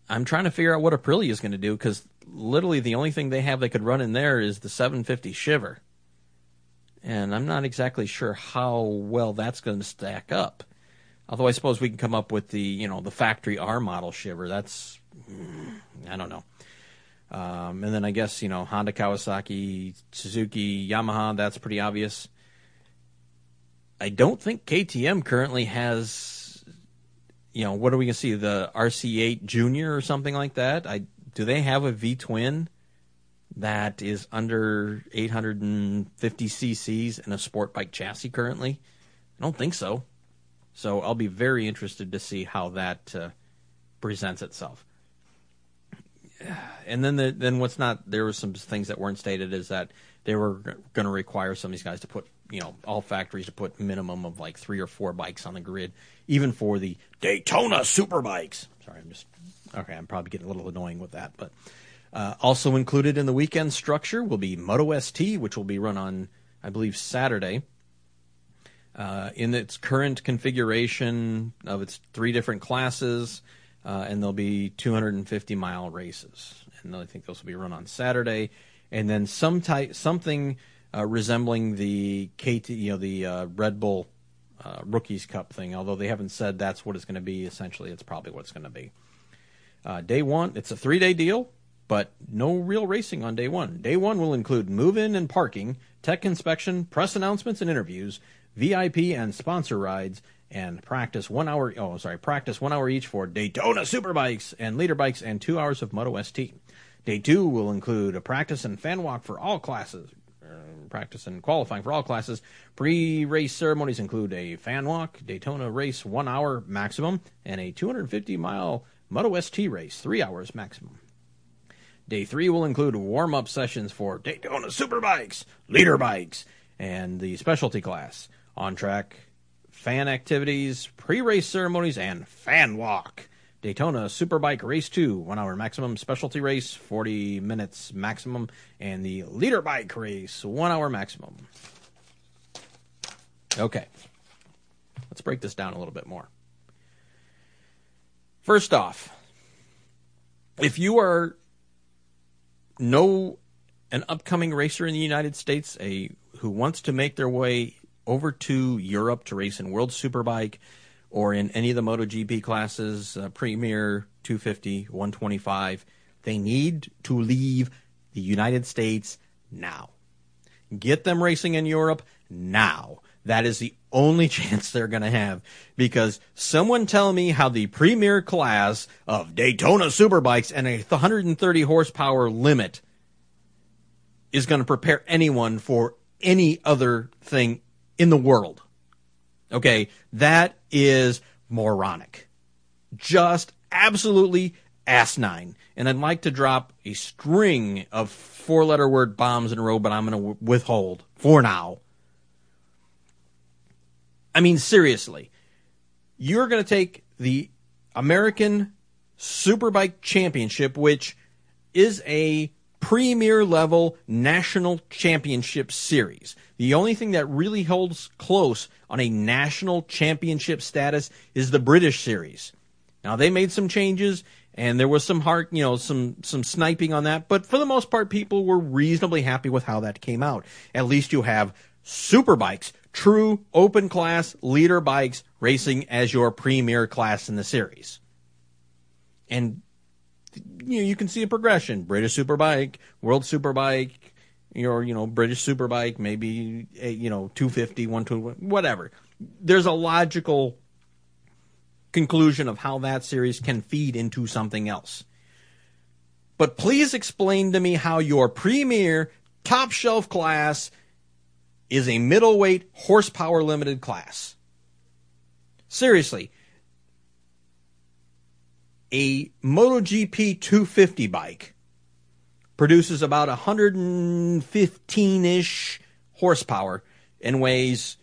I'm trying to figure out what Aprilia is going to do because literally the only thing they have they could run in there is the 750 Shiver. And I'm not exactly sure how well that's going to stack up. Although I suppose we can come up with the, you know, the factory R model Shiver. That's, I don't know. Um, and then I guess, you know, Honda, Kawasaki, Suzuki, Yamaha, that's pretty obvious. I don't think KTM currently has, you know, what are we going to see? The RC8 Junior or something like that? I do they have a V twin that is under 850 cc's in a sport bike chassis currently? I don't think so. So I'll be very interested to see how that uh, presents itself. And then the, then what's not there were some things that weren't stated is that they were going to require some of these guys to put you know all factories to put minimum of like three or four bikes on the grid, even for the Daytona Superbikes. Sorry, I'm just Okay, I'm probably getting a little annoying with that, but uh, also included in the weekend structure will be Moto ST, which will be run on, I believe, Saturday. uh, in its current configuration of its three different classes, uh, and there'll be 250 mile races. And I think those will be run on Saturday, and then some type something uh, resembling the KT, you know, the uh, Red Bull uh, Rookies Cup thing. Although they haven't said that's what it's going to be. Essentially, it's probably what it's going to be. Uh, day one, it's a three day deal, but no real racing on day one. Day one will include move in and parking, tech inspection, press announcements and interviews, VIP and sponsor rides, and practice one hour. Oh, sorry, practice one hour each for Daytona Superbikes and leader bikes, and two hours of Moto ST. Day two will include a practice and fan walk for all classes. uh, Practice and qualifying for all classes. Pre race ceremonies include a fan walk, Daytona race one hour maximum, and a 250 mile Moto ST race, three hours maximum. Day three will include warm up sessions for Daytona Superbikes, leader bikes, and the specialty class. On track fan activities, pre race ceremonies, and fan walk. Daytona Superbike Race 2, one hour maximum. Specialty race, 40 minutes maximum. And the leader bike race, one hour maximum. Okay. Let's break this down a little bit more. First off, if you are no an upcoming racer in the United States, a who wants to make their way over to Europe to race in World Superbike or in any of the MotoGP classes, uh, Premier 250, 125, they need to leave the United States now. Get them racing in Europe now. That is the only *laughs* chance they're going to have because someone tell me how the premier class of Daytona Superbikes and a 130 horsepower limit is going to prepare anyone for any other thing in the world. Okay, that is moronic. Just absolutely asinine. And I'd like to drop a string of four letter word bombs in a row, but I'm going to withhold for now. I mean, seriously, you're going to take the American Superbike Championship, which is a premier level national championship series. The only thing that really holds close on a national championship status is the British series. Now they made some changes and there was some hard, you know, some some sniping on that, but for the most part people were reasonably happy with how that came out. At least you have superbikes, true open class leader bikes racing as your premier class in the series. And you know, you can see a progression. British Superbike, World Superbike, your you know British Superbike, maybe eh, you know 250, 120, whatever. There's a logical conclusion of how that series can feed into something else. But please explain to me how your premier top shelf class is a middleweight horsepower limited class. Seriously, a MotoGP 250 bike produces about 115 ish horsepower and weighs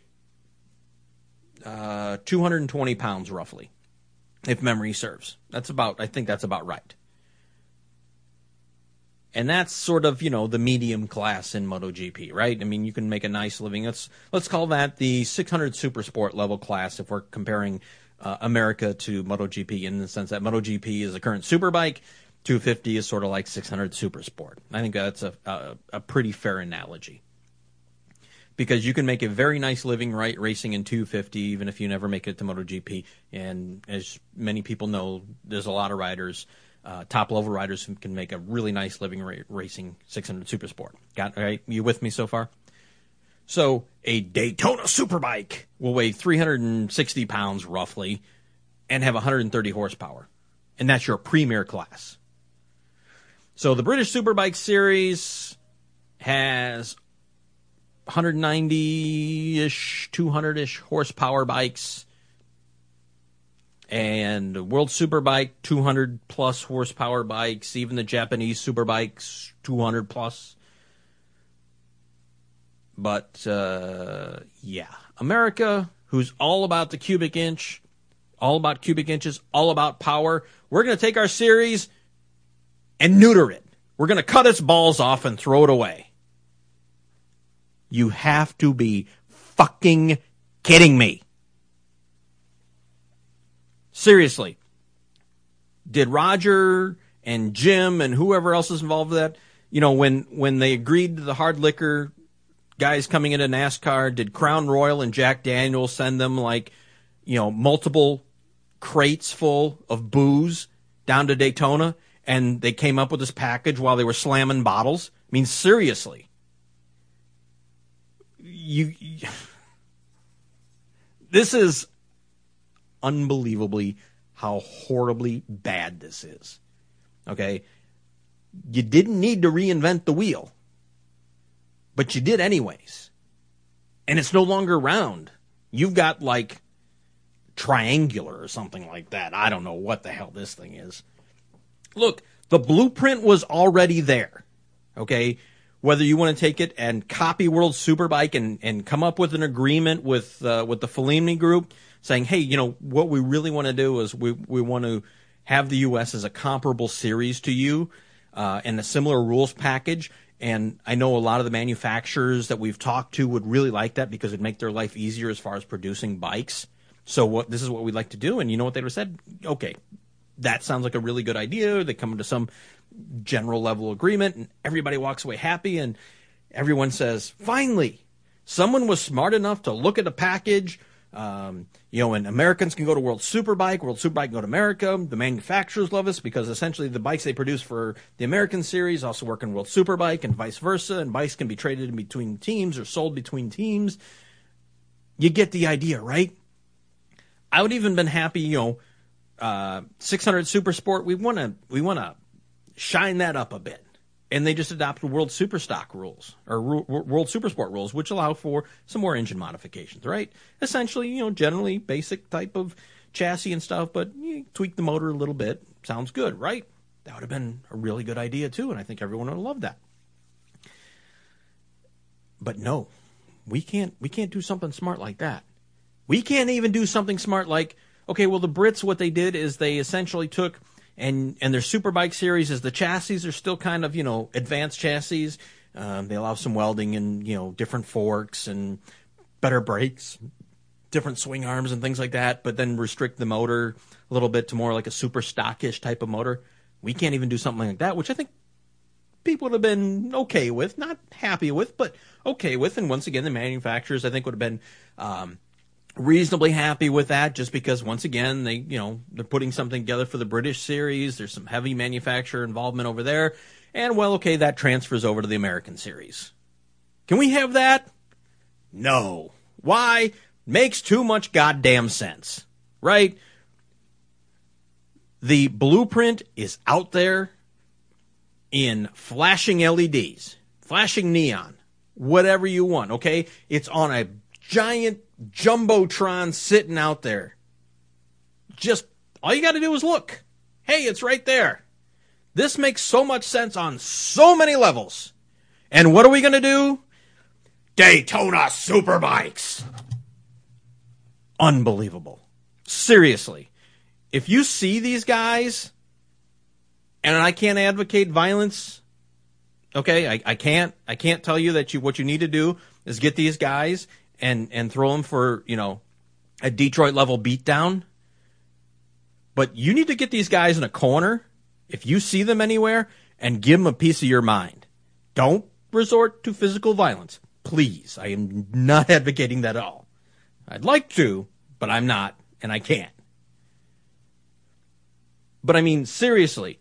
uh, 220 pounds roughly, if memory serves. That's about, I think that's about right. And that's sort of, you know, the medium class in MotoGP, right? I mean, you can make a nice living. Let's let's call that the 600 Super Sport level class if we're comparing uh, America to MotoGP in the sense that MotoGP is a current superbike, 250 is sort of like 600 Super Sport. I think that's a, a, a pretty fair analogy. Because you can make a very nice living right racing in 250, even if you never make it to MotoGP. And as many people know, there's a lot of riders, uh, top level riders, who can make a really nice living ra- racing 600 Super Sport. Got right? You with me so far? So a Daytona Superbike will weigh 360 pounds roughly and have 130 horsepower. And that's your premier class. So the British Superbike Series has 190-ish, 200-ish horsepower bikes. And World Superbike 200 plus horsepower bikes, even the Japanese Superbikes 200 plus. But uh, yeah, America, who's all about the cubic inch, all about cubic inches, all about power. We're going to take our series and neuter it. We're going to cut its balls off and throw it away. You have to be fucking kidding me? Seriously. Did Roger and Jim and whoever else is involved with that, you know, when when they agreed to the hard liquor guys coming into NASCAR, did Crown Royal and Jack Daniels send them like, you know, multiple crates full of booze down to Daytona and they came up with this package while they were slamming bottles? I mean, seriously. You, you *laughs* this is unbelievably how horribly bad this is. Okay? You didn't need to reinvent the wheel, but you did anyways. And it's no longer round. You've got like triangular or something like that. I don't know what the hell this thing is. Look, the blueprint was already there. Okay? Whether you want to take it and copy World Superbike and, and come up with an agreement with uh, with the Flammini group, saying, hey, you know, what we really want to do is we, we want to have the U.S. as a comparable series to you uh, and a similar rules package. And I know a lot of the manufacturers that we've talked to would really like that because it'd make their life easier as far as producing bikes. So what this is what we'd like to do. And you know what they would have said? Okay, that sounds like a really good idea. They come to some general level agreement and everybody walks away happy and everyone says, finally, someone was smart enough to look at a package um, you know, and Americans can go to World Superbike, World Superbike can go to America. The manufacturers love us because essentially the bikes they produce for the American series also work in World Superbike and vice versa. And bikes can be traded in between teams or sold between teams. You get the idea, right? I would even been happy, you know, uh, 600 Super Sport. We want to we want to shine that up a bit and they just adopted World Superstock rules or World Supersport rules, which allow for some more engine modifications. Right? Essentially, you know, generally basic type of chassis and stuff, but you tweak the motor a little bit. Sounds good, right? That would have been a really good idea too, and I think everyone would have loved that. But no, we can't. We can't do something smart like that. We can't even do something smart like okay. Well, the Brits, what they did is they essentially took and and their superbike series is the chassis are still kind of you know advanced chassis. Um, they allow some welding and you know different forks and better brakes, different swing arms and things like that. But then restrict the motor a little bit to more like a super stockish type of motor. We can't even do something like that, which I think people would have been okay with, not happy with, but okay with. And once again, the manufacturers I think would have been um, reasonably happy with that just because once again they you know they're putting something together for the British series. There's some heavy manufacturer involvement over there. And well okay that transfers over to the American series. Can we have that? No. Why? Makes too much goddamn sense. Right? The blueprint is out there in flashing LEDs flashing neon whatever you want okay? It's on a giant jumbotron sitting out there. Just all you got to do is look. Hey, it's right there. This makes so much sense on so many levels. And what are we going to do? Daytona Superbikes. Unbelievable. Seriously. If you see these guys, and I can't advocate violence, okay, I, I can't. I can't tell you that you what you need to do is get these guys and and throw them for you know a Detroit level beatdown. But you need to get these guys in a corner if you see them anywhere and give them a piece of your mind. Don't resort to physical violence, please. I am not *laughs* advocating that at all. I'd like to, but I'm not, and I can't. But I mean, seriously,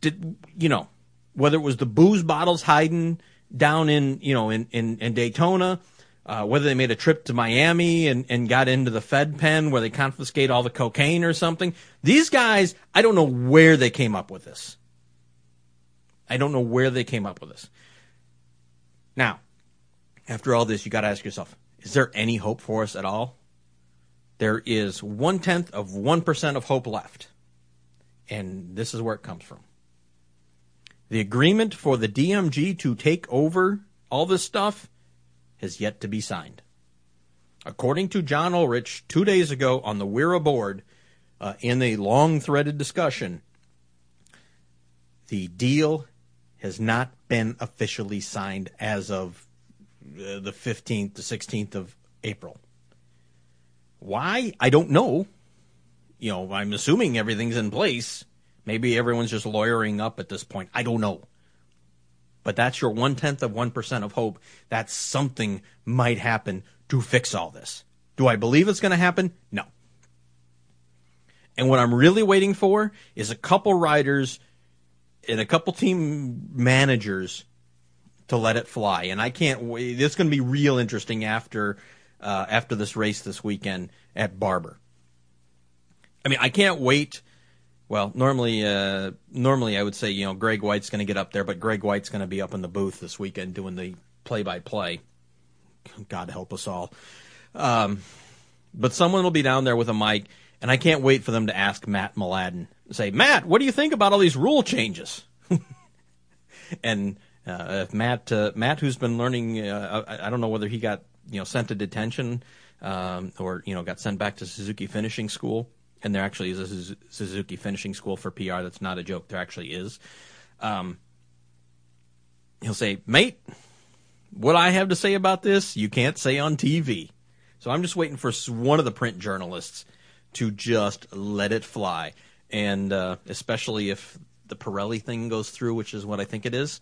did you know whether it was the booze bottles hiding down in you know in in, in Daytona, uh, whether they made a trip to Miami and, and got into the Fed pen where they confiscate all the cocaine or something. These guys, I don't know where they came up with this. I don't know where they came up with this. Now, after all this, you got to ask yourself: Is there any hope for us at all? There is one tenth of one percent of hope left, and this is where it comes from. The agreement for the DMG to take over all this stuff has yet to be signed. According to John Ulrich, two days ago on the WERA board, uh, in a long threaded discussion, the deal has not been officially signed as of uh, the 15th the 16th of April. Why? I don't know. You know, I'm assuming everything's in place. Maybe everyone's just lawyering up at this point. I don't know. But that's your one tenth of 1% of hope that something might happen to fix all this. Do I believe it's going to happen? No. And what I'm really waiting for is a couple riders and a couple team managers to let it fly. And I can't wait. It's going to be real interesting after uh, after this race this weekend at Barber. I mean, I can't wait. Well, normally, uh, normally I would say you know Greg White's going to get up there, but Greg White's going to be up in the booth this weekend doing the play-by-play. God help us all. Um, but someone will be down there with a mic, and I can't wait for them to ask Matt Mladin. Say, Matt, what do you think about all these rule changes? *laughs* and uh, Matt, uh, Matt, who's been learning, uh, I, I, don't know whether he got you know sent to detention um, or you know got sent back to Suzuki Finishing School, and there actually is a Suzuki Finishing School for PR. That's not a joke. There actually is. Um, he'll say, "Mate, what I have to say about this, you can't say on TV." So I'm just waiting for one of the print journalists to just let it fly, and uh, especially if the Pirelli thing goes through, which is what I think it is.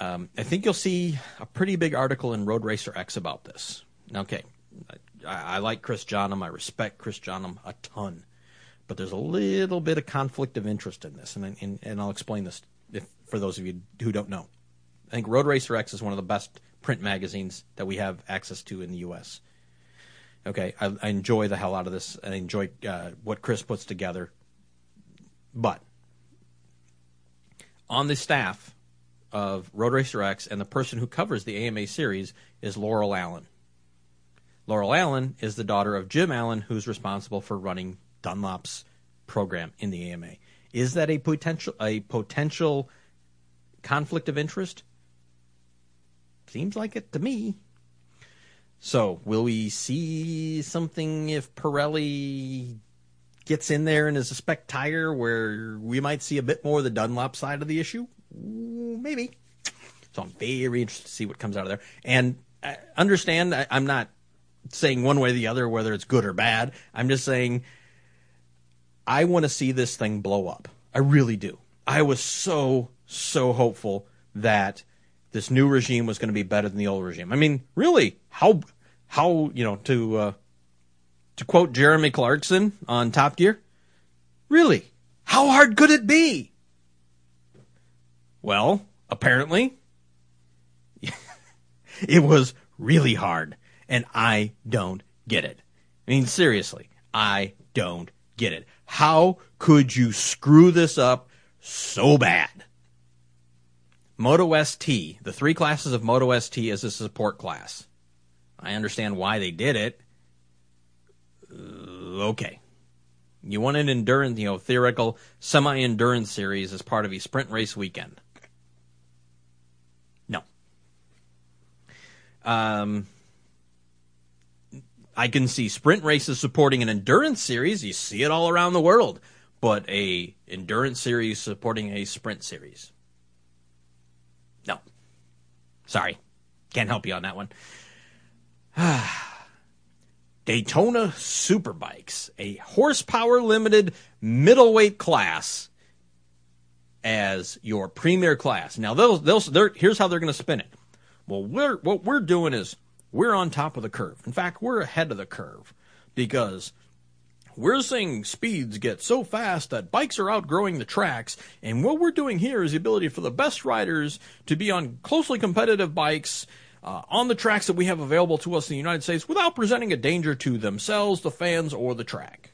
Um, I think you'll see a pretty big article in Road Racer X about this. Okay, I, I like Chris Jonnum. I respect Chris Jonnum a ton, but there's a little bit of conflict of interest in this, and and, and I'll explain this if, for those of you who don't know. I think Road Racer X is one of the best print magazines that we have access to in the U.S. Okay, I, I enjoy the hell out of this. I enjoy uh, what Chris puts together, but on the staff of Road Racer X, and the person who covers the AMA series is Laurel Allen. Laurel Allen is the daughter of Jim Allen, who's responsible for running Dunlop's program in the AMA. Is that a potential a potential conflict of interest? Seems like it to me. So, will we see something if Pirelli gets in there and is a spec tire where we might see a bit more of the Dunlop side of the issue? Mm, maybe. So I'm very interested to see what comes out of there. And I understand, I, I'm not saying one way or the other whether it's good or bad. I'm just saying I want to see this thing blow up. I really do. I was so, so hopeful that this new regime was going to be better than the old regime. I mean, really, how, how, you know, to, uh, to quote Jeremy Clarkson on Top Gear, really, how hard could it be? Well, apparently, *laughs* it was really hard, and I don't get it. I mean, seriously, I don't get it. How could you screw this up so bad? Moto ST, the three classes of Moto ST is a support class. I understand why they did it. Uh, okay. You want an endurance, you know, theoretical semi endurance series as part of a sprint race weekend. No. Um, I can see sprint races supporting an endurance series. You see it all around the world, but a endurance series supporting a sprint series. No, sorry, can't help you on that one. *sighs* Daytona Superbikes, a horsepower limited middleweight class as your premier class. Now, those, those, here's how they're going to spin it. Well, we're, what we're doing is we're on top of the curve. In fact, we're ahead of the curve because we're seeing speeds get so fast that bikes are outgrowing the tracks. And what we're doing here is the ability for the best riders to be on closely competitive bikes uh, on the tracks that we have available to us in the United States without presenting a danger to themselves, the fans, or the track.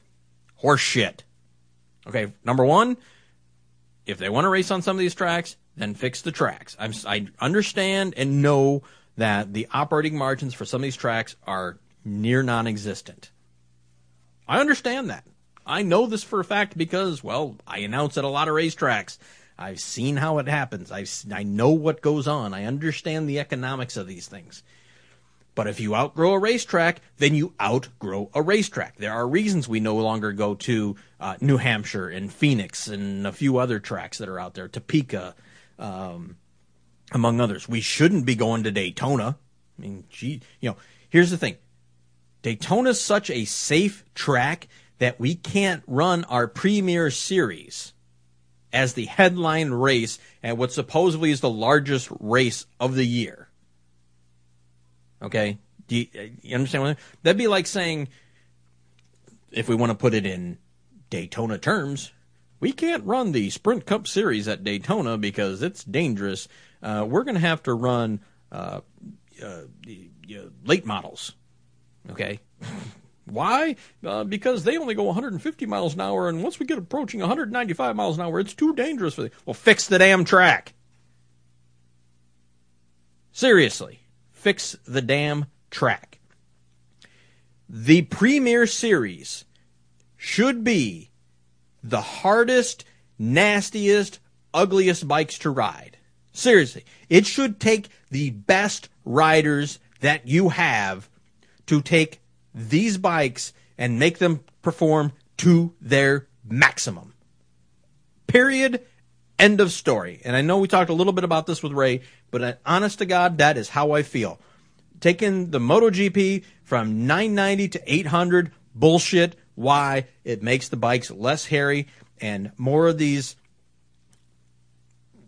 Horse shit. Okay, number one, if they want to race on some of these tracks, then fix the tracks. I'm, I understand and know that the operating margins for some of these tracks are near non-existent. I understand that. I know this for a fact because, well, I announce at a lot of racetracks. I've seen how it happens. I, I know what goes on. I understand the economics of these things. But if you outgrow a racetrack, then you outgrow a racetrack. There are reasons we no longer go to uh, New Hampshire and Phoenix and a few other tracks that are out there, Topeka, um, among others. We shouldn't be going to Daytona. I mean, gee, you know, here's the thing: Daytona's such a safe track that we can't run our premier series as the headline race at what supposedly is the largest race of the year. Okay? Do you, you understand what I That'd be like saying, if we want to put it in Daytona terms, we can't run the Sprint Cup Series at Daytona because it's dangerous. Uh, we're going to have to run uh, uh, late models. Okay? *laughs* Why? Uh, because they only go 150 miles an hour, and once we get approaching 195 miles an hour, it's too dangerous for them. Well, fix the damn track. Seriously, fix the damn track. The Premier Series should be the hardest, nastiest, ugliest bikes to ride. Seriously, it should take the best riders that you have to take these bikes and make them perform to their maximum. Period. End of story. And I know we talked a little bit about this with Ray, but honest to God, that is how I feel. Taking the MotoGP from 990 to 800, bullshit. Why? It makes the bikes less hairy and more of these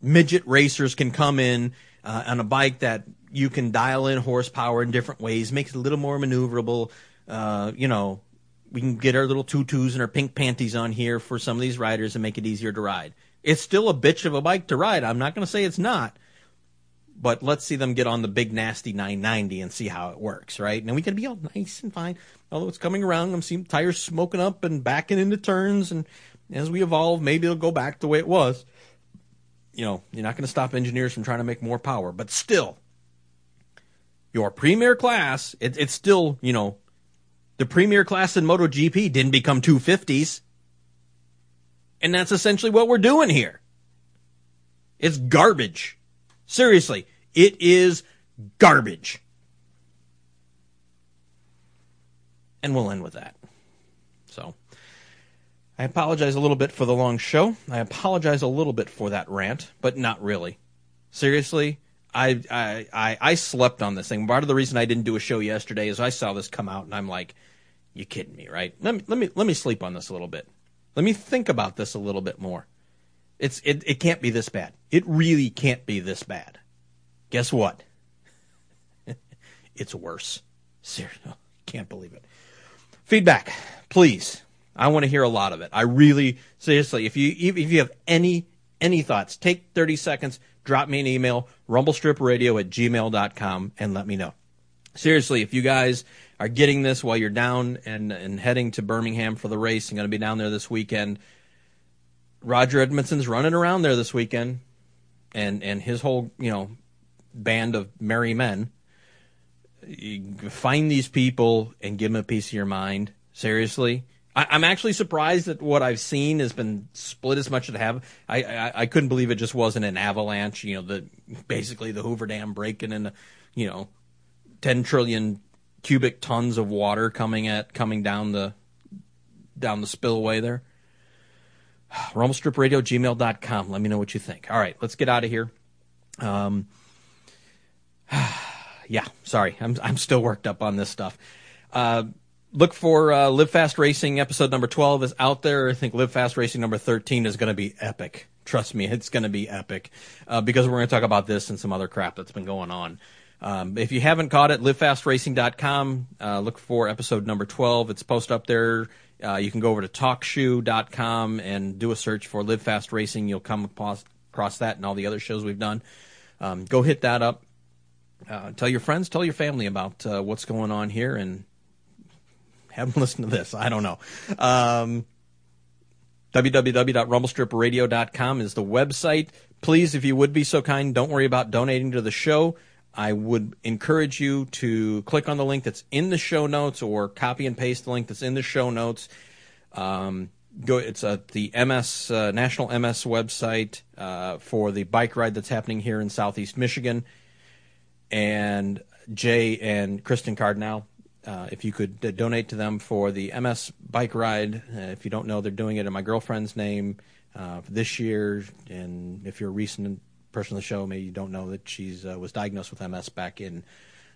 midget racers can come in uh, on a bike that you can dial in horsepower in different ways, makes it a little more maneuverable, uh, you know, we can get our little tutus and our pink panties on here for some of these riders and make it easier to ride. It's still a bitch of a bike to ride. I'm not going to say it's not, but let's see them get on the big nasty 990 and see how it works, right? And we can be all nice and fine. Although it's coming around, I'm seeing tires smoking up and backing into turns, and as we evolve, maybe it'll go back the way it was. You know, you're not going to stop engineers from trying to make more power, but still, your premier class, it, it's still, you know, the premier class in MotoGP didn't become 250s. And that's essentially what we're doing here. It's garbage. Seriously, it is garbage. And we'll end with that. I apologize a little bit for the long show. I apologize a little bit for that rant, but not really. Seriously, I I I, I slept on this thing. Part of the reason I didn't do a show yesterday is I saw this come out and I'm like, you kidding me, right? Let me let me let me sleep on this a little bit. Let me think about this a little bit more. It's it, it can't be this bad. It really can't be this bad. Guess what? *laughs* it's worse. Seriously, *laughs* can't believe it. Feedback, please. I want to hear a lot of it. I really seriously, if you if you have any any thoughts, take 30 seconds, drop me an email, rumblestripradio at gmail.com, and let me know. Seriously, if you guys are getting this while you're down and, and heading to Birmingham for the race and going to be down there this weekend. Roger Edmondson's running around there this weekend, and and his whole you know band of merry men. Find these people and give them a piece of your mind. Seriously, I, am actually surprised that what I've seen has been split as much as it have. I, I, I couldn't believe it just wasn't an avalanche. You know, the basically the Hoover Dam breaking and you know, ten trillion cubic tons of water coming at coming down the down the spillway there. *sighs* RumbleStripRadio gmail.com. Let me know what you think. All right, let's get out of here. Um, *sighs* yeah, sorry, I'm I'm still worked up on this stuff. Uh, look for uh, Live Fast Racing episode number 12 is out there. I think Live Fast Racing number 13 is going to be epic. Trust me, it's going to be epic uh, because we're going to talk about this and some other crap that's been going on. Um, if you haven't caught it, livefastracing.com. Uh, look for episode number 12. It's posted up there. Uh, you can go over to talkshoe.com and do a search for Live Fast Racing. You'll come across, that and all the other shows we've done. Um, go hit that up. Uh, tell your friends, tell your family about uh, what's going on here, and have them *laughs* listen to this. I don't know. Um, www.rumblestripradio.com is the website. Please, if you would be so kind, don't worry about donating to the show. I would encourage you to click on the link that's in the show notes or copy and paste the link that's in the show notes. Um, go. It's at the MS uh, National MS website uh, for the bike ride that's happening here in Southeast Michigan. And Jay and Kristin Cardinal, uh, if you could uh, donate to them for the MS bike ride. Uh, if you don't know, they're doing it in my girlfriend's name uh, this year. And if you're a recent person on the show, maybe you don't know that she's uh, was diagnosed with MS back in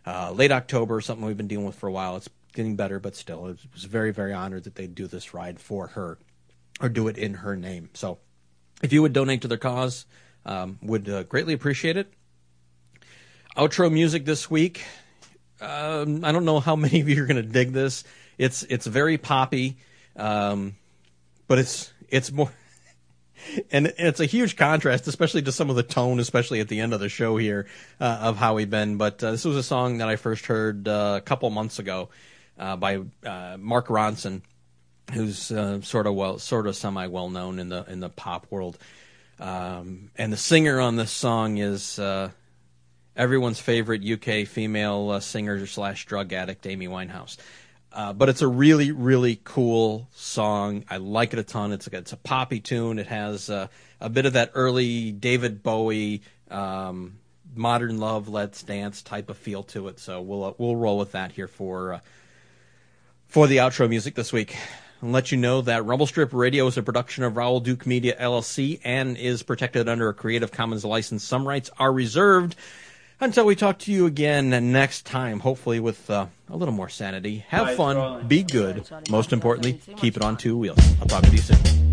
uh, late October, something we've been dealing with for a while. It's getting better, but still, it was very, very honored that they'd do this ride for her or do it in her name. So, if you would donate to their cause, um, would greatly appreciate it. Outro music this week. Um, I don't know how *laughs* many of you are going to dig this. It's it's very poppy, um, but it's it's more. *laughs* And it's a huge contrast, especially to some of the tone, especially at the end of the show here, uh, of Howie Ben. But uh, this was a song that I first heard uh, a couple months ago uh, by uh, Mark Ronson, who's uh, sort of well, sort of semi well known in the in the pop world. Um, and the singer on this song is everyone's favorite UK female singer slash drug addict, Amy Winehouse. Uh, but it's a really, really cool song. I like it a ton. It's a, it's a poppy tune. It has uh, a bit of that early David Bowie, um, modern love, let's dance type of feel to it. So we'll uh, we'll roll with that here for uh, for the outro music this week. And let you know that Rumble Strip Radio is a production of Raoul Duke Media LLC and is protected under a Creative Commons license. Some rights are reserved. Until we talk to you again next time, hopefully with uh, a little more sanity. Have fun, be good. Most importantly, keep it on two wheels. I'll talk to you soon.